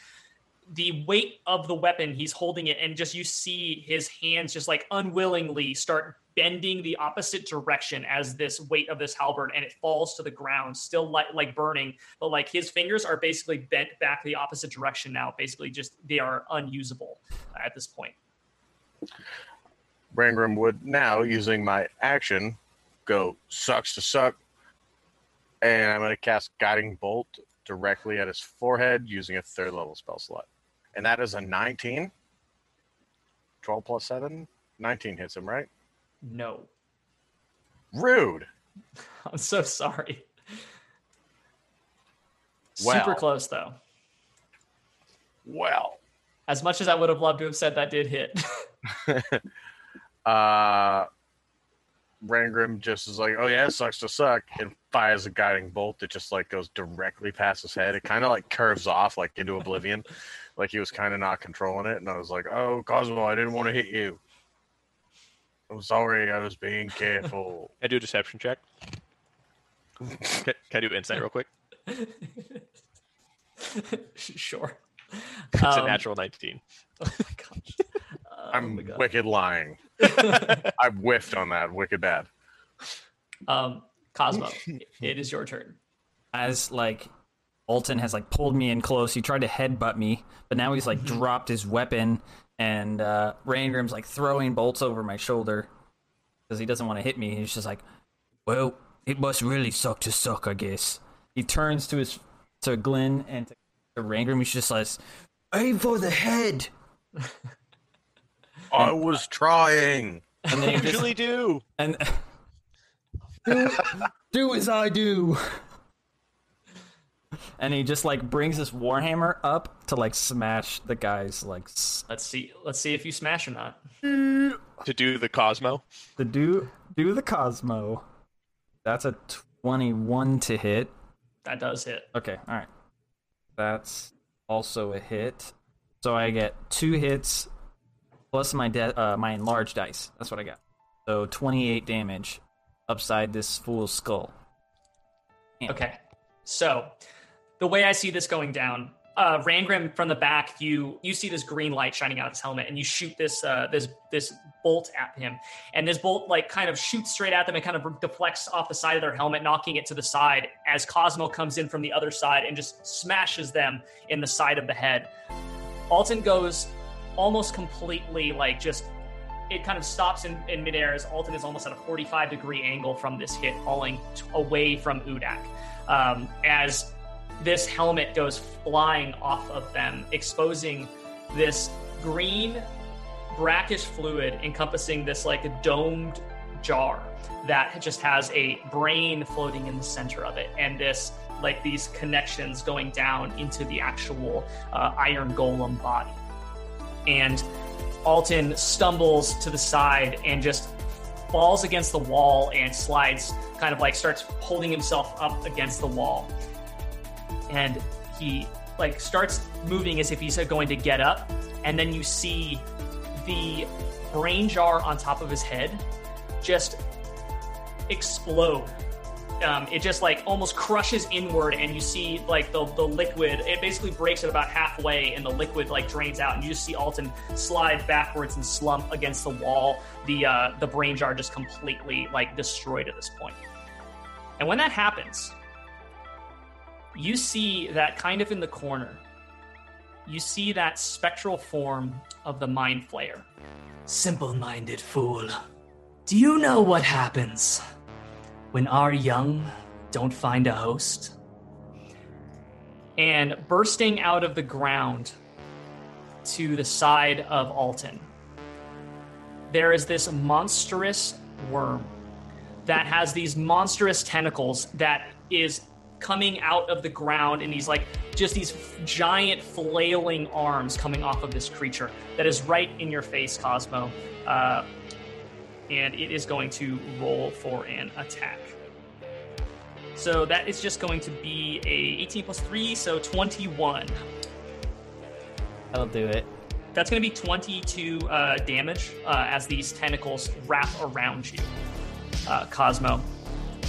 The weight of the weapon, he's holding it, and just you see his hands just like unwillingly start bending the opposite direction as this weight of this halberd and it falls to the ground still like like burning but like his fingers are basically bent back the opposite direction now basically just they are unusable at this point Rangrim would now, using my action, go sucks to suck, and I'm going to cast Guiding Bolt directly at his forehead using a third level spell slot. And that is a 19. 12 plus 7? 19 hits him, right? No Rude. i'm so sorry Wow. super close though Well, as much as i would have loved to have said that did hit uh, Rangrim just is like, oh yeah, it sucks to suck, and fires a guiding bolt that just like goes directly past his head. It kind of like curves off like into oblivion, like he was kind of not controlling it. And I was like, oh Cosmo, I didn't want to hit you. I'm sorry, I was being careful. Can I do a deception check? Can, can I do insight real quick? sure It's a Um, natural 19. oh my gosh Oh I'm my God. wicked lying. I whiffed on that, wicked bad. um cosmo it is your turn As like Alton has like pulled me in close. He tried to headbutt me, but now he's like dropped his weapon, and uh, Rangrim's like throwing bolts over my shoulder because he doesn't want to hit me. He's just like, "Well, it must really suck to suck, I guess." He turns to his to Glenn and to, to Rangrim. He's just like, "Aim for the head." I was trying. And then he just, usually do. and do, do as I do. And he just like brings his warhammer up to like smash the guy's like s- let's see let's see if you smash or not To do the Cosmo. the do do the Cosmo. That's a twenty-one to hit. that does hit Okay, all right. That's also a hit. So I get two hits plus my de- uh, my enlarged dice. That's what I got. So twenty-eight damage upside this fool's skull. Okay. So the way I see this going down, uh, Rangrim from the back, you you see this green light shining out of his helmet, and you shoot this uh, this this bolt at him, and this bolt like kind of shoots straight at them and kind of deflects off the side of their helmet, knocking it to the side. As Cosmo comes in from the other side and just smashes them in the side of the head. Alton goes almost completely like just it kind of stops in, in midair as Alton is almost at a 45 degree angle from this hit, falling t- away from Udak. Um, as this helmet goes flying off of them, exposing this green, brackish fluid encompassing this like a domed jar that just has a brain floating in the center of it, and this like these connections going down into the actual uh, iron golem body. And Alton stumbles to the side and just falls against the wall and slides, kind of like starts holding himself up against the wall. And he like starts moving as if he's going to get up, and then you see the brain jar on top of his head just explode um, it just like almost crushes inward and you see like the, the liquid it basically breaks at about halfway and the liquid like drains out and you just see alton slide backwards and slump against the wall the uh, the brain jar just completely like destroyed at this point. point and when that happens you see that kind of in the corner. You see that spectral form of the mind flayer. Simple-minded fool. Do you know what happens when our young don't find a host. And bursting out of the ground to the side of Alton, there is this monstrous worm that has these monstrous tentacles that is coming out of the ground and these like just these giant flailing arms coming off of this creature that is right in your face cosmo uh, and it is going to roll for an attack. So that is just going to be a 18 plus 3, so 21. I'll do it. That's going to be 22 uh, damage uh, as these tentacles wrap around you, uh, Cosmo.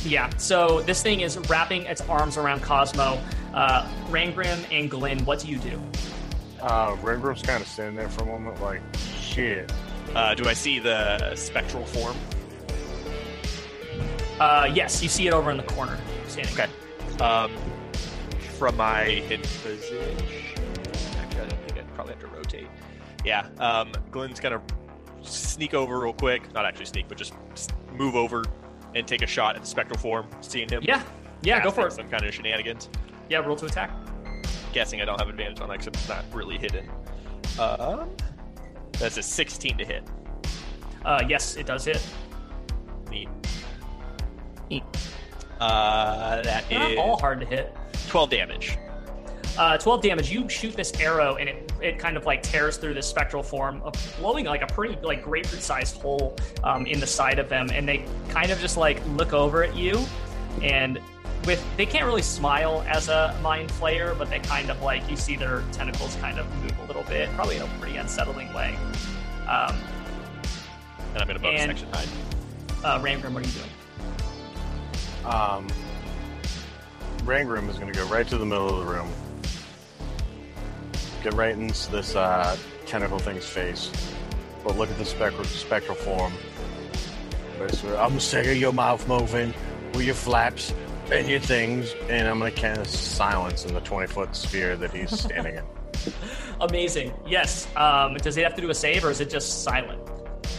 Yeah, so this thing is wrapping its arms around Cosmo. Uh, Rangrim and Glenn, what do you do? Uh, Rangrim's kind of sitting there for a moment, like, shit. Uh, do I see the spectral form? Uh, yes, you see it over in the corner. Standing. Okay. Um, from my hidden position, actually, I don't think I'd probably have to rotate. Yeah. Um, Glenn's gonna sneak over real quick. Not actually sneak, but just move over and take a shot at the spectral form, seeing him. Yeah, yeah, go for it. Some kind of shenanigans. Yeah, roll to attack. Guessing I don't have advantage on that because it's not really hidden. Um, that's a 16 to hit. Uh, yes, it does hit. Neat. Neat. Uh, that not is all hard to hit. 12 damage. Uh, 12 damage. You shoot this arrow, and it, it kind of like tears through this spectral form, of blowing like a pretty like grapefruit-sized hole um, in the side of them. And they kind of just like look over at you, and with they can't really smile as a mind flayer, but they kind of like you see their tentacles kind of move a little bit, probably in a pretty unsettling way. Um, And I'm in a bonus And- action hide. uh, Rangrim, what are you doing? Um, Rangrim is going to go right to the middle of the room, get right into this uh, tentacle thing's face, but look at the spectral, spectral form. I'm sick of your mouth moving with your flaps and your things, and I'm to cast silence in the 20 foot sphere that he's standing in. Amazing. Yes. Um, does he have to do a save, or is it just silent?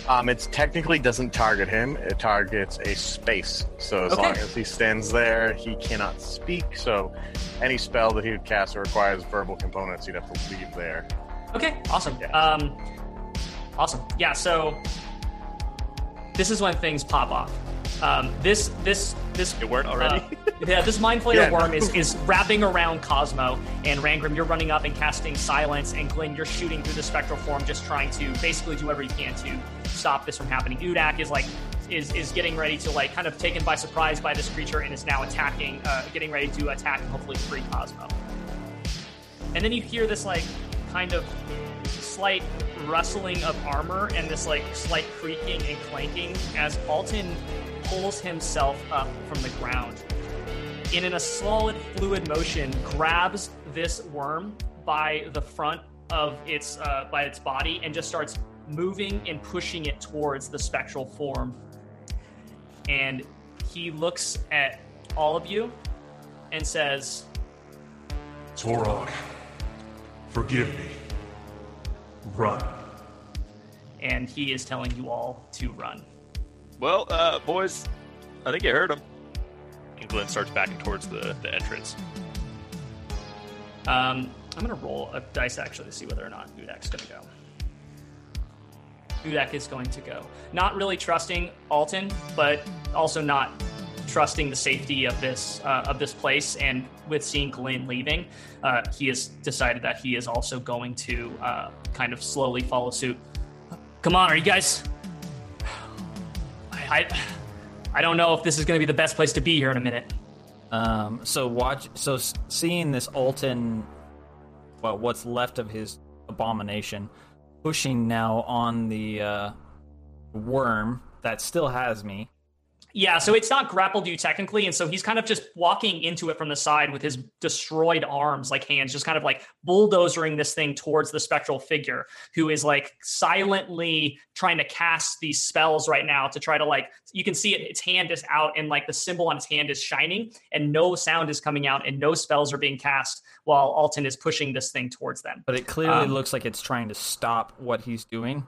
Um, it technically doesn't target him; it targets a space. So as Okay. long as he stands there, he cannot speak. So any spell that he would cast that requires verbal components, he'd have to leave there. Okay, awesome. Yeah. Um, awesome. Yeah. So this is when things pop off. Um, this this this It weren't already? uh, yeah, this mind flayer Yeah, worm is, is wrapping around Cosmo and Rangrim. You're running up and casting silence, and Glenn, you're shooting through the spectral form, just trying to basically do whatever you can to stop this from happening. Udak is like is is getting ready to like kind of taken by surprise by this creature and is now attacking, uh, getting ready to attack and hopefully free Cosmo. And then you hear this like kind of slight rustling of armor and this like slight creaking and clanking as Alton pulls himself up from the ground. And in a solid fluid motion, grabs this worm by the front of its uh, by its body and just starts moving and pushing it towards the spectral form. And he looks at all of you and says, Torog, forgive me. Run. And he is telling you all to run. Well, uh, boys, I think you heard him. And Glenn starts backing towards the, the entrance. Um, I'm gonna roll a dice actually to see whether or not Udak's gonna go. Udak is going to go. Not really trusting Alton, but also not trusting the safety of this uh, of this place. And with seeing Glenn leaving, uh, he has decided that he is also going to uh, kind of slowly follow suit. Come on, are you guys? I, I, I don't know if this is going to be the best place to be here in a minute. Um, so watch. So seeing this Alton, well, what's left of his abomination, pushing now on the uh, worm that still has me. Yeah, so it's not grappled you technically, and so he's kind of just walking into it from the side with his destroyed arms, like hands, just kind of like bulldozering this thing towards the spectral figure, who is like silently trying to cast these spells right now to try to like you can see it, its hand is out, and like the symbol on its hand is shining, and no sound is coming out, and no spells are being cast while Alton is pushing this thing towards them. But it clearly Um, looks like it's trying to stop what he's doing.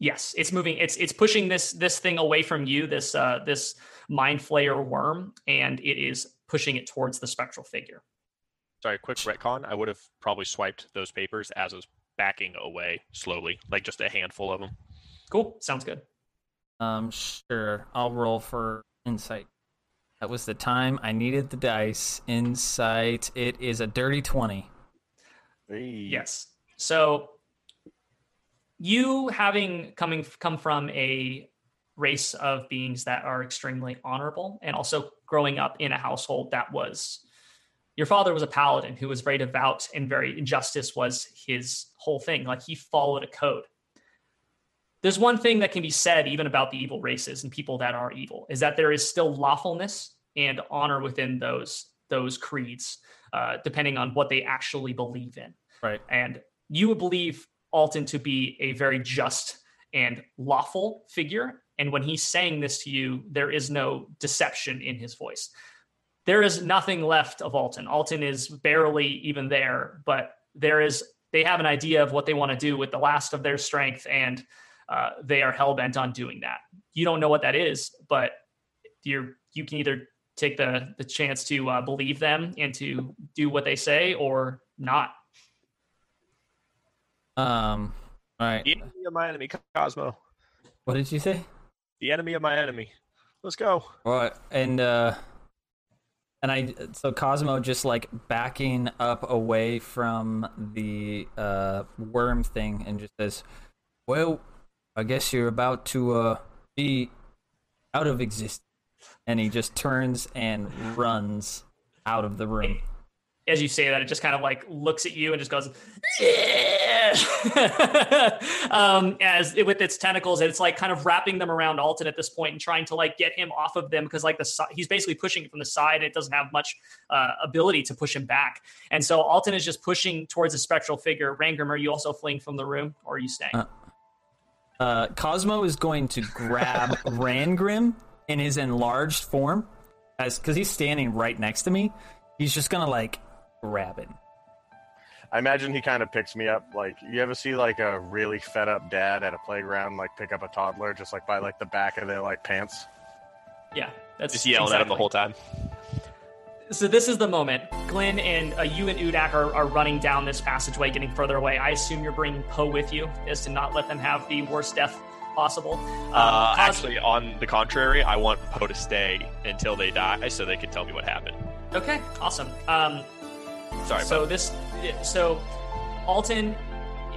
Yes, it's moving. It's it's pushing this this thing away from you. This uh this mind flayer worm, and it is pushing it towards the spectral figure. Sorry, quick retcon. I would have probably swiped those papers as I was backing away slowly, like just a handful of them. Cool. Sounds good. Um, sure. I'll roll for insight. That was the time I needed the dice. Insight. It is a dirty twenty. Hey. Yes. So you having coming come from a race of beings that are extremely honorable and also growing up in a household that was your father was a paladin who was very devout and very justice was his whole thing. Like he followed a code. There's one thing that can be said even about the evil races and people that are evil is that there is still lawfulness and honor within those those creeds uh, depending on what they actually believe in. Right. and you would believe Alton to be a very just and lawful figure. And when he's saying this to you, there is no deception in his voice. There is nothing left of Alton. Alton is barely even there, but there is. They have an idea of what they want to do with the last of their strength, and uh, they are hell bent on doing that. You don't know what that is, but you're you can either take the the chance to uh, believe them and to do what they say, or not. Um. All right. The enemy of my enemy, Cosmo. What did you say? The enemy of my enemy. Let's go. All right. And uh, and I so Cosmo just like backing up away from the uh worm thing and just says, "Well, I guess you're about to uh be out of existence." And he just turns and runs out of the room. As you say that, it just kind of like looks at you and just goes, "Yeah." um, as it, with its tentacles, and it's like kind of wrapping them around Alton at this point and trying to like get him off of them because like the he's basically pushing it from the side. And it doesn't have much uh, ability to push him back, and so Alton is just pushing towards a spectral figure. Rangrim, are you also fleeing from the room, or are you staying? Uh, Uh, Cosmo is going to grab Rangrim in his enlarged form, as because he's standing right next to me. He's just gonna like grab it. I imagine he kind of picks me up. Like, you ever see like a really fed up dad at a playground, like pick up a toddler just like by like the back of their like pants? yeah, that's Just yelling at him the whole time. So this is the moment. Glenn and uh, you and Udak are, are running down this passageway, getting further away. I assume you're bringing Poe with you, is to not let them have the worst death possible. Um, Uh, Cos- actually, on the contrary, I want Poe to stay until they die so they can tell me what happened. okay, awesome. Um, Sorry, so this, so Alton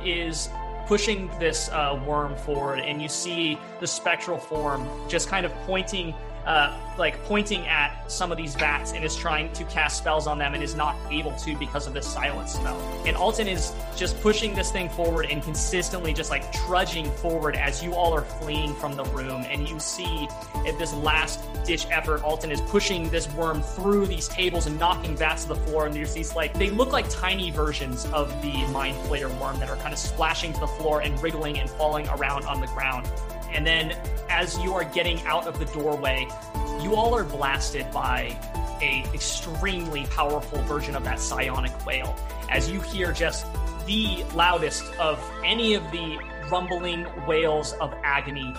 is pushing this uh, worm forward, and you see the spectral form just kind of pointing, uh, like pointing at some of these vats, and is trying to cast spells on them, and is not able to because of this silence spell. And Alton is just pushing this thing forward and consistently just like trudging forward as you all are fleeing from the room, and you see at this last ditch effort, Alton is pushing this worm through these tables and knocking vats to the floor. And there's these like they look like tiny versions of the mind flayer worm that are kind of splashing to the floor and wriggling and falling around on the ground. And then as you are getting out of the doorway, you all are blasted by a extremely powerful version of that psionic wail. As you hear just the loudest of any of the rumbling wails of agony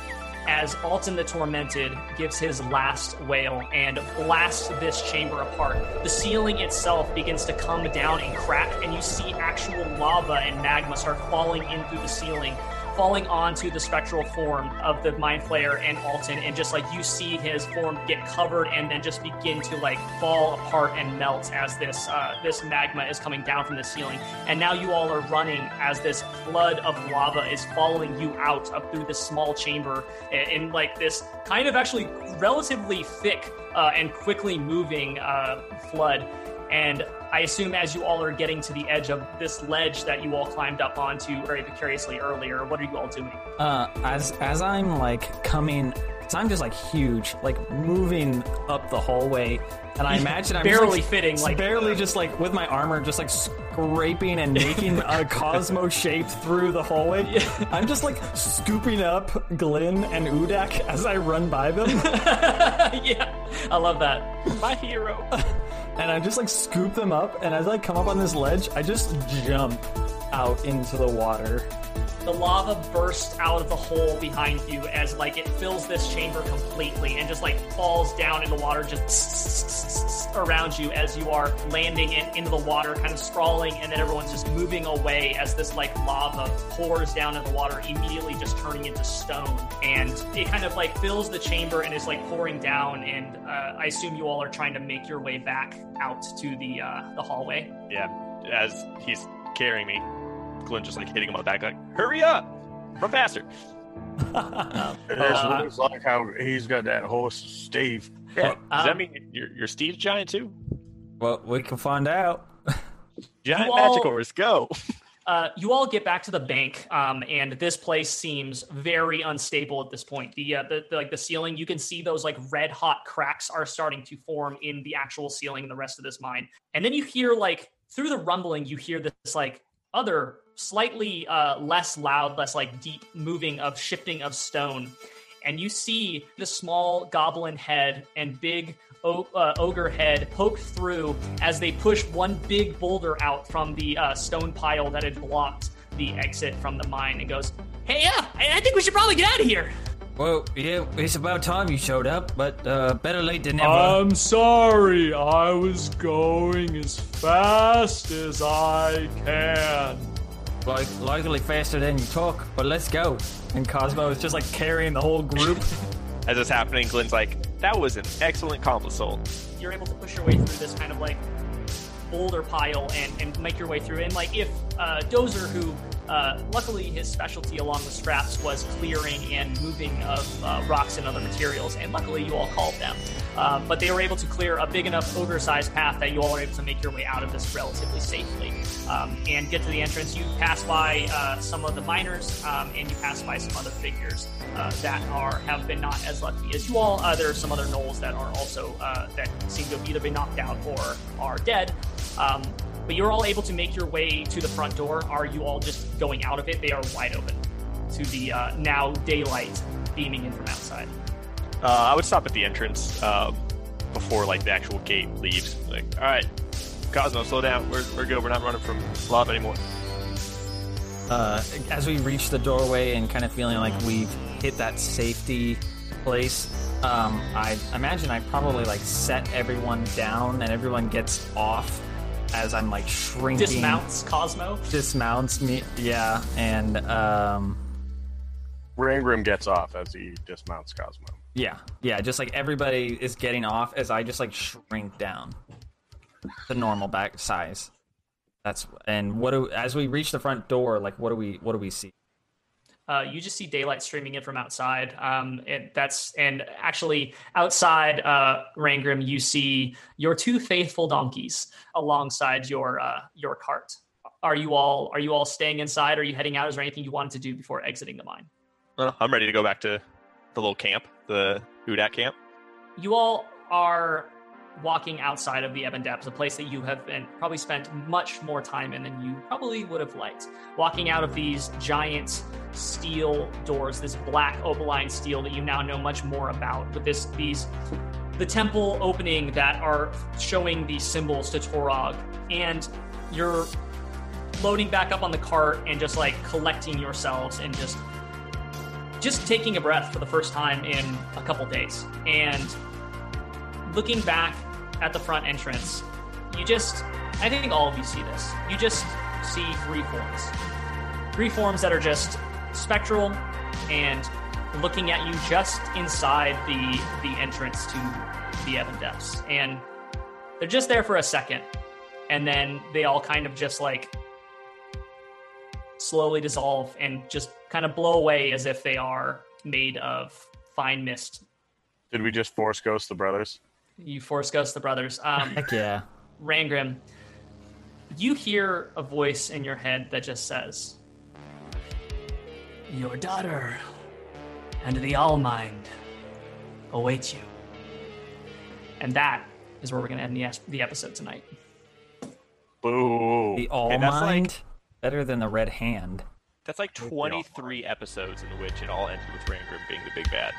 as Alton the Tormented gives his last wail and blasts this chamber apart. The ceiling itself begins to come down and crack, and you see actual lava and magma start falling in through the ceiling falling onto the spectral form of the mind flayer and Alton, and just like you see his form get covered and then just begin to like fall apart and melt as this uh, this magma is coming down from the ceiling. And now you all are running as this flood of lava is following you out up through this small chamber in, in like this kind of actually relatively thick uh, and quickly moving uh, flood. And I assume as you all are getting to the edge of this ledge that you all climbed up onto very precariously earlier, what are you all doing? Uh, as as I'm like coming, so I'm just like huge, like moving up the hallway, and I imagine I'm just, barely like, fitting, like barely just like with my armor, just like scraping and making a Cosmo shape through the hallway. I'm just like scooping up Glenn and Udak as I run by them, yeah, I love that. My hero. And I just like scoop them up. And as I come up on this ledge, I just jump out into the water. The lava bursts out of the hole behind you as like it fills this chamber completely and just like falls down in the water just around you as you are landing in, into the water, kind of sprawling, and then everyone's just moving away as this like lava pours down in the water, immediately just turning into stone. And it kind of like fills the chamber and is like pouring down. And uh, I assume you all are trying to make your way back out to the uh, the hallway. Yeah, as he's carrying me, Glenn just like hitting him on the back, like, hurry up, run faster. It Uh, looks like how he's got that horse, Steve. Yeah. Does that Um, mean your your steed's giant too? Well, we can find out. Giant You all- magic horse, go. Uh, you all get back to the bank, um, and this place seems very unstable at this point. The, uh, the, the like the ceiling, you can see those like red hot cracks are starting to form in the actual ceiling in the rest of this mine. And then you hear like through the rumbling, you hear this like other slightly uh, less loud, less like deep moving of shifting of stone. And you see the small goblin head and big o- uh, ogre head poke through as they push one big boulder out from the uh, stone pile that had blocked the exit from the mine and goes, Hey, yeah, I, I think we should probably get out of here. Well, yeah, it's about time you showed up, but uh, better late than never. I'm sorry, I was going as fast as I can. like, likely faster than you talk, but let's go. And Cosmo is just like carrying the whole group. As it's happening, Glenn's like, that was an excellent console. You're able to push your way through this kind of like boulder pile and, and make your way through. And like if uh, Dozer, who uh, luckily his specialty along the straps was clearing and moving of uh, rocks and other materials, and luckily you all called them. Uh, but they were able to clear a big enough ogre-sized path that you all are able to make your way out of this relatively safely um, and get to the entrance. You pass by uh, some of the miners um, and you pass by some other figures uh, that are have been not as lucky as you all. Uh, there are some other gnolls that are also that seem to have either been knocked out or are dead. Um, but you're all able to make your way to the front door. Are you all just going out of it? They are wide open to the uh, now daylight beaming in from outside. Uh, I would stop at the entrance um, before like the actual gate leaves. Like, all right, Cosmo, slow down. We're, we're good. We're not running from lava anymore. uh, as we reach the doorway and kind of feeling like we've hit that safety place, um, I imagine I probably like set everyone down and everyone gets off as I'm like shrinking. Dismounts Cosmo. Dismounts me, yeah, and um, Rangrim gets off as he dismounts Cosmo. yeah, yeah, just like everybody is getting off as I just like shrink down the normal back size. That's and what do as we reach the front door, like what do we what do we see? Uh, you just see daylight streaming in from outside. Um, and that's and actually outside uh, Rangrim, you see your two faithful donkeys alongside your uh, your cart. Are you all are you all staying inside? Are you heading out? Is there anything you wanted to do before exiting the mine? Well, I'm ready to go back to the little camp, the Udat camp. You all are walking outside of the Ebon Depths, a place that you have been probably spent much more time in than you probably would have liked. Walking out of these giant steel doors, this black opaline steel that you now know much more about, with this these the temple opening that are showing these symbols to Torog, and you're loading back up on the cart and just like collecting yourselves and just just taking a breath for the first time in a couple days and looking back at the front entrance you just i think all of you see this you just see three forms three forms that are just spectral and looking at you just inside the the entrance to the Ebon Depths. And they're just there for a second. And then they all kind of just like slowly dissolve and just kind of blow away as if they are made of fine mist. Did we just force ghost the brothers? You force ghost the brothers. Um, Heck yeah. Rangrim, you hear a voice in your head that just says, Your daughter and the Allmind await you. And that is where we're going to end the, the episode tonight. Boo. The All And that's like- Mind. Better than the Red Hand. That's like 23 episodes in which it all ended with Rangrim being the big bad.